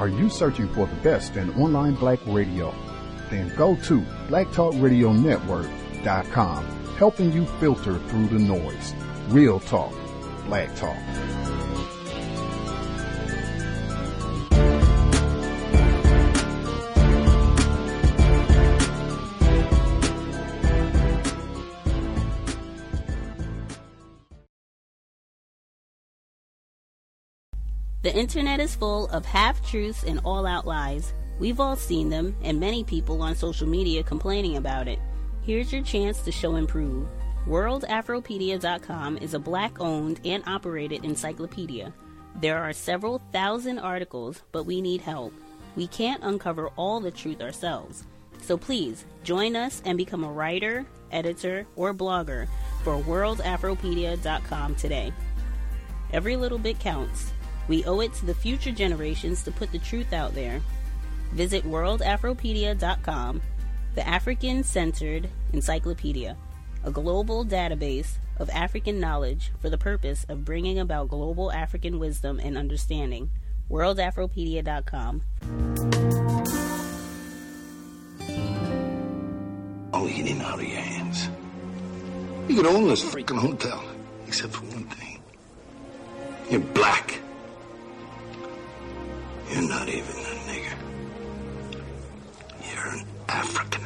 Are you searching for the best in online black radio? Then go to blacktalkradionetwork.com, helping you filter through the noise. Real talk, black talk. The internet is full of half truths and all out lies. We've all seen them, and many people on social media complaining about it. Here's your chance to show and prove. WorldAfropedia.com is a black owned and operated encyclopedia. There are several thousand articles, but we need help. We can't uncover all the truth ourselves. So please join us and become a writer, editor, or blogger for WorldAfropedia.com today. Every little bit counts. We owe it to the future generations to put the truth out there. Visit worldafropedia.com, the African centered encyclopedia, a global database of African knowledge for the purpose of bringing about global African wisdom and understanding. worldafropedia.com. All eating out of your hands. You could own this freaking hotel, except for one thing. You're black. You're not even a nigger. You're an African.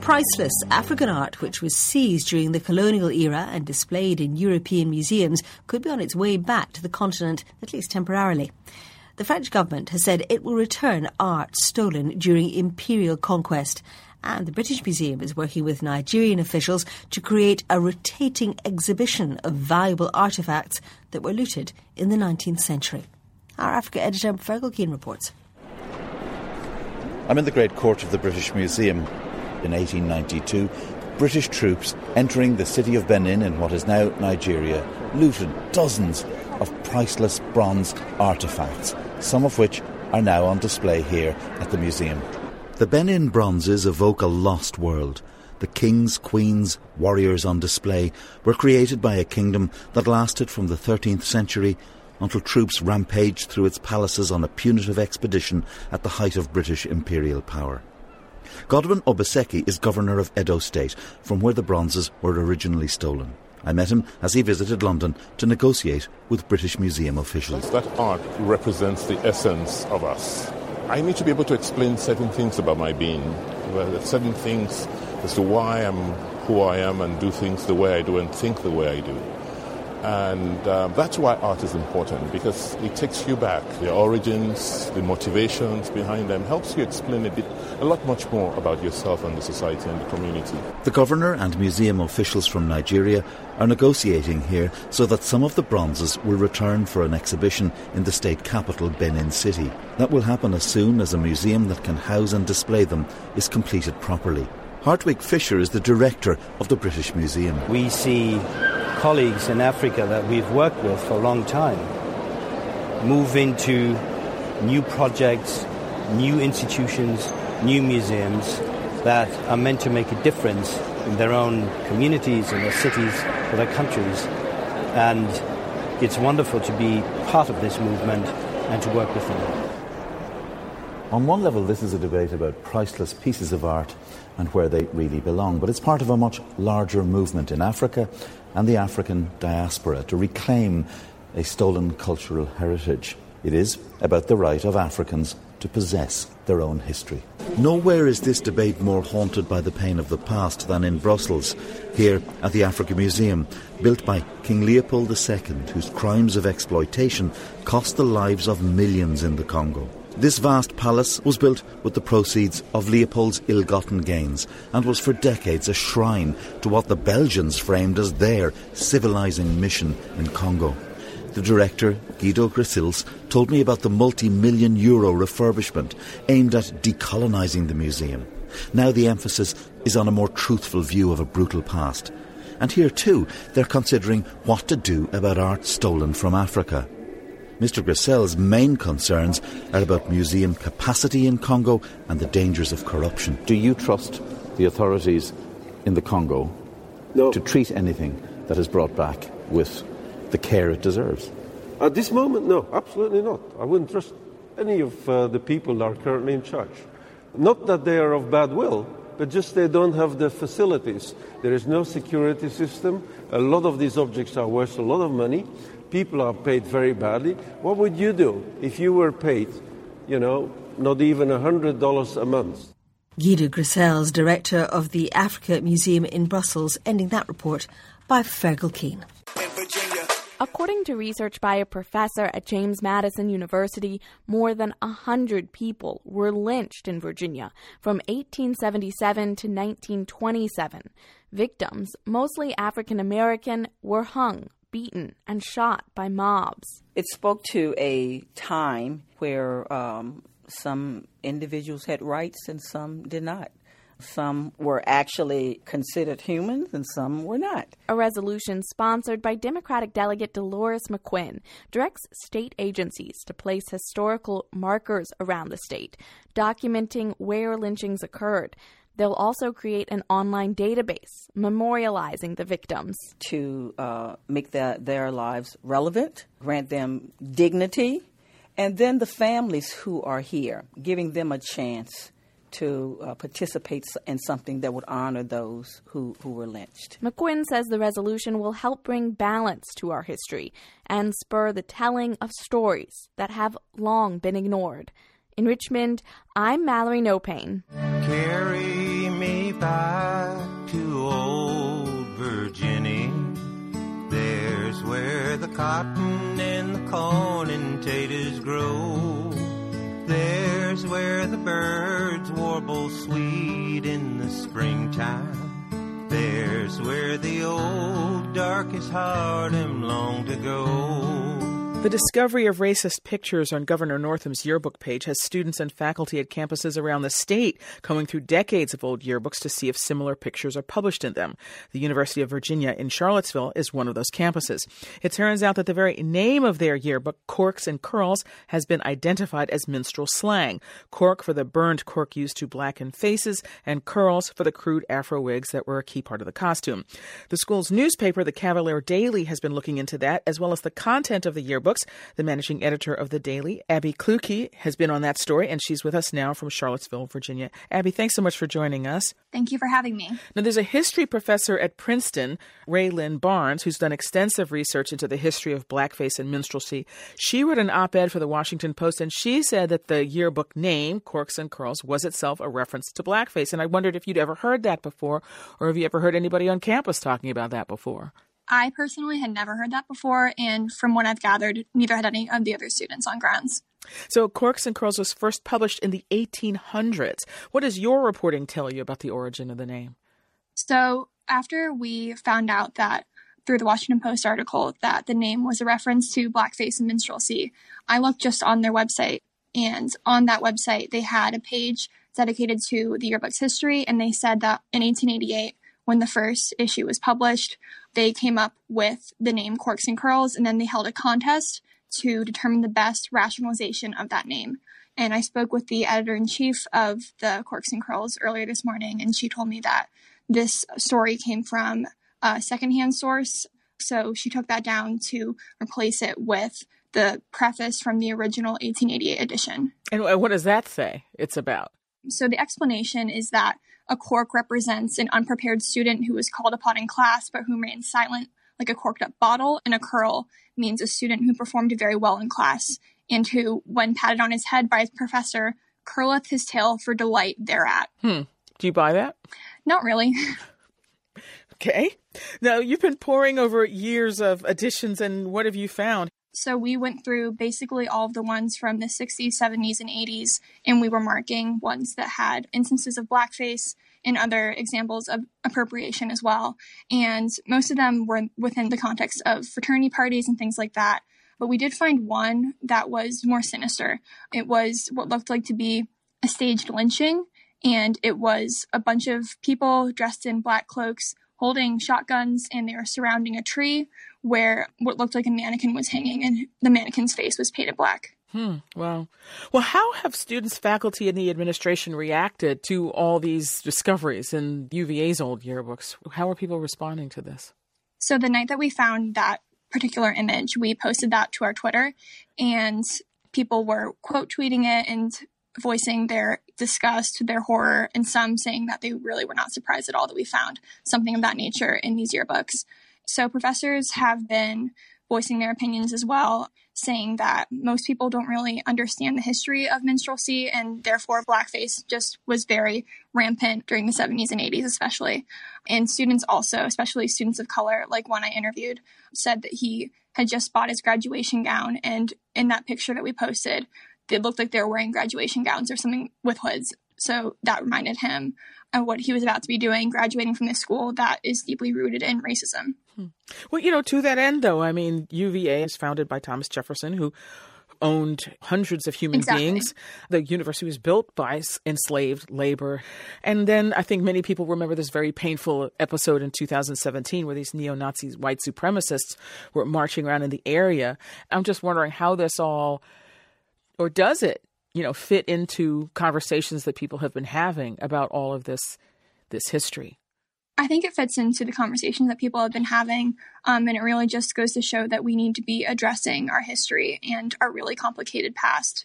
Priceless African art, which was seized during the colonial era and displayed in European museums, could be on its way back to the continent, at least temporarily. The French government has said it will return art stolen during imperial conquest. And the British Museum is working with Nigerian officials to create a rotating exhibition of valuable artefacts that were looted in the 19th century. Our Africa editor, Fergal Keane, reports. I'm in the Great Court of the British Museum. In 1892, British troops entering the city of Benin in what is now Nigeria looted dozens of priceless bronze artefacts, some of which are now on display here at the museum. The Benin bronzes evoke a lost world. The kings, queens, warriors on display were created by a kingdom that lasted from the 13th century until troops rampaged through its palaces on a punitive expedition at the height of British imperial power. Godwin Obaseki is governor of Edo State, from where the bronzes were originally stolen. I met him as he visited London to negotiate with British Museum officials. That art represents the essence of us. I need to be able to explain certain things about my being, certain things as to why I'm who I am and do things the way I do and think the way I do. And uh, that's why art is important because it takes you back. The origins, the motivations behind them helps you explain a bit, a lot much more about yourself and the society and the community. The governor and museum officials from Nigeria are negotiating here so that some of the bronzes will return for an exhibition in the state capital, Benin City. That will happen as soon as a museum that can house and display them is completed properly. Hartwig Fischer is the director of the British Museum. We see colleagues in Africa that we've worked with for a long time move into new projects, new institutions, new museums that are meant to make a difference in their own communities, in their cities, or their countries. And it's wonderful to be part of this movement and to work with them. On one level, this is a debate about priceless pieces of art and where they really belong, but it's part of a much larger movement in Africa and the African diaspora to reclaim a stolen cultural heritage. It is about the right of Africans to possess their own history. Nowhere is this debate more haunted by the pain of the past than in Brussels, here at the Africa Museum, built by King Leopold II, whose crimes of exploitation cost the lives of millions in the Congo. This vast palace was built with the proceeds of Leopold's ill gotten gains and was for decades a shrine to what the Belgians framed as their civilizing mission in Congo. The director, Guido Gryseels, told me about the multi million euro refurbishment aimed at decolonising the museum. Now the emphasis is on a more truthful view of a brutal past. And here too, they're considering what to do about art stolen from Africa. Mr. Gryseels's main concerns are about museum capacity in Congo and the dangers of corruption. Do you trust the authorities in the Congo no. to treat anything that is brought back with the care it deserves? At this moment, no, absolutely not. I wouldn't trust any of uh, the people that are currently in charge. Not that they are of bad will, but just they don't have the facilities. There is no security system. A lot of these objects are worth a lot of money. People are paid very badly. What would you do if you were paid, you know, not even $100 a month? Guido Gryseels, director of the Africa Museum in Brussels, ending that report by Fergal Keane. According to research by a professor at James Madison University, more than a hundred people were lynched in Virginia from 1877 to 1927. Victims, mostly African American, were hung, beaten, and shot by mobs. It spoke to a time where um, some individuals had rights and some did not. Some were actually considered humans and some were not. A resolution sponsored by Democratic delegate Delores McQuinn directs state agencies to place historical markers around the state, documenting where lynchings occurred. They'll also create an online database memorializing the victims. To uh, make the, their lives relevant, grant them dignity, and then the families who are here, giving them a chance to uh, participate in something that would honor those who, who were lynched. McQuinn says the resolution will help bring balance to our history and spur the telling of stories that have long been ignored. In Richmond, I'm Mallory Noe-Payne. Carry me back to old Virginia. There's where the cotton and the corn and taters grow. There's where the birds warble sweet in the springtime. There's where the old darkest heart am long to go. The discovery of racist pictures on Governor Northam's yearbook page has students and faculty at campuses around the state combing through decades of old yearbooks to see if similar pictures are published in them. The University of Virginia in Charlottesville is one of those campuses. It turns out that the very name of their yearbook, Corks and Curls, has been identified as minstrel slang. Cork for the burned cork used to blacken faces, and curls for the crude afro wigs that were a key part of the costume. The school's newspaper, the Cavalier Daily, has been looking into that, as well as the content of the yearbook books. The managing editor of The Daily, Abby Clukey, has been on that story, and she's with us now from Charlottesville, Virginia. Abby, thanks so much for joining us. Thank you for having me. Now, there's a history professor at Princeton, Rhae Lynn Barnes, who's done extensive research into the history of blackface and minstrelsy. She wrote an op ed for the Washington Post, and she said that the yearbook name, Corks and Curls, was itself a reference to blackface. And I wondered if you'd ever heard that before, or have you ever heard anybody on campus talking about that before? I personally had never heard that before, and from what I've gathered, neither had any of the other students on grounds. So, Corks and Curls was first published in the 1800s. What does your reporting tell you about the origin of the name? So, after we found out that through the Washington Post article that the name was a reference to blackface and minstrelsy, I looked just on their website, and on that website, they had a page dedicated to the yearbook's history, and they said that in 1888, when the first issue was published, they came up with the name Corks and Curls, and then they held a contest to determine the best rationalization of that name. And I spoke with the editor in chief of the Corks and Curls earlier this morning, and she told me that this story came from a secondhand source. So she took that down to replace it with the preface from the original 1888 edition. And what does that say it's about? So the explanation is that a cork represents an unprepared student who was called upon in class but who remained silent, like a corked up bottle, and a curl means a student who performed very well in class and who, when patted on his head by his professor, curleth his tail for delight thereat. Hmm. Do you buy that? Not really. okay. Now, you've been poring over years of editions, and what have you found? So we went through basically all of the ones from the 60s, 70s, and 80s, and we were marking ones that had instances of blackface and other examples of appropriation as well. And most of them were within the context of fraternity parties and things like that. But we did find one that was more sinister. It was what looked like to be a staged lynching, and it was a bunch of people dressed in black cloaks holding shotguns, and they were surrounding a tree where what looked like a mannequin was hanging, and the mannequin's face was painted black. Hmm. Wow. Well, how have students, faculty, and the administration reacted to all these discoveries in UVA's old yearbooks? How are people responding to this? So, the night that we found that particular image, we posted that to our Twitter, and people were quote tweeting it and voicing their disgust, their horror, and some saying that they really were not surprised at all that we found something of that nature in these yearbooks. So, professors have been voicing their opinions as well, saying that most people don't really understand the history of minstrelsy and therefore blackface just was very rampant during the 70s and 80s, especially. And students also, especially students of color, like one I interviewed, said that he had just bought his graduation gown. And in that picture that we posted, it looked like they were wearing graduation gowns or something with hoods. So that reminded him of what he was about to be doing, graduating from this school that is deeply rooted in racism. Hmm. Well, you know, to that end, though, I mean, UVA is founded by Thomas Jefferson, who owned hundreds of human exactly. beings. The university was built by enslaved labor. And then I think many people remember this very painful episode in 2017 where these neo Nazis, white supremacists, were marching around in the area. I'm just wondering how this all, or does it, you know, fit into conversations that people have been having about all of this this history. I think it fits into the conversations that people have been having. Um, and it really just goes to show that we need to be addressing our history and our really complicated past.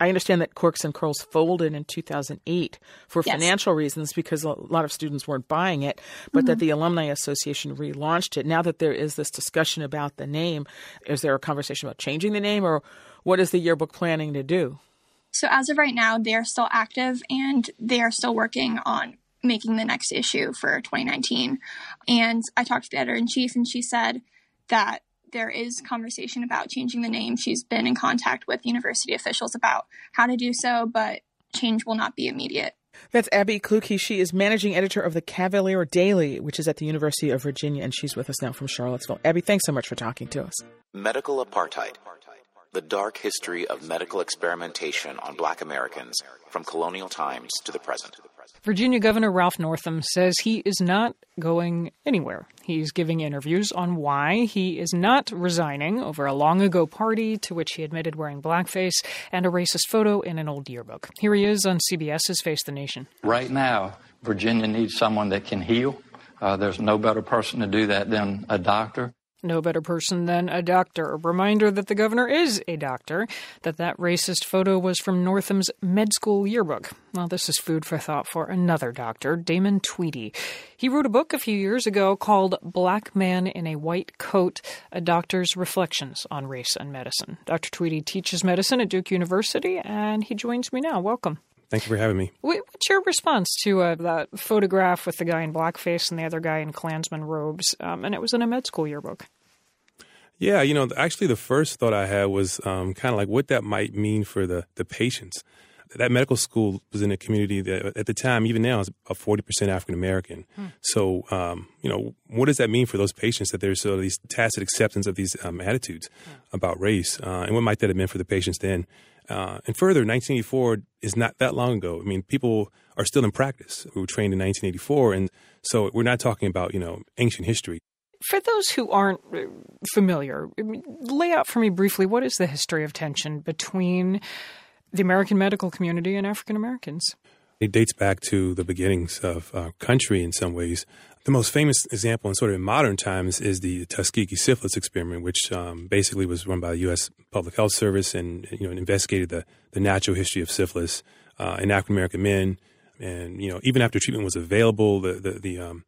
I understand that Corks and Curls folded in 2008 for yes. financial reasons because a lot of students weren't buying it, but mm-hmm. that the Alumni Association relaunched it. Now that there is this discussion about the name, is there a conversation about changing the name or what is the yearbook planning to do? So, as of right now, they are still active and they are still working on making the next issue for 2019. And I talked to the editor in chief, and she said that there is conversation about changing the name. She's been in contact with university officials about how to do so, but change will not be immediate. That's Abby Clukey. She is managing editor of the Cavalier Daily, which is at the University of Virginia, and she's with us now from Charlottesville. Abby, thanks so much for talking to us. Medical apartheid. The dark history of medical experimentation on black Americans from colonial times to the present. Virginia Governor Ralph Northam says he is not going anywhere. He's giving interviews on why he is not resigning over a long ago party to which he admitted wearing blackface and a racist photo in an old yearbook. Here he is on CBS's Face the Nation. Right now, Virginia needs someone that can heal. Uh, there's no better person to do that than a doctor. No better person than a doctor. A reminder that the governor is a doctor, that that racist photo was from Northam's med school yearbook. Well, this is food for thought for another doctor, Damon Tweedy. He wrote a book a few years ago called Black Man in a White Coat, a doctor's reflections on race and medicine. Dr. Tweedy teaches medicine at Duke University, and he joins me now. Welcome. Thank you for having me. What's your response to uh, that photograph with the guy in blackface and the other guy in Klansman robes? Um, and it was in a med school yearbook. Yeah, you know, actually, the first thought I had was um, kind of like what that might mean for the, the patients. That medical school was in a community that, at the time, even now, is about forty percent African American. Hmm. So, um, you know, what does that mean for those patients that there's sort of these tacit acceptance of these um, attitudes hmm. about race, uh, and what might that have meant for the patients then? Uh, and further, 1984 is not that long ago. I mean, people are still in practice. We were trained in 1984, and so we're not talking about you know ancient history. For those who aren't uh, familiar, lay out for me briefly what is the history of tension between the American medical community and African Americans. It dates back to the beginnings of our country in some ways. The most famous example in sort of in modern times is the Tuskegee syphilis experiment, which um, basically was run by the U.S. Public Health Service and you know investigated the, the natural history of syphilis uh, in African American men. And you know even after treatment was available, the the, the um,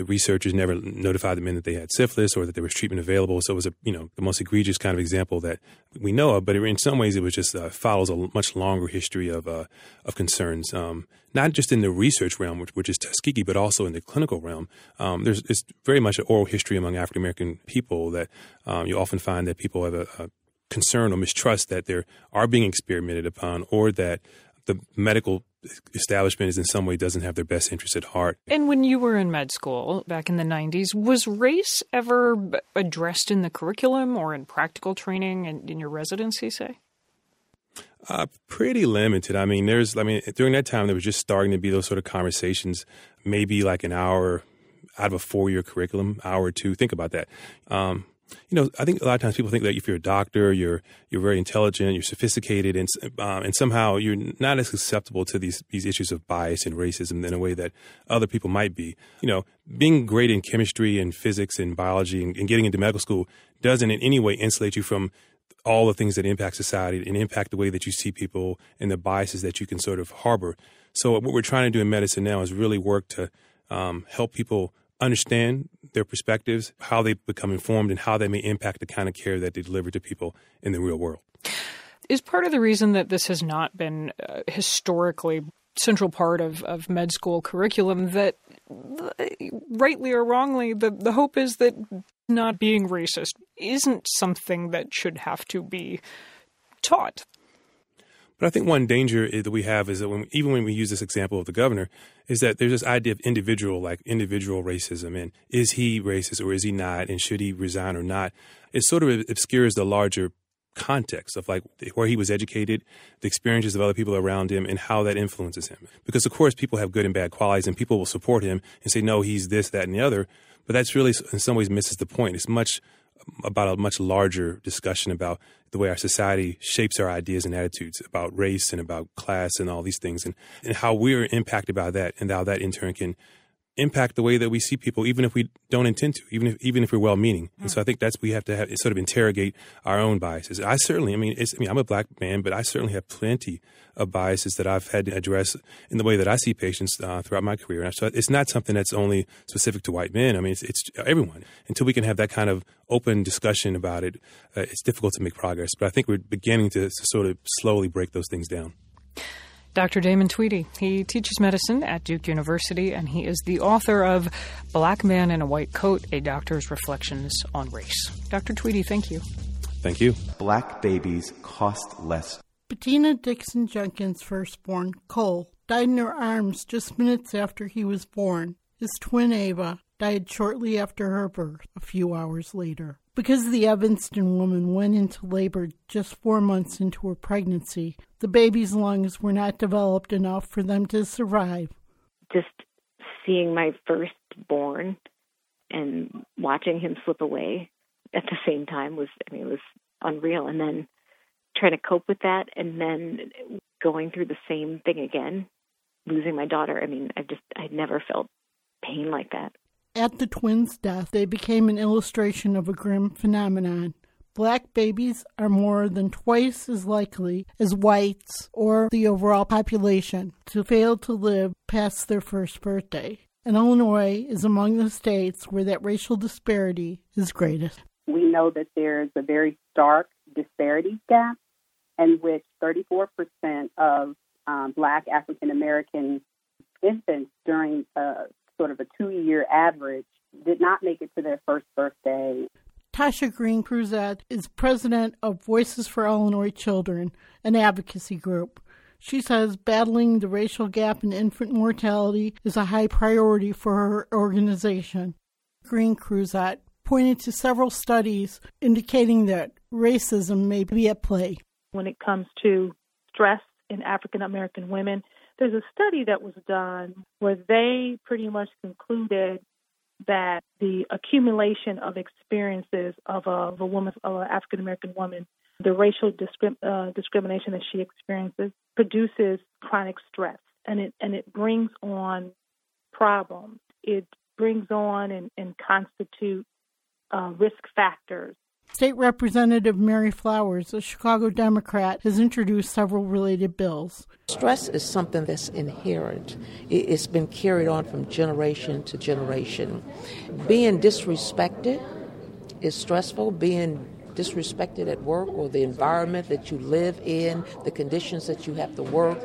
the researchers never notified the men that they had syphilis or that there was treatment available. So it was a you know the most egregious kind of example that we know of. But in some ways, it was just uh, follows a much longer history of uh, of concerns, um, not just in the research realm, which, which, is Tuskegee, but also in the clinical realm. Um, there's it's very much an oral history among African American people that um, you often find that people have a, a concern or mistrust that they are being experimented upon, or that the medical establishment is in some way doesn't have their best interest at heart. And when you were in med school back in the 90s, was race ever addressed in the curriculum or in practical training and in your residency, say? Uh, pretty limited. I mean, there's, I mean, during that time, there was just starting to be those sort of conversations, maybe like an hour out of a four year curriculum, hour or two. Think about that. Um, you know, I think a lot of times people think that if you're a doctor, you're you're very intelligent, you're sophisticated, and um, and somehow you're not as susceptible to these these issues of bias and racism in a way that other people might be. You know, being great in chemistry and physics and biology and, and getting into medical school doesn't in any way insulate you from all the things that impact society and impact the way that you see people and the biases that you can sort of harbor. So what we're trying to do in medicine now is really work to um, help people understand their perspectives, how they become informed, and how they may impact the kind of care that they deliver to people in the real world. Is part of the reason that this has not been uh, historically central part of, of med school curriculum that rightly or wrongly the, the hope is that not being racist isn't something that should have to be taught but I think one danger that we have is that when, even when we use this example of the governor, is that there's this idea of individual, like individual racism, and is he racist or is he not, and should he resign or not? It sort of obscures the larger context of like where he was educated, the experiences of other people around him, and how that influences him. Because of course, people have good and bad qualities, and people will support him and say, "No, he's this, that, and the other." But that's really, in some ways, misses the point. It's much about a much larger discussion about the way our society shapes our ideas and attitudes about race and about class and all these things and, and how we're impacted by that and how that in turn can impact the way that we see people, even if we don't intend to, even if even if we're well meaning. Mm. And so I think that's we have to have sort of interrogate our own biases. I certainly, I mean, I mean, I'm a black man, but I certainly have plenty of biases that I've had to address in the way that I see patients uh, throughout my career. And so it's not something that's only specific to white men. I mean, it's, it's everyone. Until we can have that kind of open discussion about it, uh, it's difficult to make progress. But I think we're beginning to, to sort of slowly break those things down. Dr. Damon Tweedy. He teaches medicine at Duke University, and he is the author of Black Man in a White Coat A Doctor's Reflections on Race. Dr. Tweedy, thank you. Thank you. Black babies cost less. Bettina Dixon Jenkins' firstborn, Cole, died in her arms just minutes after he was born. His twin Ava died shortly after her birth, a few hours later. Because the Evanston woman went into labor just four months into her pregnancy, the baby's lungs were not developed enough for them to survive. Just seeing my firstborn and watching him slip away at the same time was, I mean, it was unreal. And then trying to cope with that and then going through the same thing again, losing my daughter. I mean, I just, I'd never felt pain like that. At the twins' death, they became an illustration of a grim phenomenon. Black babies are more than twice as likely as whites or the overall population to fail to live past their first birthday. And Illinois is among the states where that racial disparity is greatest. We know that there's a very stark disparity gap in which 34% of um, Black African American infants during uh, sort of a two year average, did not make it to their first birthday. Tasha Green Cruzat is president of Voices for Illinois Children, an advocacy group. She says battling the racial gap in infant mortality is a high priority for her organization. Green Cruzat pointed to several studies indicating that racism may be at play. When it comes to stress in African American women, there's a study that was done where they pretty much concluded that the accumulation of experiences of a, of a woman, of an African American woman, the racial discrim, uh, discrimination that she experiences produces chronic stress, and it and it brings on problems. It brings on and, and constitute uh, risk factors State Representative Mary Flowers, a Chicago Democrat, has introduced several related bills. Stress is something that's inherent. It's been carried on from generation to generation. Being disrespected is stressful. Being disrespected at work or the environment that you live in, the conditions that you have to work,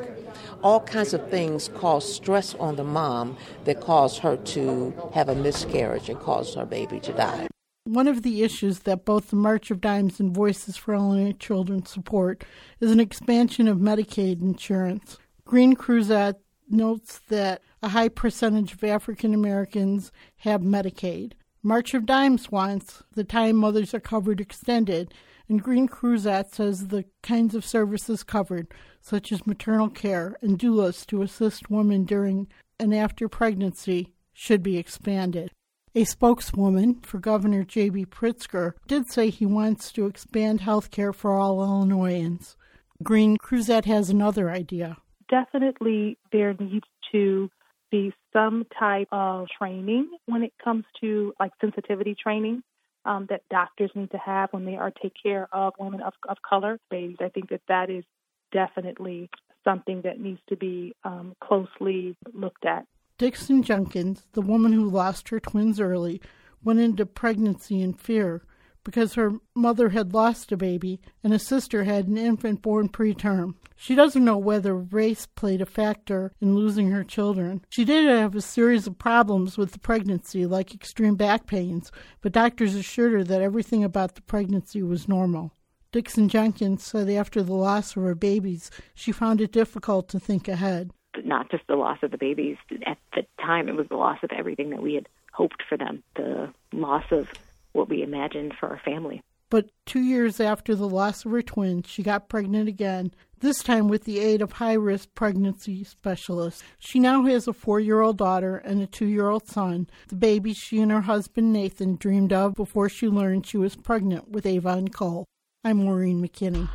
all kinds of things cause stress on the mom that cause her to have a miscarriage and cause her baby to die. One of the issues that both the March of Dimes and Voices for Illinois Children support is an expansion of Medicaid insurance. Green Cruzat notes that a high percentage of African Americans have Medicaid. March of Dimes wants the time mothers are covered extended, and Green Cruzat says the kinds of services covered, such as maternal care and doulas to assist women during and after pregnancy, should be expanded. A spokeswoman for Governor J.B. Pritzker did say he wants to expand health care for all Illinoisans. Green Cruzat has another idea. Definitely, there needs to be some type of training when it comes to like sensitivity training um, that doctors need to have when they are take care of women of, of color babies. I think that that is definitely something that needs to be um, closely looked at. Dixon Jenkins, the woman who lost her twins early, went into pregnancy in fear because her mother had lost a baby and a sister had an infant born preterm. She doesn't know whether race played a factor in losing her children. She did have a series of problems with the pregnancy, like extreme back pains, but doctors assured her that everything about the pregnancy was normal. Dixon Jenkins said after the loss of her babies, she found it difficult to think ahead. Not just the loss of the babies. At the time, it was the loss of everything that we had hoped for them, the loss of what we imagined for our family. But two years after the loss of her twins, she got pregnant again, this time with the aid of high risk pregnancy specialists. She now has a four year old daughter and a two year old son, the baby she and her husband Nathan dreamed of before she learned she was pregnant with Avon Cole. I'm Maureen McKinney.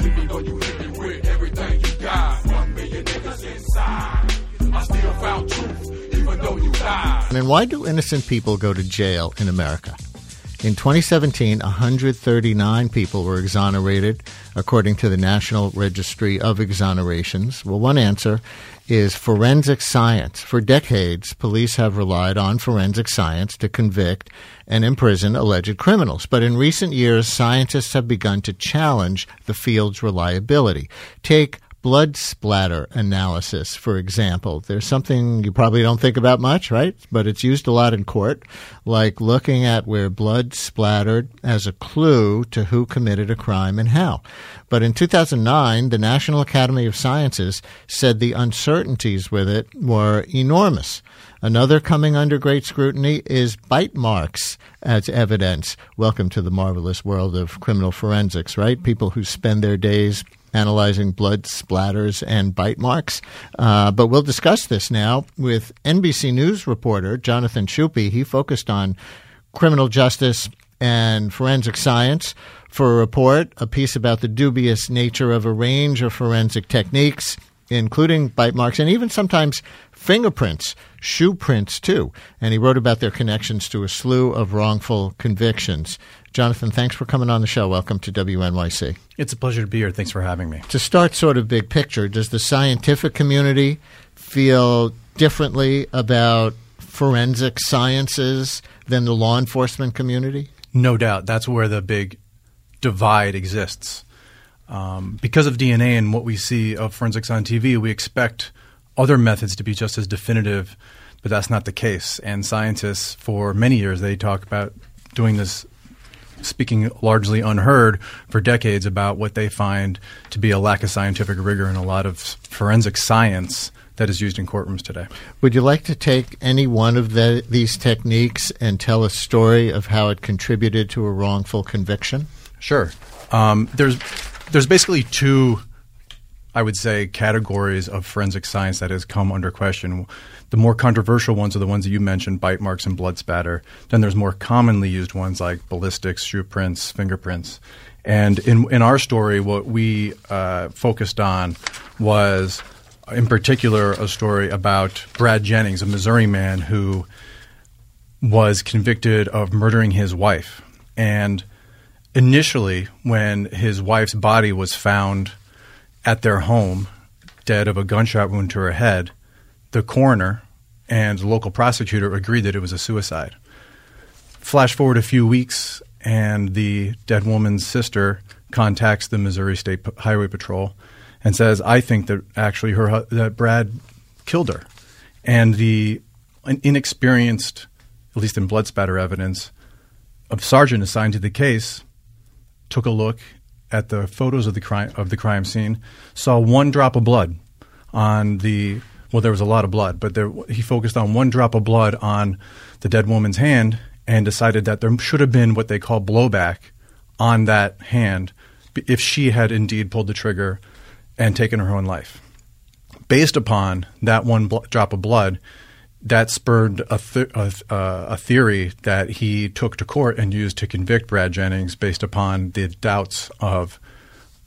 Even though you hit me with everything you got, one million niggas inside. I still found truth, even though you. And why do innocent people go to jail in America? In 2017, 139 people were exonerated, according to the National Registry of Exonerations. Well, one answer is forensic science. For decades, police have relied on forensic science to convict and imprison alleged criminals. But in recent years, scientists have begun to challenge the field's reliability. Take blood splatter analysis, for example. There's something you probably don't think about much, right? But it's used a lot in court, like looking at where blood splattered as a clue to who committed a crime and how. But in 2009, the National Academy of Sciences said the uncertainties with it were enormous. Another coming under great scrutiny is bite marks as evidence. Welcome to the marvelous world of criminal forensics, right? People who spend their days analyzing blood splatters and bite marks. Uh, but we'll discuss this now with NBC News reporter Jonathan Schuppe. He focused on criminal justice and forensic science for a report, a piece about the dubious nature of a range of forensic techniques, including bite marks and even sometimes fingerprints, shoe prints too. And he wrote about their connections to a slew of wrongful convictions. Jonathan, thanks for coming on the show. Welcome to WNYC. It's a pleasure to be here. Thanks for having me. To start sort of big picture, does the scientific community feel differently about forensic sciences than the law enforcement community? No doubt. That's where the big divide exists. Um, because of DNA and what we see of forensics on TV, we expect other methods to be just as definitive, but that's not the case. And scientists, for many years, they talk about doing this speaking largely unheard for decades about what they find to be a lack of scientific rigor in a lot of forensic science that is used in courtrooms today. Would you like to take any one of the, these techniques and tell a story of how it contributed to a wrongful conviction? Sure. Um, there's there's basically two, I would say, categories of forensic science that has come under question. The more controversial ones are the ones that you mentioned, bite marks and blood spatter. Then there's more commonly used ones like ballistics, shoe prints, fingerprints. And in, in our story, what we uh, focused on was, in particular, a story about Brad Jennings, a Missouri man who was convicted of murdering his wife. And initially, when his wife's body was found at their home, dead of a gunshot wound to her head, the coroner and local prosecutor agreed that it was a suicide. Flash forward a few weeks, and the dead woman's sister contacts the Missouri State Highway Patrol and says, "I think that actually her that Brad killed her," and the inexperienced, at least in blood spatter evidence, a sergeant assigned to the case took a look at the photos of the crime of the crime scene, saw one drop of blood on the well, there was a lot of blood, but there, he focused on one drop of blood on the dead woman's hand and decided that there should have been what they call blowback on that hand if she had indeed pulled the trigger and taken her own life. Based upon that one bl- drop of blood, that spurred a, th- a, uh, a, theory that he took to court and used to convict Brad Jennings based upon the doubts of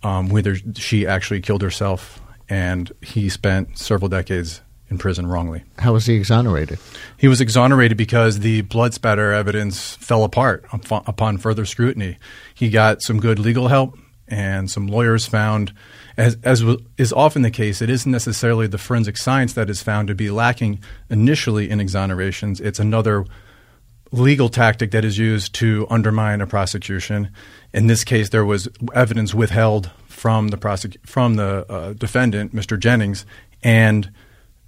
um, whether she actually killed herself. And he spent several decades in prison wrongly. How was he exonerated? He was exonerated because the blood spatter evidence fell apart upon further scrutiny. He got some good legal help, and some lawyers found as, as is often the case, it isn't necessarily the forensic science that is found to be lacking initially in exonerations. It's another legal tactic that is used to undermine a prosecution. In this case, there was evidence withheld from the prosec- from the uh, defendant, Mr. Jennings, and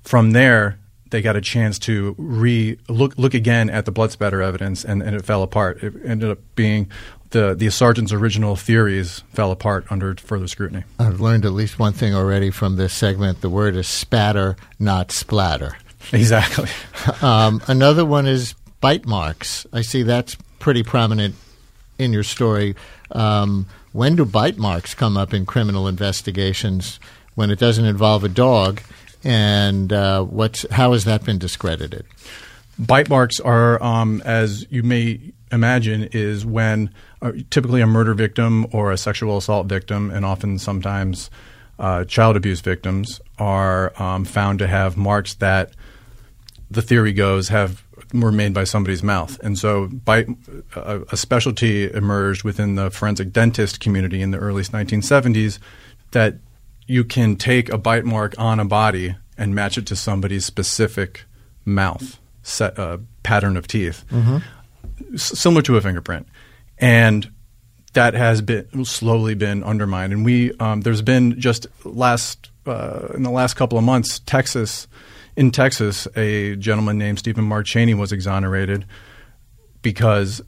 from there they got a chance to re look look again at the blood spatter evidence, and, and it fell apart. It ended up being the the sergeant's original theories fell apart under further scrutiny. I've learned at least one thing already from this segment. The word is spatter, not splatter. Exactly. um, another one is bite marks. I see that's pretty prominent in your story. Um, when do bite marks come up in criminal investigations when it doesn't involve a dog? And uh, what's how has that been discredited? Bite marks are, um, as you may imagine, is when typically a murder victim or a sexual assault victim, and often sometimes uh, child abuse victims, are um, found to have marks that the theory goes have were made by somebody's mouth. And so, bite, a, a specialty emerged within the forensic dentist community in the early 1970s that you can take a bite mark on a body and match it to somebody's specific mouth set, uh, pattern of teeth, mm-hmm. S- similar to a fingerprint and that has been slowly been undermined. And we um, there's been just last uh, in the last couple of months, Texas in Texas, a gentleman named Stephen Mark Chaney was exonerated because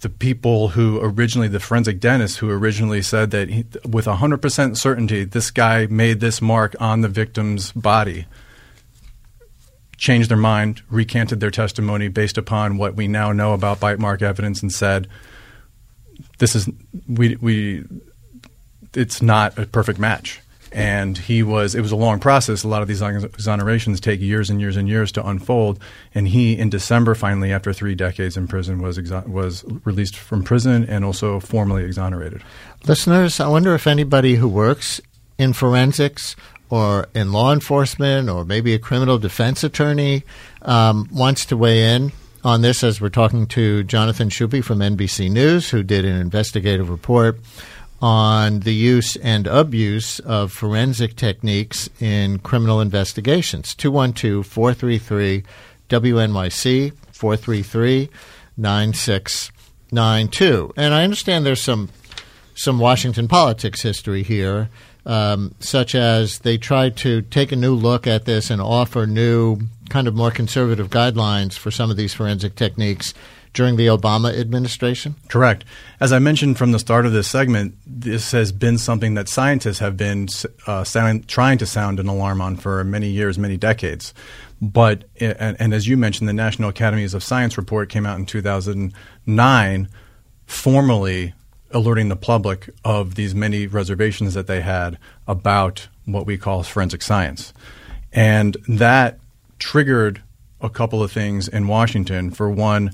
the people who originally the forensic dentist who originally said that he, with 100% certainty this guy made this mark on the victim's body changed their mind recanted their testimony based upon what we now know about bite mark evidence and said this is we we it's not a perfect match. And he was. It was a long process. A lot of these exonerations take years and years and years to unfold. And he, in December, finally, after three decades in prison, was exo- was released from prison and also formally exonerated. Listeners, I wonder if anybody who works in forensics or in law enforcement or maybe a criminal defense attorney um, wants to weigh in on this as we're talking to Jonathan Schuppe from NBC News, who did an investigative report on the use and abuse of forensic techniques in criminal investigations. 212 433 WNYC 433 9692. And I understand there's some some Washington politics history here, um, such as they tried to take a new look at this and offer new kind of more conservative guidelines for some of these forensic techniques during the Obama administration? Correct. As I mentioned from the start of this segment, this has been something that scientists have been uh, sound, trying to sound an alarm on for many years, many decades. But, and, and, as you mentioned, the National Academies of Science report came out in 2009, formally alerting the public of these many reservations that they had about what we call forensic science. And that triggered a couple of things in Washington. For one,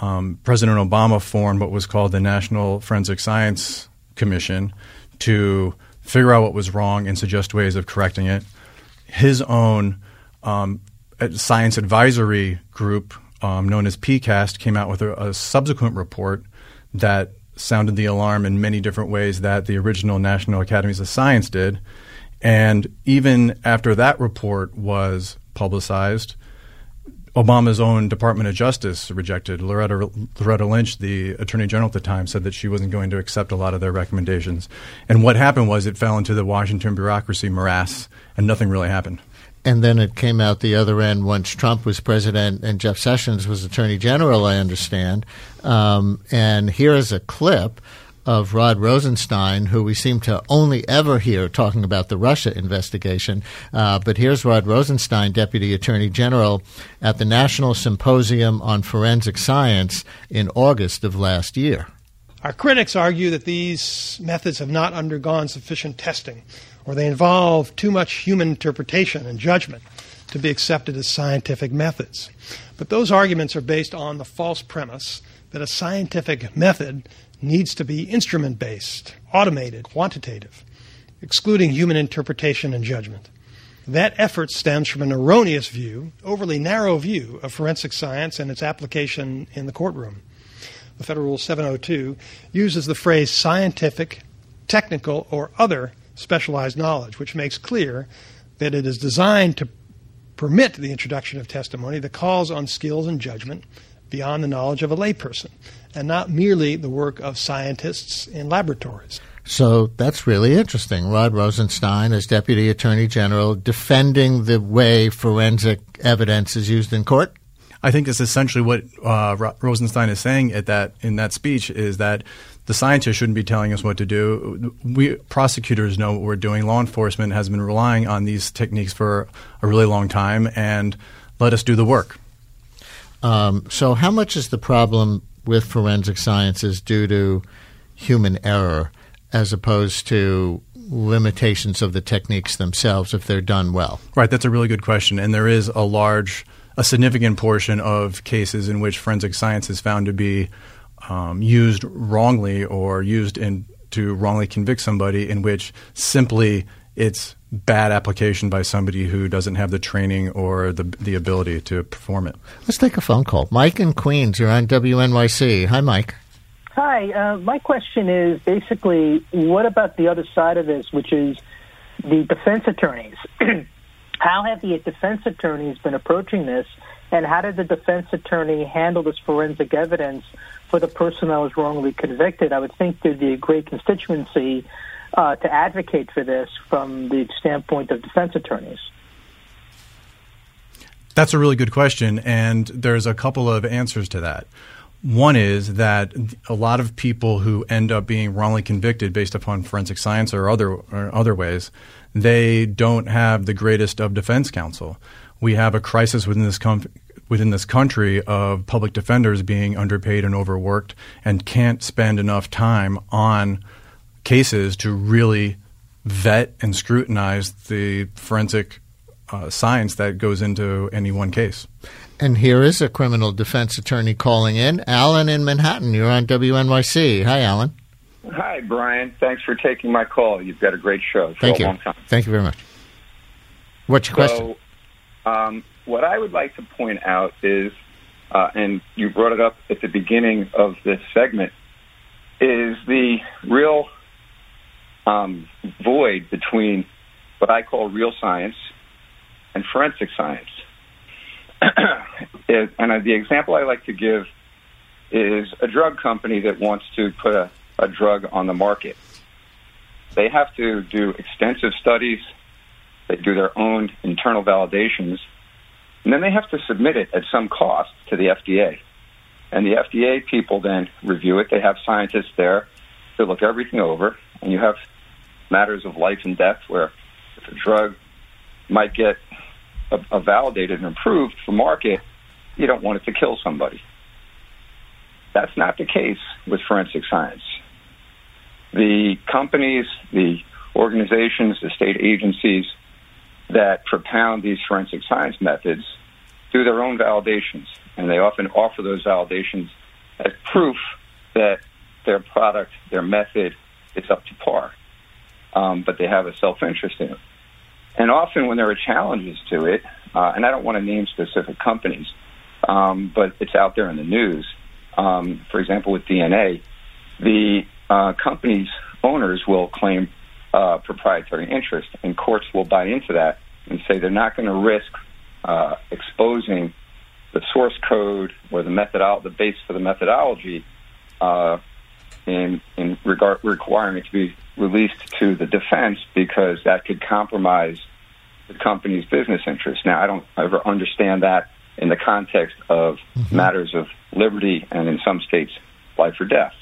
um, President Obama formed what was called the National Forensic Science Commission to figure out what was wrong and suggest ways of correcting it. His own um, science advisory group, um, known as PCAST, came out with a, a subsequent report that sounded the alarm in many different ways that the original National Academies of Science did. And even after that report was publicized. Obama's own Department of Justice rejected. Loretta, Loretta Lynch, the Attorney General at the time, said that she wasn't going to accept a lot of their recommendations. And what happened was it fell into the Washington bureaucracy morass, and nothing really happened. And then it came out the other end once Trump was president and Jeff Sessions was attorney general, I understand. Um, and here is a clip of Rod Rosenstein, who we seem to only ever hear talking about the Russia investigation. Uh, but here's Rod Rosenstein, Deputy Attorney General, at the National Symposium on Forensic Science in August of last year. Our critics argue that these methods have not undergone sufficient testing, or they involve too much human interpretation and judgment to be accepted as scientific methods. But those arguments are based on the false premise that a scientific method needs to be instrument based, automated, quantitative, excluding human interpretation and judgment. That effort stems from an erroneous view, overly narrow view, of forensic science and its application in the courtroom. The Federal Rule 702 uses the phrase scientific, technical, or other specialized knowledge, which makes clear that it is designed to permit the introduction of testimony that calls on skills and judgment beyond the knowledge of a layperson, and not merely the work of scientists in laboratories. So that's really interesting. Rod Rosenstein, as Deputy Attorney General, defending the way forensic evidence is used in court. I think that's essentially what uh, Rosenstein is saying at that in that speech is that the scientists shouldn't be telling us what to do. We prosecutors know what we're doing. Law enforcement has been relying on these techniques for a really long time, and let us do the work. Um, so, how much is the problem with forensic sciences due to human error as opposed to limitations of the techniques themselves if they're done well? Right, that's a really good question. And there is a large, a significant portion of cases in which forensic science is found to be um, used wrongly or used in, to wrongly convict somebody, in which simply it's bad application by somebody who doesn't have the training or the the ability to perform it. Let's take a phone call. Mike in Queens, you're on WNYC. Hi, Mike. Hi. Uh, my question is basically, what about the other side of this, which is the defense attorneys? how have the defense attorneys been approaching this, and how did the defense attorney handle this forensic evidence for the person that was wrongly convicted? I would think there'd be a great constituency uh, to advocate for this from the standpoint of defense attorneys? That's a really good question, and there's a couple of answers to that. One is that a lot of people who end up being wrongly convicted based upon forensic science or other or other ways, they don't have the greatest of defense counsel. We have a crisis within this com- within this country of public defenders being underpaid and overworked and can't spend enough time on cases to really vet and scrutinize the forensic uh, science that goes into any one case. And here is a criminal defense attorney calling in. Alan in Manhattan, you're on WNYC. Hi, Alan. Hi, Brian. Thanks for taking my call. You've got a great show. Thank you. Thank you very much. What's your so, question? Um, what I would like to point out is, uh, and you brought it up at the beginning of this segment, is the real um, void between what I call real science and forensic science. and the example I like to give is a drug company that wants to put a, a drug on the market. They have to do extensive studies, they do their own internal validations, and then they have to submit it at some cost to the FDA. And the FDA people then review it. They have scientists there to look everything over, and you have matters of life and death, where if a drug might get a, a validated and approved for market, you don't want it to kill somebody. That's not the case with forensic science. The companies, the organizations, the state agencies that propound these forensic science methods do their own validations, and they often offer those validations as proof that their product, their method, is up to par um, but they have a self interest in it. And often, when there are challenges to it, uh, and I don't want to name specific companies, um, but it's out there in the news. Um, for example, with DNA, the uh, company's owners will claim uh, proprietary interest, and courts will buy into that and say they're not going to risk uh, exposing the source code or the methodol- the base for the methodology uh, in in regard requiring it to be released to the defense because that could compromise the company's business interests. Now, I don't ever understand that in the context of matters of liberty and in some states, life or death.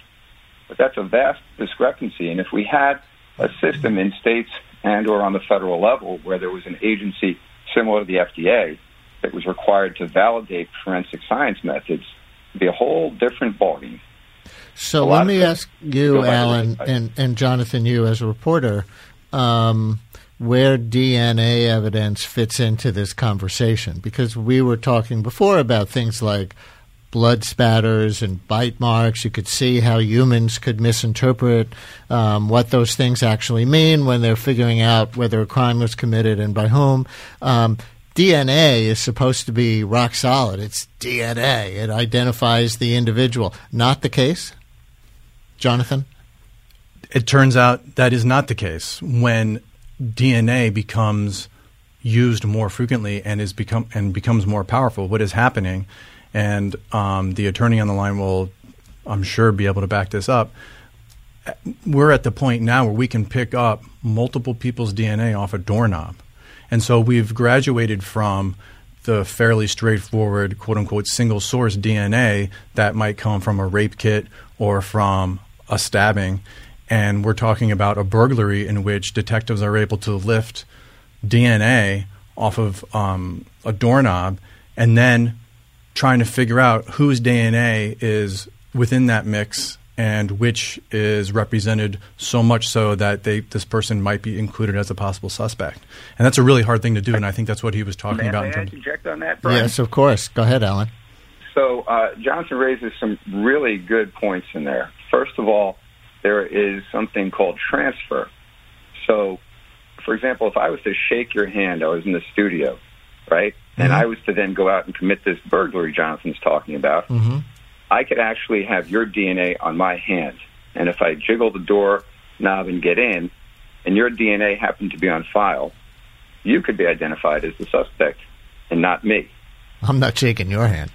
But that's a vast discrepancy. And if we had a system in states and or on the federal level where there was an agency similar to the FDA that was required to validate forensic science methods, it'd be a whole different ballgame. So A let me ask you, Alan, and, and Jonathan, you as a reporter, um, where DNA evidence fits into this conversation. Because we were talking before about things like blood spatters and bite marks. You could see how humans could misinterpret um, what those things actually mean when they're figuring out whether a crime was committed and by whom. Um, DNA is supposed to be rock solid. It's DNA. It identifies the individual. Not the case? Jonathan? It turns out that is not the case. When DNA becomes used more frequently and is become and becomes more powerful, what is happening, and um, the attorney on the line will, I'm sure, be able to back this up. We're at the point now where we can pick up multiple people's DNA off a doorknob, and so we've graduated from the fairly straightforward, quote unquote, single source DNA that might come from a rape kit or from a stabbing. And we're talking about a burglary in which detectives are able to lift DNA off of um, a doorknob and then trying to figure out whose DNA is within that mix and which is represented so much so that they this person might be included as a possible suspect. And that's a really hard thing to do, and I think that's what he was talking May, about. may in I terms interject on that, Brian? Yes, of course. Go ahead, Alan. So uh, Jonathan raises some really good points in there. First of all, there is something called transfer. So, for example, if I was to shake your hand, I was in the studio, right, and I was to then go out and commit this burglary Jonathan's talking about, Mm-hmm. I could actually have your DNA on my hand, and if I jiggle the door knob and get in, and your DNA happened to be on file, you could be identified as the suspect, and not me. I'm not shaking your hand.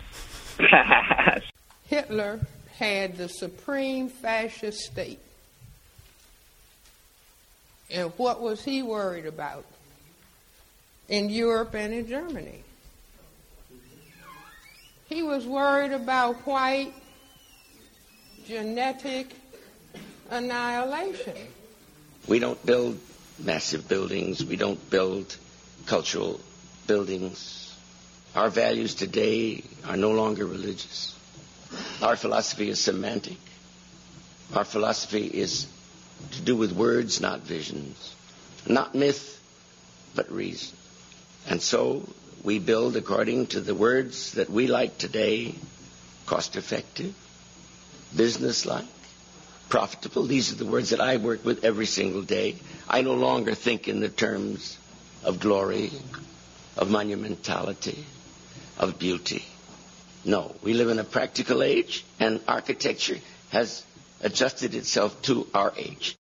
Hitler had the supreme fascist state. And what was he worried about in Europe and in Germany? He was worried about white genetic annihilation. We don't build massive buildings. We don't build cultural buildings. Our values today are no longer religious. Our philosophy is semantic. Our philosophy is to do with words, not visions. Not myth, but reason. And so we build according to the words that we like today cost effective, business like, profitable. These are the words that I work with every single day. I no longer think in the terms of glory, of monumentality, of beauty. No, we live in a practical age, and architecture has adjusted itself to our age.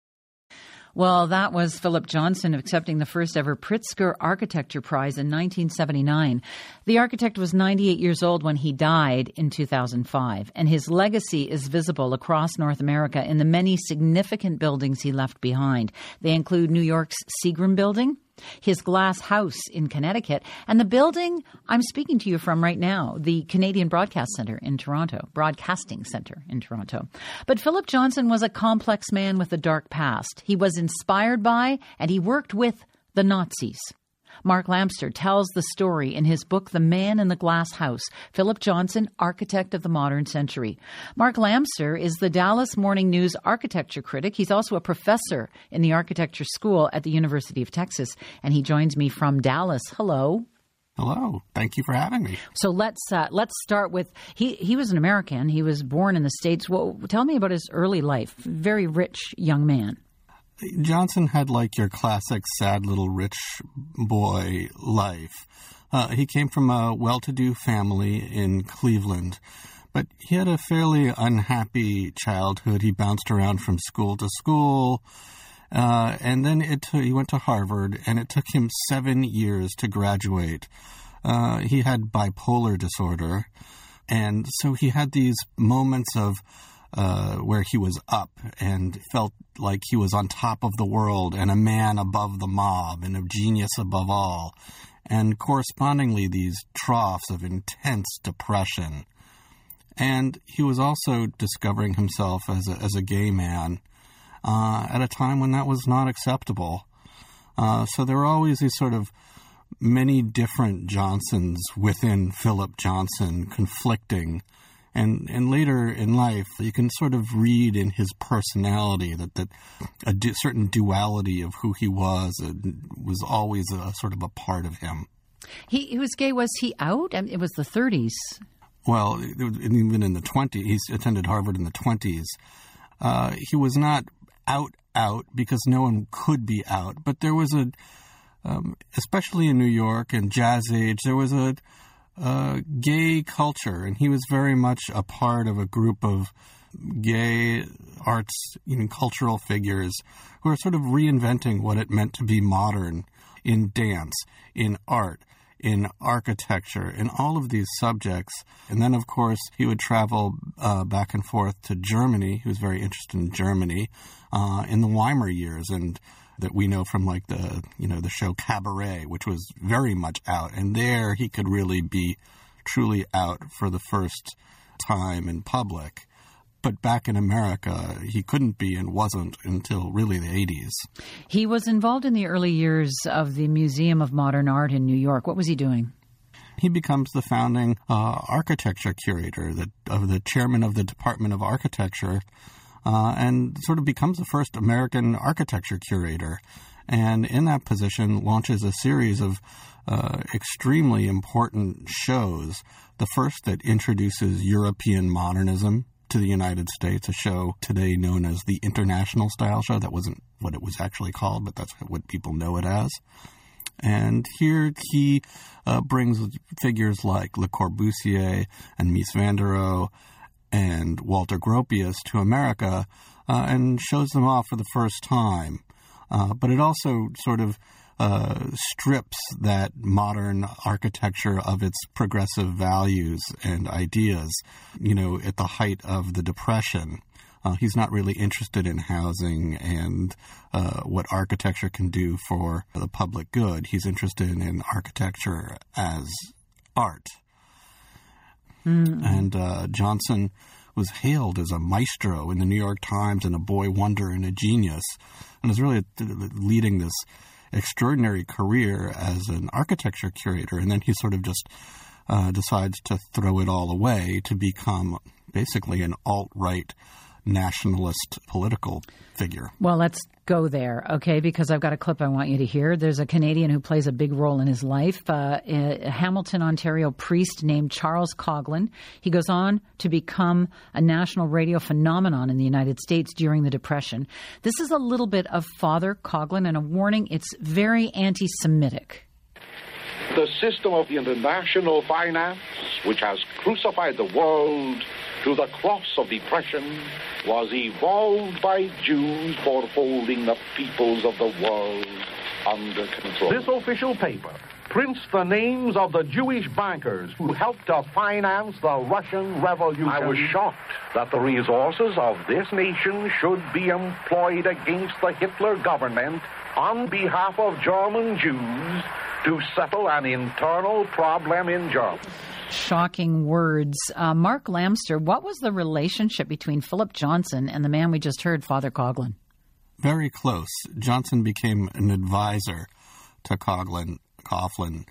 Well, that was Philip Johnson accepting the first ever Pritzker Architecture Prize in 1979. The architect was 98 years old when he died in 2005, and his legacy is visible across North America in the many significant buildings he left behind. They include New York's Seagram Building, his glass house in Connecticut, and the building I'm speaking to you from right now, the Canadian Broadcast Centre in Toronto, Broadcasting Centre in Toronto. But Philip Johnson was a complex man with a dark past. He was inspired by and he worked with the Nazis. Mark Lamster tells the story in his book, The Man in the Glass House Philip Johnson, Architect of the Modern Century. Mark Lamster is the Dallas Morning News architecture critic. He's also a professor in the architecture school at the University of Texas, and he joins me from Dallas. Hello. Hello. Thank you for having me. So let's uh, let's start with he he was an American. He was born in the states. Well, tell me about his early life. Very rich young man. Johnson had like your classic sad little rich boy life. Uh, he came from a well to do family in Cleveland, but he had a fairly unhappy childhood. He bounced around from school to school. Uh, and then it t- he went to Harvard, and it took him seven years to graduate. Uh, he had bipolar disorder, and so he had these moments of uh, where he was up and felt like he was on top of the world and a man above the mob and a genius above all, and correspondingly these troughs of intense depression. And he was also discovering himself as a, as a gay man uh, at a time when that was not acceptable. Uh, so there were always these sort of many different Johnsons within Philip Johnson conflicting. And, and later in life, you can sort of read in his personality that, that a du- certain duality of who he was uh, was always a sort of a part of him. He, he was gay. Was he out? I mean, it was the 30s. Well, even in the 20s, he attended Harvard in the 20s. Uh, he was not out, out because no one could be out, but there was a, um, especially in New York and Jazz Age, there was a, a gay culture, and he was very much a part of a group of gay arts, and cultural figures who are sort of reinventing what it meant to be modern in dance, in art, in architecture, in all of these subjects. And then, of course, he would travel uh, back and forth to Germany. He was very interested in Germany uh, in the Weimar years, and that we know from like the you know the show Cabaret, which was very much out. And there, he could really be truly out for the first time in public. But back in America, he couldn't be and wasn't until really the 80s. He was involved in the early years of the Museum of Modern Art in New York. What was he doing? He becomes the founding uh, architecture curator, the, of the chairman of the Department of Architecture, uh, and sort of becomes the first American architecture curator. And in that position, launches a series of uh, extremely important shows. The first that introduces European modernism to the United States, a show today known as the International Style Show. That wasn't what it was actually called, but that's what people know it as. And here he uh, brings figures like Le Corbusier and Mies van der Rohe and Walter Gropius to America uh, and shows them off for the first time. Uh, but it also sort of uh, strips that modern architecture of its progressive values and ideas. You know, at the height of the Depression, uh, he's not really interested in housing and uh, what architecture can do for the public good. He's interested in architecture as art. Mm. And uh, Johnson was hailed as a maestro in the New York Times and a boy wonder and a genius, and is really leading this extraordinary career as an architecture curator, and then he sort of just uh, decides to throw it all away to become basically an alt right nationalist political figure. Well, let's go there, okay? Because I've got a clip I want you to hear. There's a Canadian who plays a big role in his life, uh, a Hamilton, Ontario priest named Charles Coughlin. He goes on to become a national radio phenomenon in the United States during the Depression. This is a little bit of Father Coughlin and a warning it's very anti Semitic. The system of international finance, which has crucified the world to the cross of depression, was evolved by Jews for holding the peoples of the world under control. This official paper prints the names of the Jewish bankers who helped to finance the Russian Revolution. I was shocked that the resources of this nation should be employed against the Hitler government on behalf of German Jews to settle an internal problem in Germany shocking words. Uh, Mark Lamster, what was the relationship between Philip Johnson and the man we just heard, Father Coughlin? Very close. Johnson became an advisor to Coughlin, Coughlin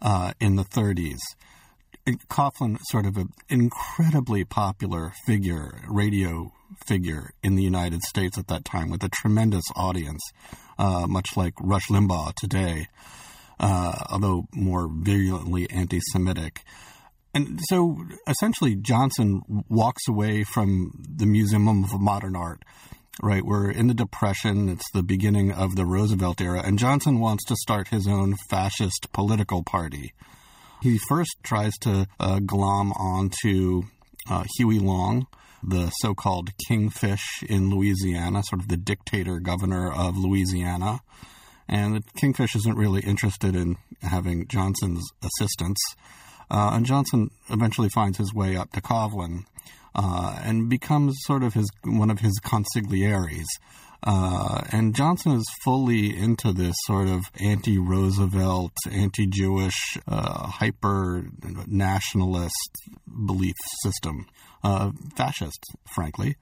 uh, in the 30s. Coughlin, sort of an incredibly popular figure, radio figure in the United States at that time, with a tremendous audience, uh, much like Rush Limbaugh today, uh, although more virulently anti Semitic. And so essentially, Johnson walks away from the Museum of Modern Art, right? We're in the Depression, it's the beginning of the Roosevelt era, and Johnson wants to start his own fascist political party. He first tries to uh, glom onto uh, Huey Long, the so called Kingfish in Louisiana, sort of the dictator governor of Louisiana. And the Kingfish isn't really interested in having Johnson's assistance. Uh, and Johnson eventually finds his way up to Coughlin. uh, and becomes sort of his one of his consiglieres. Uh, and Johnson is fully into this sort of anti Roosevelt, anti Jewish, uh, hyper nationalist belief system, uh, fascist, frankly.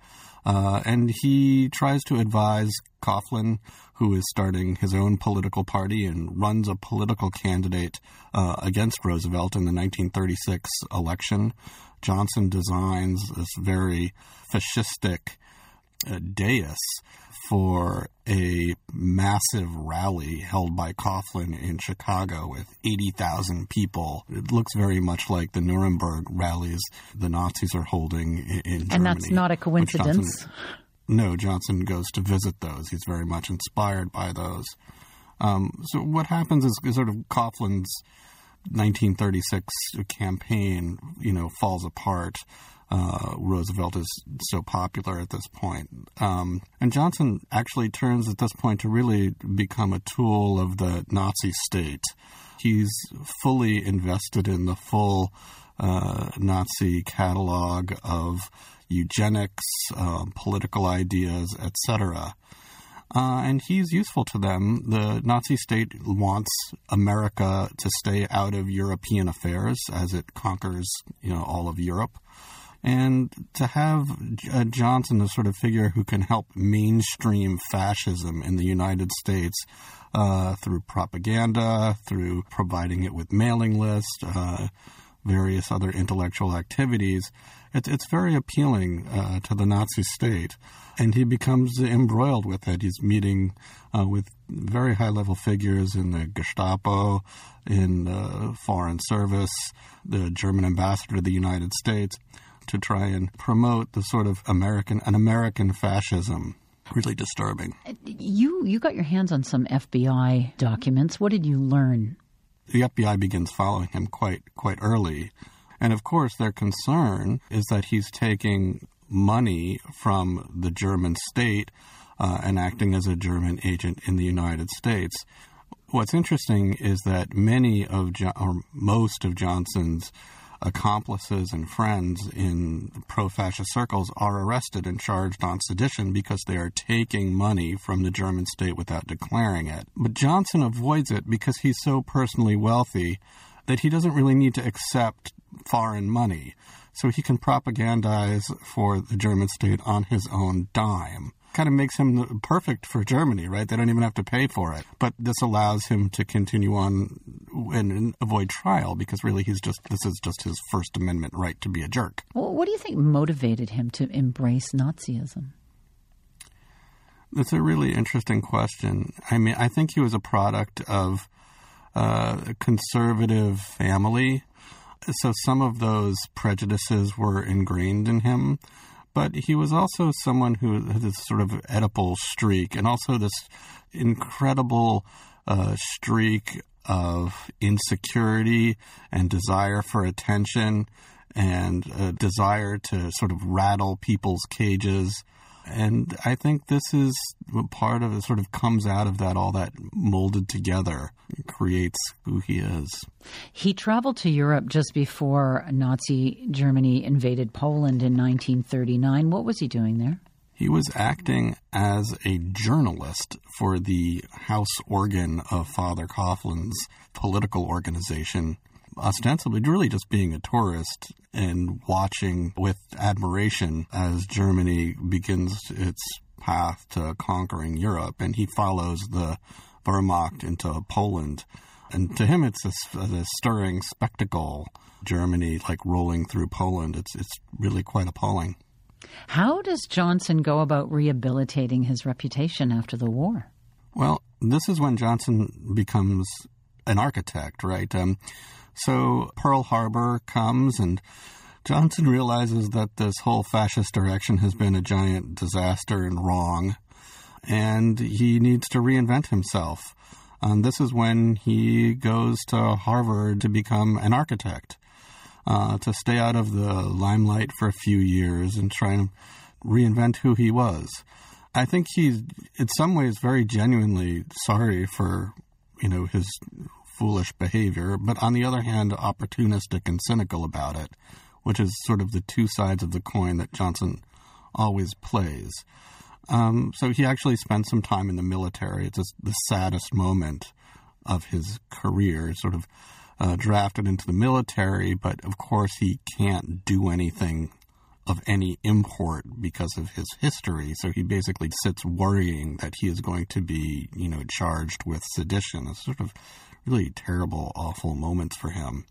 Uh, and he tries to advise Coughlin, who is starting his own political party and runs a political candidate uh, against Roosevelt in the 1936 election. Johnson designs this very fascistic uh, dais for a massive rally held by Coughlin in Chicago with 80,000 people. It looks very much like the Nuremberg rallies the Nazis are holding in, in Germany. And that's not a coincidence. Johnson, no, Johnson goes to visit those. He's very much inspired by those. Um, so what happens is, is sort of Coughlin's 1936 campaign, you know, falls apart uh, Roosevelt is so popular at this point. Um, and Johnson actually turns at this point to really become a tool of the Nazi state. He's fully invested in the full uh, Nazi catalog of eugenics, uh, political ideas, etc. Uh, and he's useful to them. The Nazi state wants America to stay out of European affairs as it conquers, you know, all of Europe. And to have uh, Johnson, the sort of figure who can help mainstream fascism in the United States uh, through propaganda, through providing it with mailing lists, uh, various other intellectual activities, it's, it's very appealing uh, to the Nazi state. And he becomes embroiled with it. He's meeting uh, with very high level figures in the Gestapo, in the Foreign Service, the German ambassador to the United States to try and promote the sort of American an American fascism. Really disturbing. You you got your hands on some FBI documents. What did you learn? The FBI begins following him quite quite early. And of course their concern is that he's taking money from the German state uh, and acting as a German agent in the United States. What's interesting is that many of jo- or most of Johnson's accomplices and friends in pro fascist circles are arrested and charged on sedition because they are taking money from the German state without declaring it. But Johnson avoids it because he's so personally wealthy that he doesn't really need to accept foreign money. So he can propagandize for the German state on his own dime kind of makes him perfect for Germany, right? They don't even have to pay for it. But this allows him to continue on and, and, avoid trial because really he's just this is just his First Amendment right to be a jerk. Well, what do you think motivated him to embrace Nazism? That's a really interesting question. I mean, I think he was a product of uh, a conservative family. So some of those prejudices were ingrained in him but he was also someone who had this sort of Oedipal streak and also this incredible uh, streak of insecurity and desire for attention and a desire to sort of rattle people's cages and I think this is part of it, sort of comes out of that, all that molded together, creates who he is. He traveled to Europe just before Nazi Germany invaded Poland in 1939. What was he doing there? He was acting as a journalist for the house organ of Father Coughlin's political organization, ostensibly really just being a tourist and watching with admiration as Germany begins its path to conquering Europe. And he follows the Wehrmacht into Poland. And to him, it's a, a stirring spectacle. Germany like rolling through Poland. It's it's really quite appalling. How does Johnson go about rehabilitating his reputation after the war? Well, this is when Johnson becomes an architect, right? Um, so Pearl Harbor comes, and Johnson realizes that this whole fascist direction has been a giant disaster and wrong, and he needs to reinvent himself. And this is when he goes to Harvard to become an architect, uh, to stay out of the limelight for a few years and try and reinvent who he was. I think he's, in some ways, very genuinely sorry for, you know, his foolish behavior, but on the other hand, opportunistic and cynical about it, which is sort of the two sides of the coin that Johnson always plays. Um, so he actually spent some time in the military. It's the saddest moment of his career, sort of uh, drafted into the military, but of course he can't do anything of any import because of his history. So he basically sits worrying that he is going to be, you know, charged with sedition. Sort of really terrible, awful moments for him.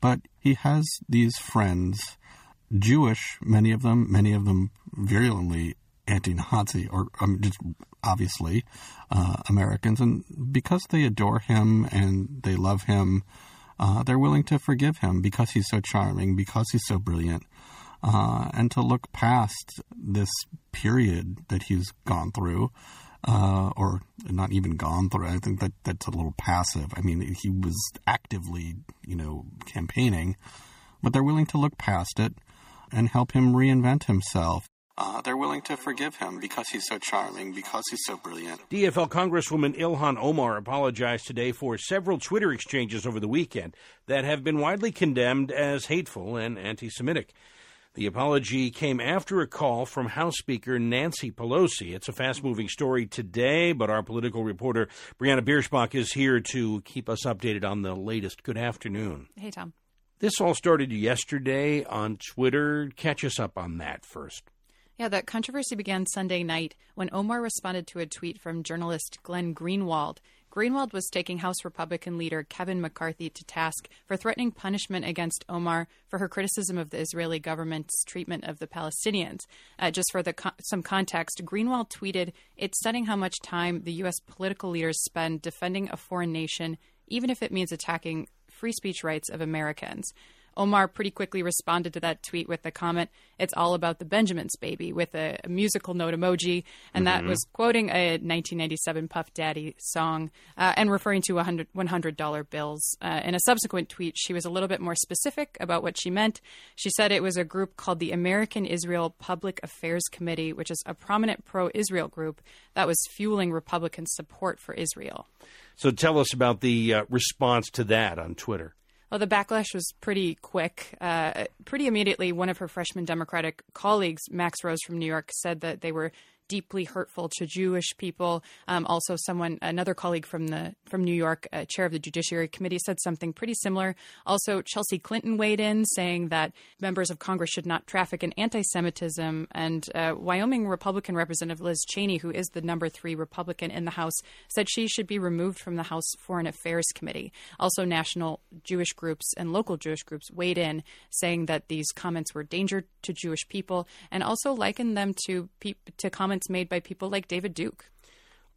But he has these friends, Jewish, many of them, many of them virulently anti-Nazi, or um, just obviously uh, Americans, and because they adore him and they love him, uh, they're willing to forgive him because he's so charming, because he's so brilliant, uh, and to look past this period that he's gone through. Uh, or not even gone through. I think that that's a little passive. I mean, he was actively, you know, campaigning, but they're willing to look past it and help him reinvent himself. Uh, they're willing to forgive him because he's so charming, because he's so brilliant. DFL Congresswoman Ilhan Omar apologized today for several Twitter exchanges over the weekend that have been widely condemned as hateful and anti Semitic. The apology came after a call from House Speaker Nancy Pelosi. It's a fast moving story today, but our political reporter Briana Bierschbach is here to keep us updated on the latest. Good afternoon. Hey, Tom. This all started yesterday on Twitter. Catch us up on that first. Yeah, that controversy began Sunday night when Omar responded to a tweet from journalist Glenn Greenwald. Greenwald was taking House Republican leader Kevin McCarthy to task for threatening punishment against Omar for her criticism of the Israeli government's treatment of the Palestinians. Uh, just for co- some context, Greenwald tweeted, "It's stunning how much time the U.S. political leaders spend defending a foreign nation, even if it means attacking free speech rights of Americans." Omar pretty quickly responded to that tweet with the comment, It's all about the Benjamins, baby, with a, a musical note emoji. And mm-hmm. that was quoting a 1997 Puff Daddy song uh, and referring to $100, $100 bills. Uh, in a subsequent tweet, she was a little bit more specific about what she meant. She said it was a group called the American Israel Public Affairs Committee, which is a prominent pro Israel group that was fueling Republican support for Israel. So tell us about the uh, response to that on Twitter. Well, the backlash was pretty quick. Uh, pretty immediately, one of her freshman Democratic colleagues, Max Rose from New York, said that they were deeply hurtful to Jewish people. Um, also, someone, another colleague from the from New York, uh, chair of the Judiciary Committee, said something pretty similar. Also, Chelsea Clinton weighed in, saying that members of Congress should not traffic in anti-Semitism. And uh, Wyoming Republican Representative Liz Cheney, who is the number three Republican in the House, said she should be removed from the House Foreign Affairs Committee. Also, national Jewish groups and local Jewish groups weighed in, saying that these comments were danger to Jewish people, and also likened them to pe- to comments comments made by people like David Duke.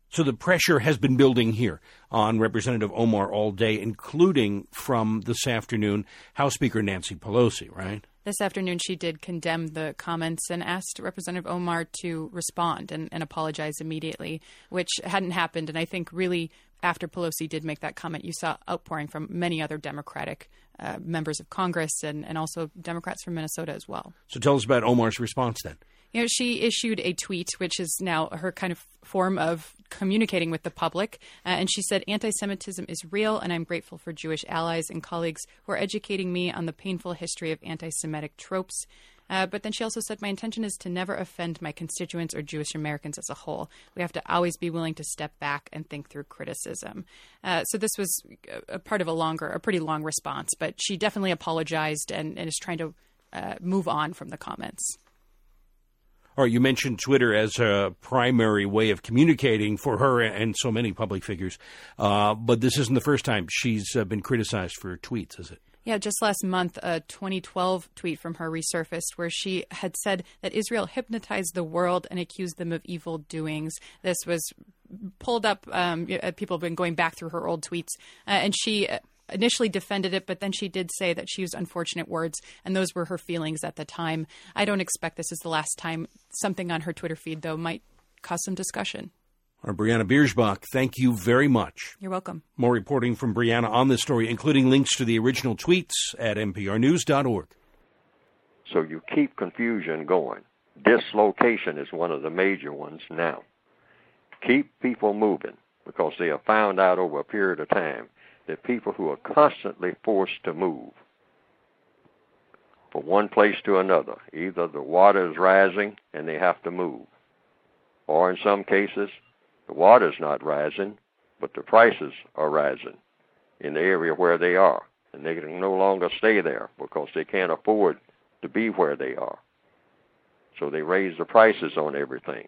So the pressure has been building here on Representative Omar all day, including from this afternoon House Speaker Nancy Pelosi, right? This afternoon, she did condemn the comments and asked Representative Omar to respond and, and apologize immediately, which hadn't happened. And I think really after Pelosi did make that comment, you saw outpouring from many other Democratic uh, members of Congress and, and also Democrats from Minnesota as well. So tell us about Omar's response then. You know, she issued a tweet, which is now her kind of form of communicating with the public. Uh, and she said, Anti Semitism is real, and I'm grateful for Jewish allies and colleagues who are educating me on the painful history of anti Semitic tropes. Uh, but then she also said, My intention is to never offend my constituents or Jewish Americans as a whole. We have to always be willing to step back and think through criticism. Uh, so this was a part of a longer, a pretty long response, but she definitely apologized and, and is trying to uh, move on from the comments. Right, you mentioned Twitter as a primary way of communicating for her and so many public figures, uh, but this isn't the first time she's uh, been criticized for tweets, is it? Yeah, just last month, a 2012 tweet from her resurfaced where she had said that Israel hypnotized the world and accused them of evil doings. This was pulled up. Um, people have been going back through her old tweets, uh, and she initially defended it, but then she did say that she used unfortunate words, and those were her feelings at the time. I don't expect this is the last time something on her Twitter feed, though, might cause some discussion. Our Briana Bierschbach, thank you very much. You're welcome. More reporting from Briana on this story, including links to the original tweets at mprnews.org. So you keep confusion going. Dislocation is one of the major ones now. Keep people moving because they have found out over a period of time that people who are constantly forced to move from one place to another. Either the water is rising and they have to move, or in some cases, the water is not rising, but the prices are rising in the area where they are, and they can no longer stay there because they can't afford to be where they are. So they raise the prices on everything.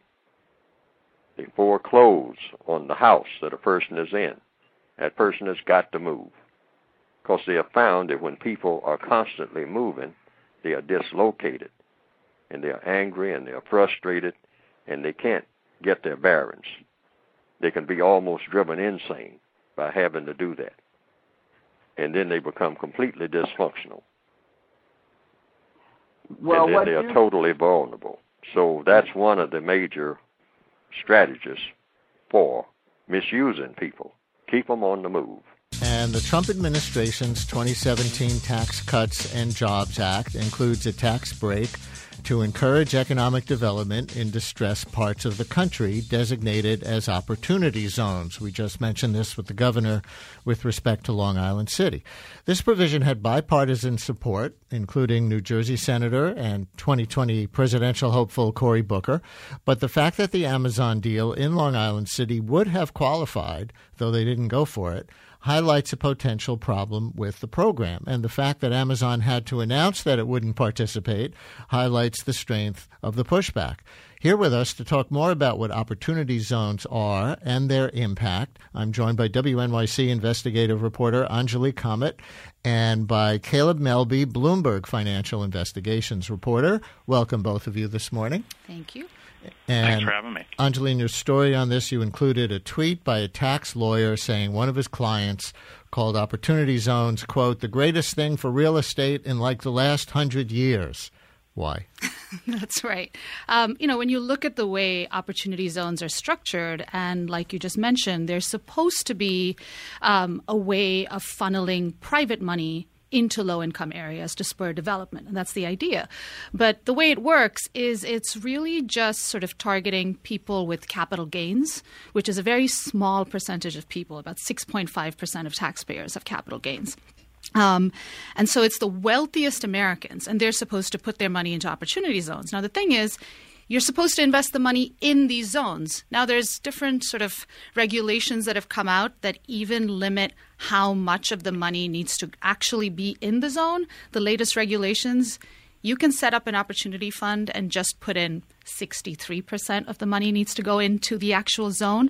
They foreclose on the house that a person is in. That person has got to move because they have found that when people are constantly moving, they are dislocated and they are angry and they are frustrated and they can't get their bearings. They can be almost driven insane by having to do that. And then they become completely dysfunctional. Well, and then they are you- totally vulnerable. So that's one of the major strategies for misusing people. Keep them on the move. And the Trump administration's 2017 Tax Cuts and Jobs Act includes a tax break to encourage economic development in distressed parts of the country designated as opportunity zones. We just mentioned this with the governor with respect to Long Island City. This provision had bipartisan support, including New Jersey Senator and 2020 presidential hopeful Cory Booker. But the fact that the Amazon deal in Long Island City would have qualified, though they didn't go for it, highlights a potential problem with the program. And the fact that Amazon had to announce that it wouldn't participate highlights the strength of the pushback. Here with us to talk more about what opportunity zones are and their impact, I'm joined by WNYC investigative reporter Anjali Kamat and by Caleb Melby, Bloomberg Financial Investigations reporter. Welcome, both of you, this morning. Thank you. And Thanks for having me. Anjali, in your story on this, you included a tweet by a tax lawyer saying one of his clients called Opportunity Zones, quote, the greatest thing for real estate in like the last hundred years. Why? That's right. Um, you know, when you look at the way opportunity zones are structured, and like you just mentioned, they're supposed to be um, a way of funneling private money into low income areas to spur development. And that's the idea. But the way it works is it's really just sort of targeting people with capital gains, which is a very small percentage of people. About 6.5% of taxpayers have capital gains. Um, and so it's the wealthiest Americans, and they're supposed to put their money into opportunity zones. Now, the thing is, you're supposed to invest the money in these zones. Now, there's different sort of regulations that have come out that even limit how much of the money needs to actually be in the zone. The latest regulations, you can set up an opportunity fund and just put in 63% of the money needs to go into the actual zone.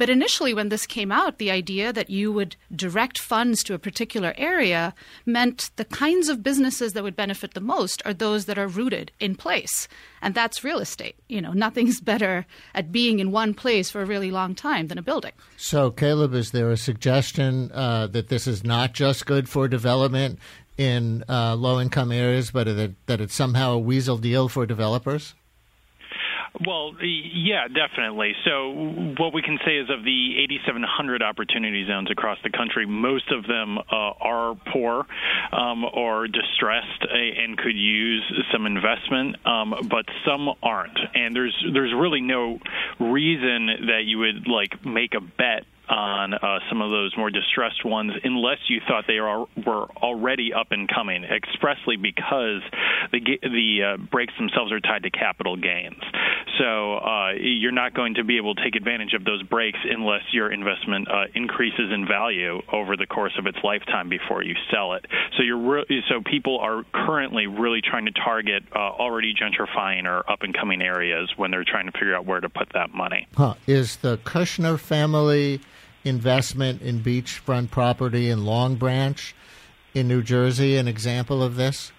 But initially, when this came out, the idea that you would direct funds to a particular area meant the kinds of businesses that would benefit the most are those that are rooted in place. And that's real estate. You know, nothing's better at being in one place for a really long time than a building. So, Caleb, is there a suggestion uh, that this is not just good for development in uh, low income areas, but that, that it's somehow a weasel deal for developers? Well, yeah, definitely. So, what we can say is of the 8,700 opportunity zones across the country, most of them uh, are poor um, or distressed and could use some investment, um, but some aren't. And there's there's really no reason that you would like make a bet on uh, some of those more distressed ones unless you thought they are, were already up and coming, expressly because the the uh, breaks themselves are tied to capital gains. So uh, you're not going to be able to take advantage of those breaks unless your investment uh, increases in value over the course of its lifetime before you sell it. So you're re- so people are currently really trying to target uh, already gentrifying or up and coming areas when they're trying to figure out where to put that money. Huh. Is the Kushner family investment in beachfront property in Long Branch in New Jersey an example of this?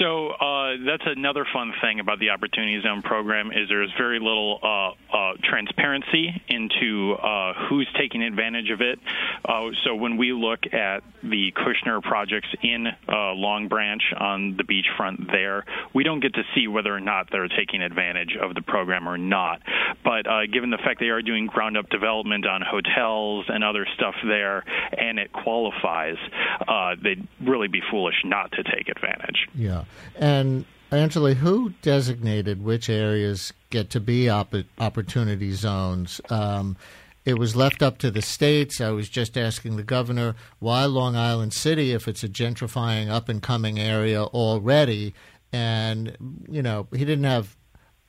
So uh, that's another fun thing about the Opportunity Zone program is there's very little uh, uh, transparency into uh, who's taking advantage of it. Uh, so when we look at the Kushner projects in uh, Long Branch on the beachfront there, we don't get to see whether or not they're taking advantage of the program or not. But given the fact they are doing ground up development on hotels and other stuff there, and it qualifies, they'd really be foolish not to take advantage. Yeah. And Anjali, who designated which areas get to be op- opportunity zones? Um, it was left up to the states. I was just asking the governor why Long Island City, if it's a gentrifying up and coming area already, and you know he didn't have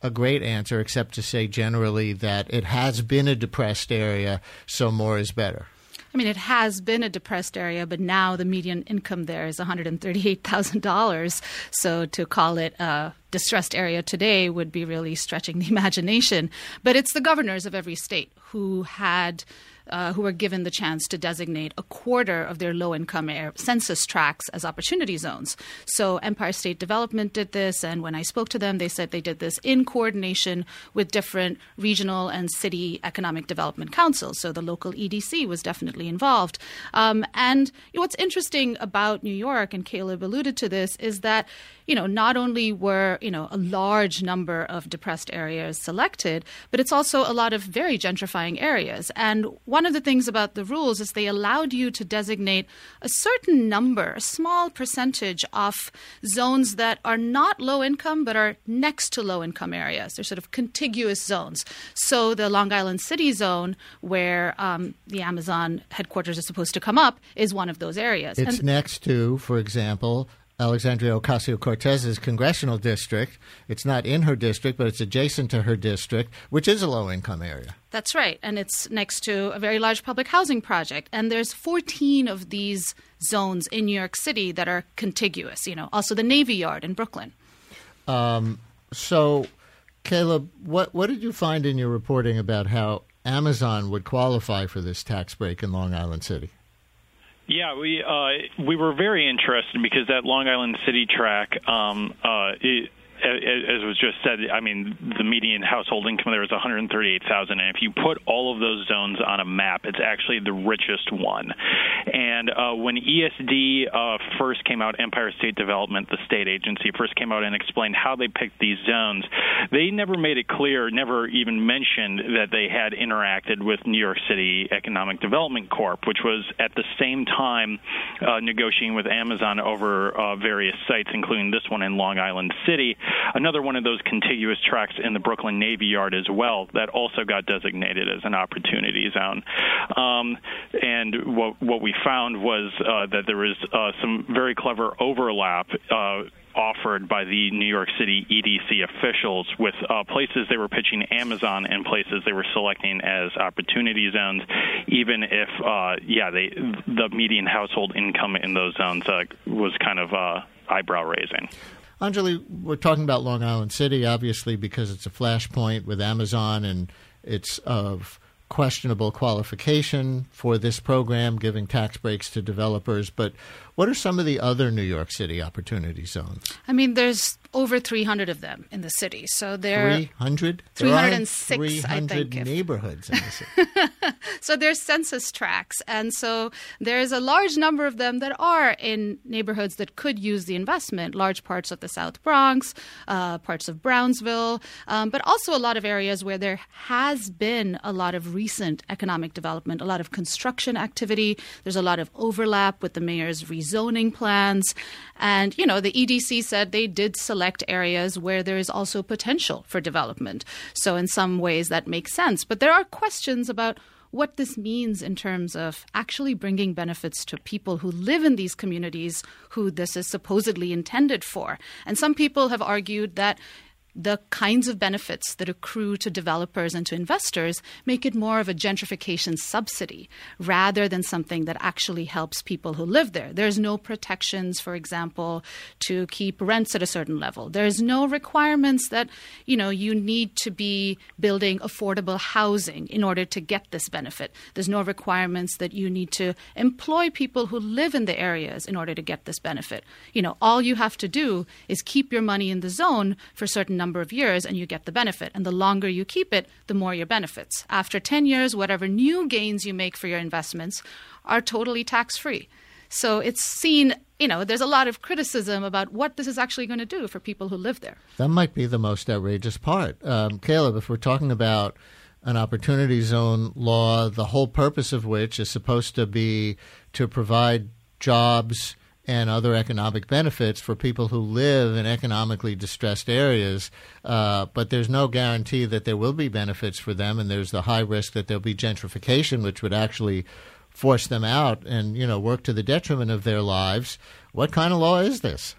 a great answer except to say generally that it has been a depressed area, so more is better. I mean, it has been a depressed area, but now the median income there is $138,000. So to call it a distressed area today would be really stretching the imagination. But it's the governors of every state who had uh, who were given the chance to designate a quarter of their low income census tracts as opportunity zones. So Empire State Development did this, and when I spoke to them, they said they did this in coordination with different regional and city economic development councils. So the local EDC was definitely involved. Um, and what's interesting about New York, and Caleb alluded to this, is that you know, not only were, you know, a large number of depressed areas selected, but it's also a lot of very gentrifying areas. And one of the things about the rules is they allowed you to designate a certain number, a small percentage of zones that are not low income but are next to low income areas. They're sort of contiguous zones. So the Long Island City zone, where um, the Amazon headquarters is supposed to come up, is one of those areas. It's and next to, for example, Alexandria Ocasio Cortez's congressional district. It's not in her district, but it's adjacent to her district, which is a low income area. That's right. And it's next to a very large public housing project. And there's 14 of these zones in New York City that are contiguous, you know, also the Navy Yard in Brooklyn. Um, so, Caleb, what, what did you find in your reporting about how Amazon would qualify for this tax break in Long Island City? Yeah, we uh, we were very interested because that Long Island City track um, uh, it, as was just said, I mean, the median household income there is 138,000, and if you put all of those zones on a map, it's actually the richest one. And uh, when ESD uh, first came out, Empire State Development, the state agency, first came out and explained how they picked these zones, they never made it clear, never even mentioned that they had interacted with New York City Economic Development Corp, which was at the same time uh, negotiating with Amazon over uh, various sites, including this one in Long Island City another one of those contiguous tracks in the Brooklyn Navy Yard as well that also got designated as an opportunity zone. Um, and what what we found was uh, that there was uh, some very clever overlap. Uh, offered by the New York City EDC officials with uh, places they were pitching Amazon and places they were selecting as opportunity zones, even if, uh, yeah, they, the median household income in those zones uh, was kind of uh, eyebrow raising. Anjali, we're talking about Long Island City, obviously, because it's a flashpoint with Amazon and it's of questionable qualification for this program, giving tax breaks to developers. But what are some of the other New York City opportunity zones? I mean, there's over 300 of them in the city. So there 300? 306, 300 I think. neighborhoods in the city. so there's census tracts. And so there's a large number of them that are in neighborhoods that could use the investment, large parts of the South Bronx, uh, parts of Brownsville, um, but also a lot of areas where there has been a lot of recent economic development, a lot of construction activity. There's a lot of overlap with the mayor's rezoning plans. And, you know, the EDC said they did select areas where there is also potential for development. So, in some ways, that makes sense. But there are questions about what this means in terms of actually bringing benefits to people who live in these communities who this is supposedly intended for. And some people have argued that the kinds of benefits that accrue to developers and to investors make it more of a gentrification subsidy rather than something that actually helps people who live there. There's no protections, for example, to keep rents at a certain level. There's no requirements that, you know, you need to be building affordable housing in order to get this benefit. There's no requirements that you need to employ people who live in the areas in order to get this benefit. You know, all you have to do is keep your money in the zone for certain number of years and you get the benefit. And the longer you keep it, the more your benefits. After 10 years, whatever new gains you make for your investments are totally tax free. So it's seen, you know, there's a lot of criticism about what this is actually going to do for people who live there. That might be the most outrageous part. Um, Caleb, if we're talking about an opportunity zone law, the whole purpose of which is supposed to be to provide jobs and other economic benefits for people who live in economically distressed areas, uh, but there's no guarantee that there will be benefits for them, and there's the high risk that there'll be gentrification, which would actually force them out and you know work to the detriment of their lives. What kind of law is this?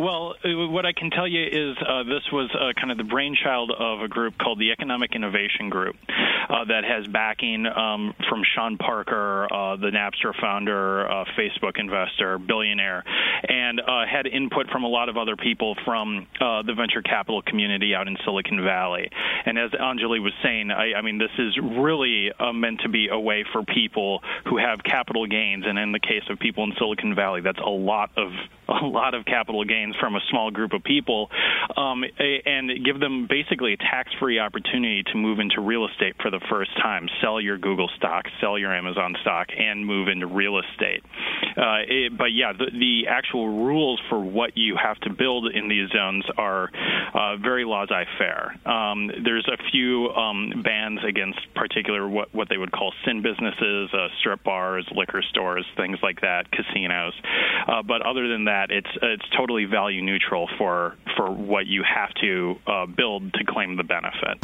Well, uh, what I can tell you is uh, this was uh, kind of the brainchild of a group called the Economic Innovation Group uh, that has backing um, from Sean Parker, uh, the Napster founder, uh, Facebook investor, billionaire, and had input from a lot of other people from the venture capital community out in Silicon Valley. And as Anjali was saying, I, I mean, this is really meant to be a way for people who have capital gains, and in the case of people in Silicon Valley, that's a lot of a lot of capital gains from a small group of people, um, and give them basically a tax-free opportunity to move into real estate for the first time. Sell your Google stock, sell your Amazon stock, and move into real estate. Uh, it, but yeah, the, the, actual rules for what you have to build in these zones are uh, very laissez-faire. Um, there's a few um, bans against particular what what they would call sin businesses, uh, strip bars, liquor stores, things like that, casinos. Uh, but other than that, it's it's totally value neutral for for what you have to uh, build to claim the benefit.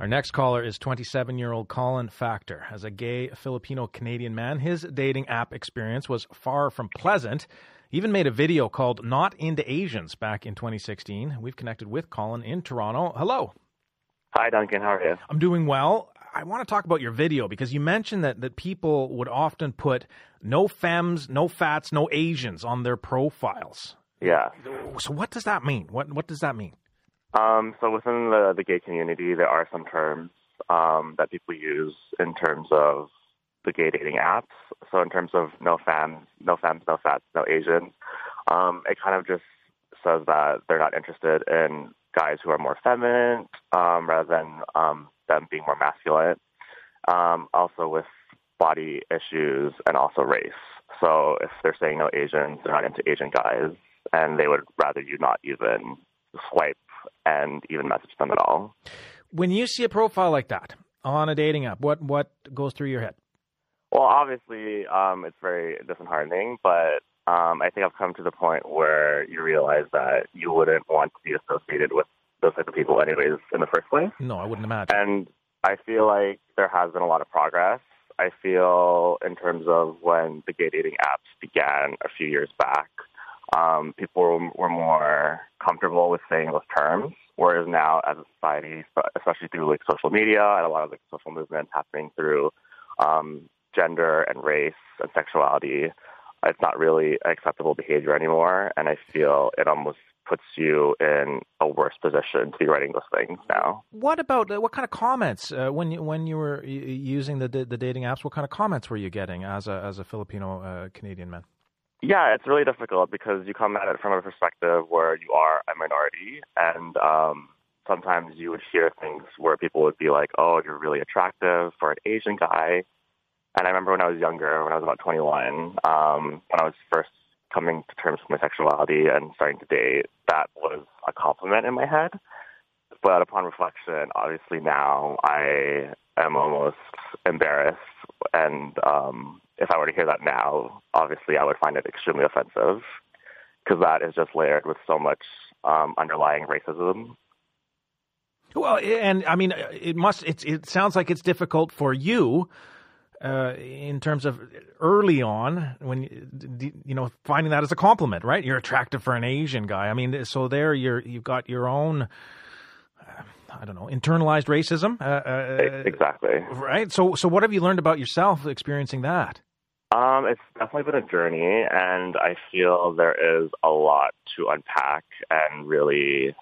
Our next caller is 27 year old Colin Factor. As a gay Filipino Canadian man, his dating app experience was far from pleasant. He even made a video called Not Into Asians back in 2016. We've connected with Colin in Toronto. Hello. Hi, Duncan. How are you? I'm doing well. I want to talk about your video because you mentioned that, that people would often put no femmes, no fats, no Asians on their profiles. Yeah. So what does that mean? What what does that mean? Um, so within the, the gay community, there are some terms um, that people use in terms of the gay dating apps. So in terms of no femmes, no femmes, no fats, no Asians, um, it kind of just says that they're not interested in guys who are more feminine um, rather than um, them being more masculine. Um, also with body issues and also race. So if they're saying no Asians, they're not into Asian guys, and they would rather you not even swipe and even message them at all. When you see a profile like that on a dating app, what what goes through your head? Well, obviously, um, it's very disheartening, but um, I think I've come to the point where you realize that you wouldn't want to be associated with those type of people anyways in the first place. No, I wouldn't imagine. And I feel like there has been a lot of progress. I feel in terms of when the gay dating apps began a few years back, um, people were, more comfortable with saying those terms. Whereas now, as a society, especially through like social media and a lot of like social movements happening through um, gender and race and sexuality, it's not really acceptable behavior anymore. And I feel it almost puts you in a worse position to be writing those things now. What about uh, what kind of comments uh, when you when you were using the the dating apps? What kind of comments were you getting as a as a Filipino uh, Canadian man? Yeah, it's really difficult because you come at it from a perspective where you are a minority, and um, sometimes you would hear things where people would be like, "Oh, you're really attractive for an Asian guy." And I remember when I was younger, when I was about 21, um, when I was first coming to terms with my sexuality and starting to date, that was a compliment in my head. But upon reflection, obviously now I am almost embarrassed. And um, if I were to hear that now, obviously I would find it extremely offensive because that is just layered with so much um, underlying racism. Well, and I mean, it must. It, it sounds like it's difficult for you uh, in terms of early on when you know finding that as a compliment, right? You're attractive for an Asian guy. I mean, so there you're you've got your own. Uh, I don't know, internalized racism. Uh, uh, exactly. Right. So, so what have you learned about yourself experiencing that? Um, it's definitely been a journey, and I feel there is a lot to unpack and really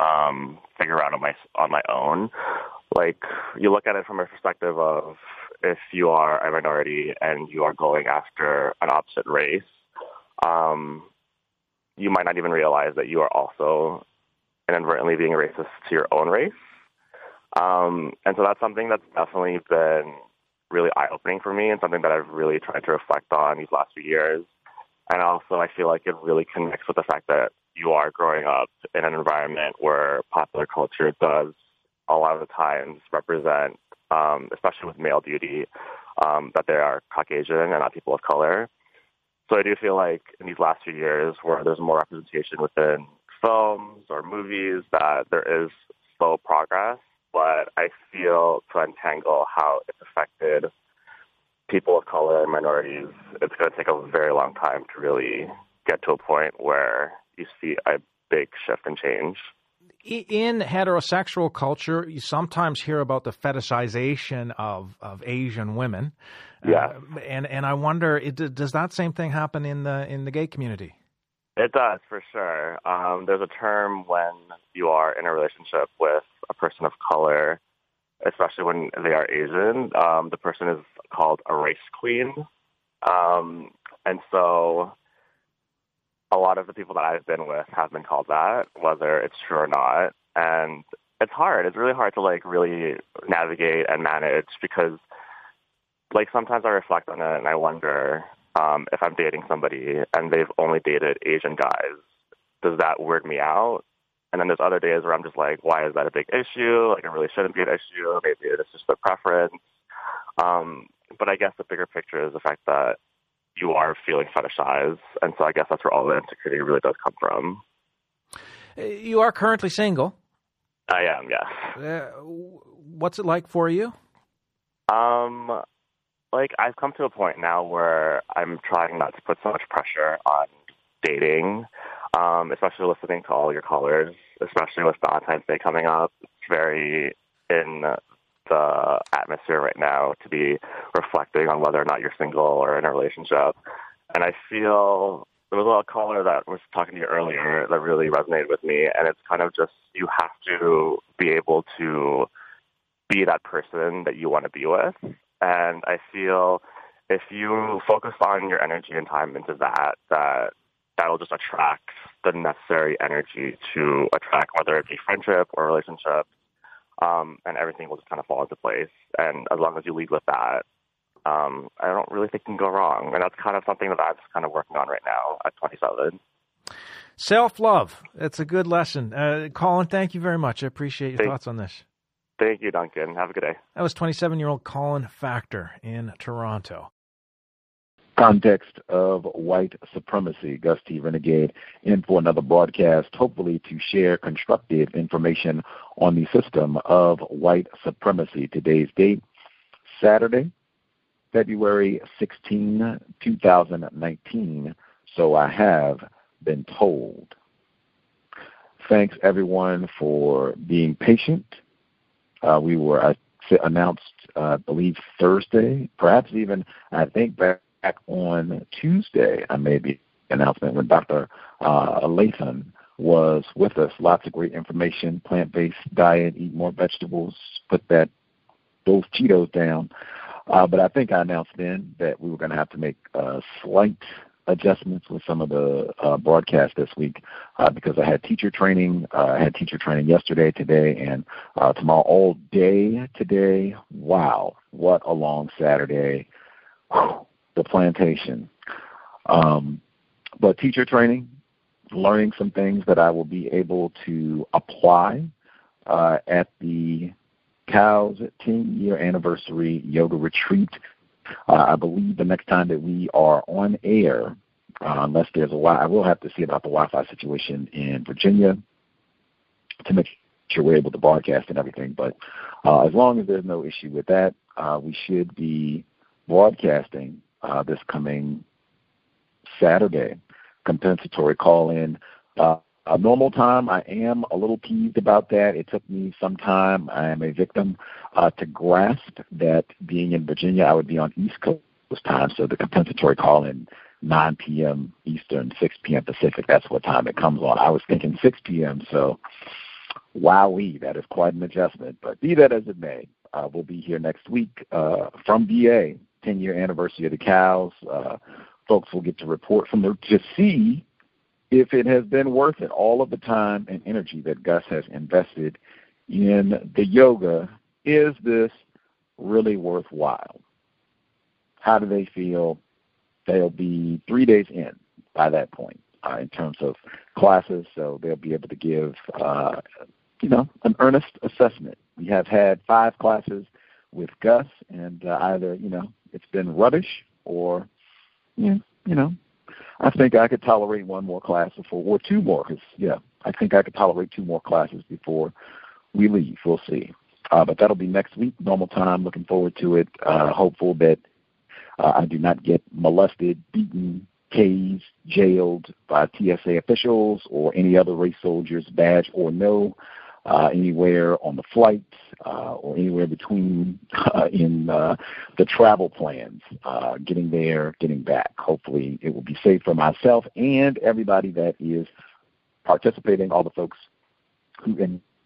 um, figure out on my on my own. Like you look at it from a perspective of if you are a minority and you are going after an opposite race, um, you might not even realize that you are also inadvertently being racist to your own race. Um, and so that's something that's definitely been really eye opening for me and something that I've really tried to reflect on these last few years. And also, I feel like it really connects with the fact that you are growing up in an environment where popular culture does a lot of the times represent, um, especially with male duty, um, that they are Caucasian and not people of color. So I do feel like in these last few years, where there's more representation within films or movies, that there is slow progress. But I feel to untangle how it's affected people of color and minorities, it's going to take a very long time to really get to a point where you see a big shift and change. In heterosexual culture, you sometimes hear about the fetishization of, of Asian women. Yeah. Uh, and and I wonder, it, does that same thing happen in the in the gay community? It does for sure. Um, there's a term when you are in a relationship with a person of color, especially when they are Asian. Um, the person is called a race queen, um, and so a lot of the people that I've been with have been called that, whether it's true or not. And it's hard. It's really hard to like really navigate and manage because like sometimes I reflect on it and I wonder um, if I'm dating somebody and they've only dated Asian guys, does that weird me out? And then there's other days where I'm just like, why is that a big issue? Like it really shouldn't be an issue. Maybe it's just a preference. Um, but I guess the bigger picture is the fact that you are feeling fetishized. And so I guess that's where all the insecurity really does come from. You are currently single. I am, yes. Uh, what's it like for you? Um, like I've come to a point now where I'm trying not to put so much pressure on dating, um, especially listening to all your callers, especially with Valentine's Day coming up. It's very in the atmosphere right now to be reflecting on whether or not you're single or in a relationship. And I feel there was a little caller that was talking to you earlier that really resonated with me. And it's kind of just you have to be able to be that person that you want to be with. And I feel if you focus on your energy and time into that, that that'll just attract the necessary energy to attract whether it be friendship or relationship um, and everything will just kind of fall into place. And as long as you lead with that, um, I don't really think you can go wrong. And that's kind of something that I'm just kind of working on right now at 27. Self love. That's a good lesson. Uh, Colin, thank you very much. I appreciate your thank, thoughts on this. Thank you, Duncan. Have a good day. That was 27 year old Colin Factor in Toronto context of white supremacy. Gus T. Renegade in for another broadcast, hopefully to share constructive information on the system of white supremacy. Today's date, Saturday, February 16, 2019. So I have been told. Thanks everyone for being patient. Uh, we were announced, uh, I believe, Thursday, perhaps even, I think, back back on Tuesday, I made the announcement when Dr. Uh, Lathan was with us. Lots of great information, plant-based diet, eat more vegetables, put that those Cheetos down. Uh, but I think I announced then that we were going to have to make uh, slight adjustments with some of the uh, broadcasts this week uh, because I had teacher training. Uh, I had teacher training yesterday, today, and uh, tomorrow all day today. Wow, what a long Saturday. Whew the plantation. Um, but teacher training, learning some things that I will be able to apply uh, at the COWS 10 year anniversary yoga retreat. Uh, I believe the next time that we are on air, uh, unless there's a Wi, I will have to see about the Wi-Fi situation in Virginia to make sure we're able to broadcast and everything. But uh, as long as there's no issue with that, uh, we should be broadcasting uh, this coming Saturday. Compensatory call in. Uh, a normal time, I am a little teased about that. It took me some time. I am a victim uh, to grasp that being in Virginia, I would be on East Coast time. So the compensatory call in 9 p.m. Eastern, 6 p.m. Pacific. That's what time it comes on. I was thinking 6 p.m. So, wowee, that is quite an adjustment. But be that as it may, uh, we'll be here next week uh, from VA 10 year anniversary of the cows. Uh, folks will get to report from there to see if it has been worth it. All of the time and energy that Gus has invested in the yoga, is this really worthwhile? How do they feel? They'll be three days in by that point uh, in terms of classes, so they'll be able to give uh, you know, an earnest assessment. We have had five classes with Gus, and uh, either you know it's been rubbish or yeah, you know, I think I could tolerate one more class before, or two more, because yeah, I think I could tolerate two more classes before we leave. We'll see. Uh, but that'll be next week, normal time. Looking forward to it. Uh, hopeful that uh, I do not get molested, beaten, tased, jailed by TSA officials or any other race soldiers, badge or no uh, anywhere on the flight uh, or anywhere between uh, in uh, the travel plans, uh, getting there, getting back. Hopefully, it will be safe for myself and everybody that is participating, all the folks who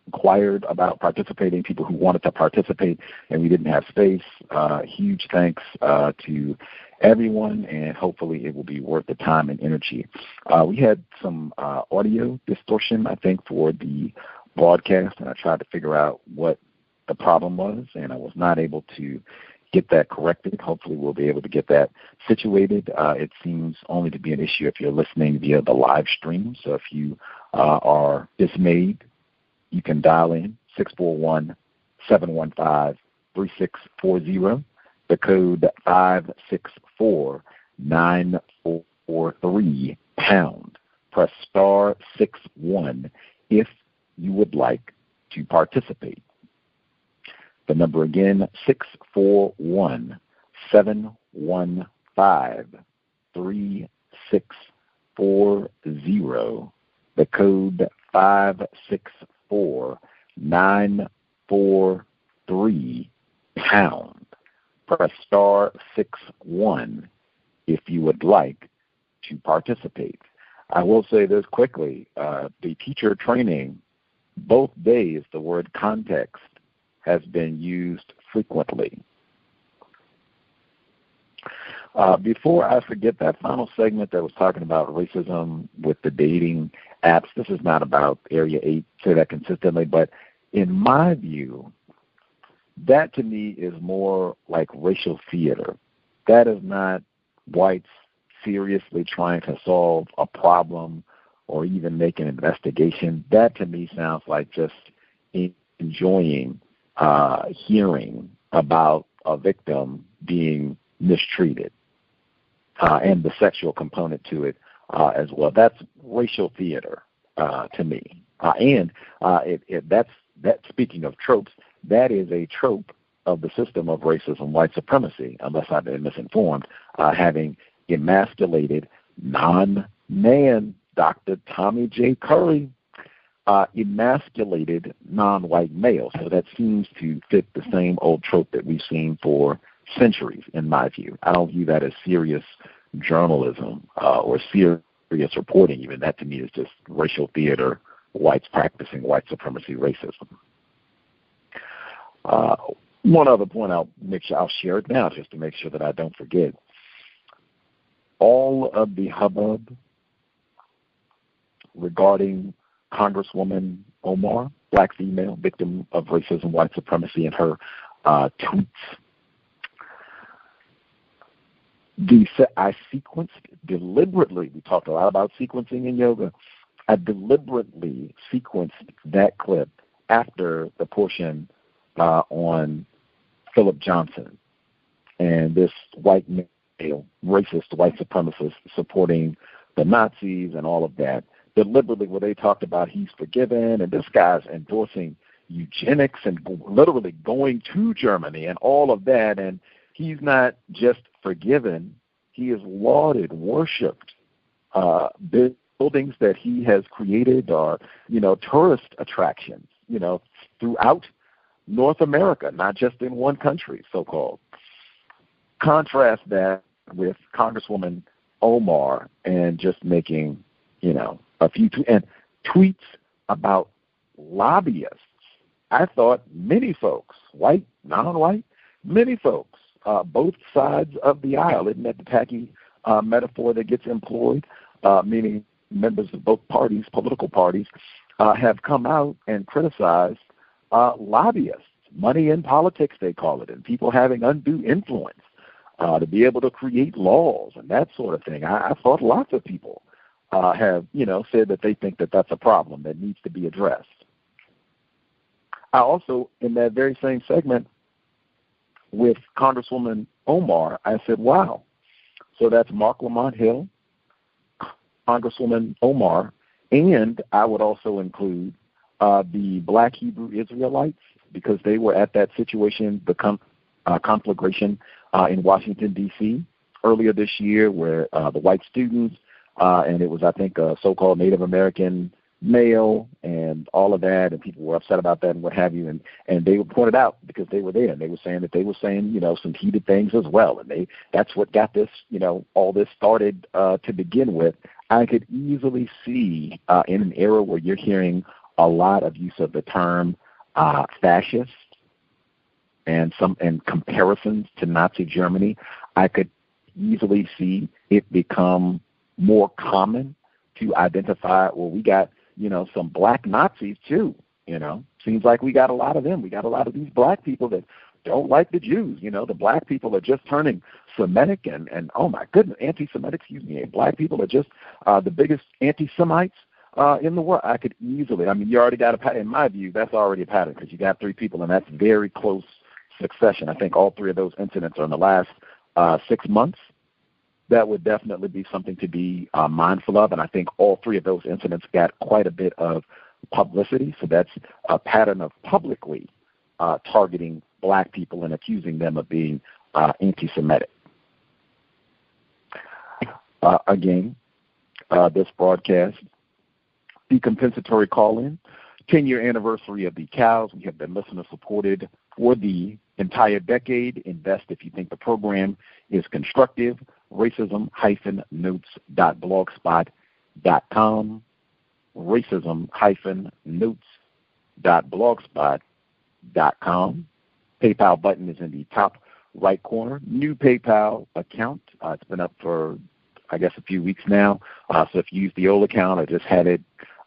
inquired about participating, people who wanted to participate, and we didn't have space. Uh, huge thanks uh, to everyone, and hopefully it will be worth the time and energy. Uh, we had some uh, audio distortion, I think, for the broadcast, and I tried to figure out what the problem was, and I was not able to get that corrected. Hopefully, we'll be able to get that situated. Uh, it seems only to be an issue if you're listening via the live stream. So if you uh, are dismayed, you can dial in 641 715 3640, the code 564 943 pound. Press star 6 1 if you would like to participate. The number again, 641 715 3640. The code 564 943 pound. Press star 61 if you would like to participate. I will say this quickly uh, the teacher training both days the word context has been used frequently. Uh, before I forget that final segment that was talking about racism with the dating apps, this is not about Area 8, say that consistently, but in my view, that to me is more like racial theater. That is not whites seriously trying to solve a problem or even make an investigation, that to me sounds like just enjoying uh, hearing about a victim being mistreated uh, and the sexual component to it uh, as well. That's racial theater uh, to me, uh, and uh, it, it, that's that. Speaking of tropes, that is a trope of the system of racism, white supremacy, unless I've been misinformed, uh, having emasculated non-man Dr. Tommy J. Curry uh, emasculated non-white males. So that seems to fit the same old trope that we've seen for centuries, in my view. I don't view that as serious journalism uh, or serious reporting. Even that to me is just racial theater, whites practicing white supremacy racism. Uh, one other point I'll make sure I'll share it now just to make sure that I don't forget. All of the hubbub regarding Congresswoman Omar, black female, victim of racism, white supremacy, and her uh, tweets. The, I sequenced deliberately, we talked a lot about sequencing in yoga. I deliberately sequenced that clip after the portion uh, on Philip Johnson and this white male, racist white supremacist supporting the Nazis and all of that deliberately where they talked about he's forgiven and this guy's endorsing eugenics and literally going to Germany and all of that. And he's not just forgiven. He is lauded worshipped uh buildings that he has created are you know tourist attractions you know throughout North America not just in one country so called contrast that with Congresswoman Omar and just making you know a few t- and tweets about lobbyists. I thought many folks, white, non-white, many folks, uh, both sides of the aisle, isn't that the tacky uh, metaphor that gets employed? Uh, meaning members of both parties, political parties, uh, have come out and criticized uh, lobbyists, money in politics, they call it, and people having undue influence uh, to be able to create laws and that sort of thing. I, I thought lots of people uh, have you know said that they think that that's a problem that needs to be addressed. I also, in that very same segment with Congresswoman Omar, I said, wow. So that's Marc Lamont Hill, Congresswoman Omar, and I would also include uh, the Black Hebrew Israelites because they were at that situation, the com- uh, conflagration uh, in Washington, D.C. earlier this year, where uh, the white students, uh, and it was, I think, a so called Native American male and all of that and people were upset about that and what have you. And and they were pointed out because they were there and they were saying that they were saying you know some heated things as well. And they that's what got this you know all this started uh to begin with. I could easily see uh in an era where you're hearing a lot of use of the term uh fascist and some and comparisons to nazi germany i could easily see it become more common to identify well we got you know, some black Nazis too. You know, seems like we got a lot of them. We got a lot of these black people that don't like the Jews. You know, the black people are just turning Semitic and and oh my goodness, anti-Semitic. Excuse me, black people are just uh, the biggest anti-Semites uh, in the world. I could easily. I mean, you already got a pattern. In my view, that's already a pattern because you got three people, and that's very close succession. I think all three of those incidents are in the last uh, six months that would definitely be something to be uh, mindful of. And I think all three of those incidents got quite a bit of publicity. So that's a pattern of publicly uh, targeting black people and accusing them of being uh, anti Semitic. Uh, again, uh, this broadcast, the compensatory call in, 10 year anniversary of the cows. We have been listener supported for the entire decade. Invest if you think the program is constructive racism-notes.blogspot.com, racism-notes.blogspot.com. PayPal button is in the top right corner. New PayPal account. Uh, it's been up for, I guess, a few weeks now. Uh, so if you use the old account, I just had it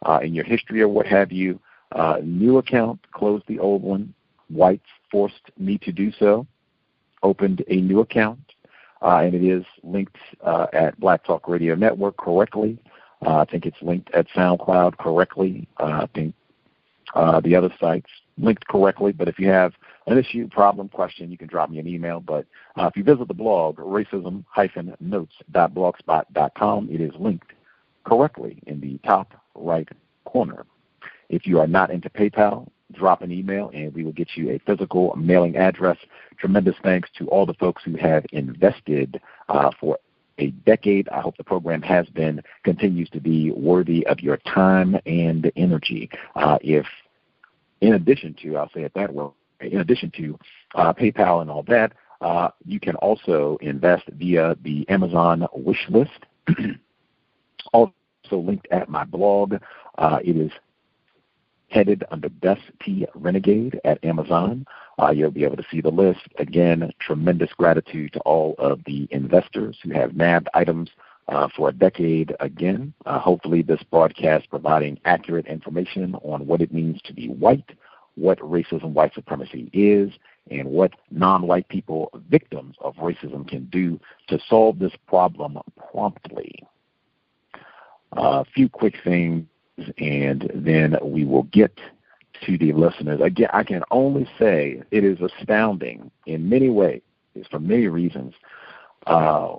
uh, in your history or what have you. Uh, new account, closed the old one. Whites forced me to do so. Opened a new account uh, and it is linked uh, at Black Talk Radio Network correctly. Uh, I think it's linked at SoundCloud correctly. Uh, I think uh, the other sites linked correctly. But if you have an issue, problem, question, you can drop me an email. But uh, if you visit the blog, racism-notes.blogspot.com, it is linked correctly in the top right corner. If you are not into PayPal, drop an email and we will get you a physical mailing address. Tremendous thanks to all the folks who have invested uh, for a decade. I hope the program has been, continues to be worthy of your time and energy. Uh, if, in addition to, I'll say it that way, in addition to uh, PayPal and all that, uh, you can also invest via the Amazon wish list. also linked at my blog. Uh, it is headed under Gus T Renegade at Amazon. Uh, you'll be able to see the list. Again, tremendous gratitude to all of the investors who have nabbed items uh, for a decade again. Uh, hopefully, this broadcast providing accurate information on what it means to be white, what racism, white supremacy is, and what non-white people, victims of racism, can do to solve this problem promptly. A few quick things and then we will get to the listeners. Again, I can only say it is astounding in many ways, for many reasons. Uh,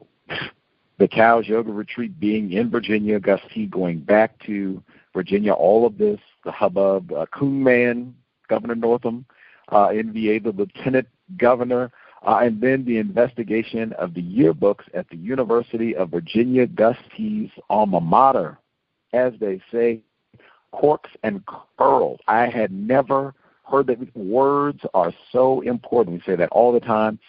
the Cows Yoga Retreat being in Virginia, Gus T going back to Virginia, all of this, the hubbub, uh, Coon Man, Governor Northam, uh, NVA, the Lieutenant Governor, uh, and then the investigation of the yearbooks at the University of Virginia, Gus T's alma mater, as they say, corks and curls. I had never heard that words are so important. We say that all the time.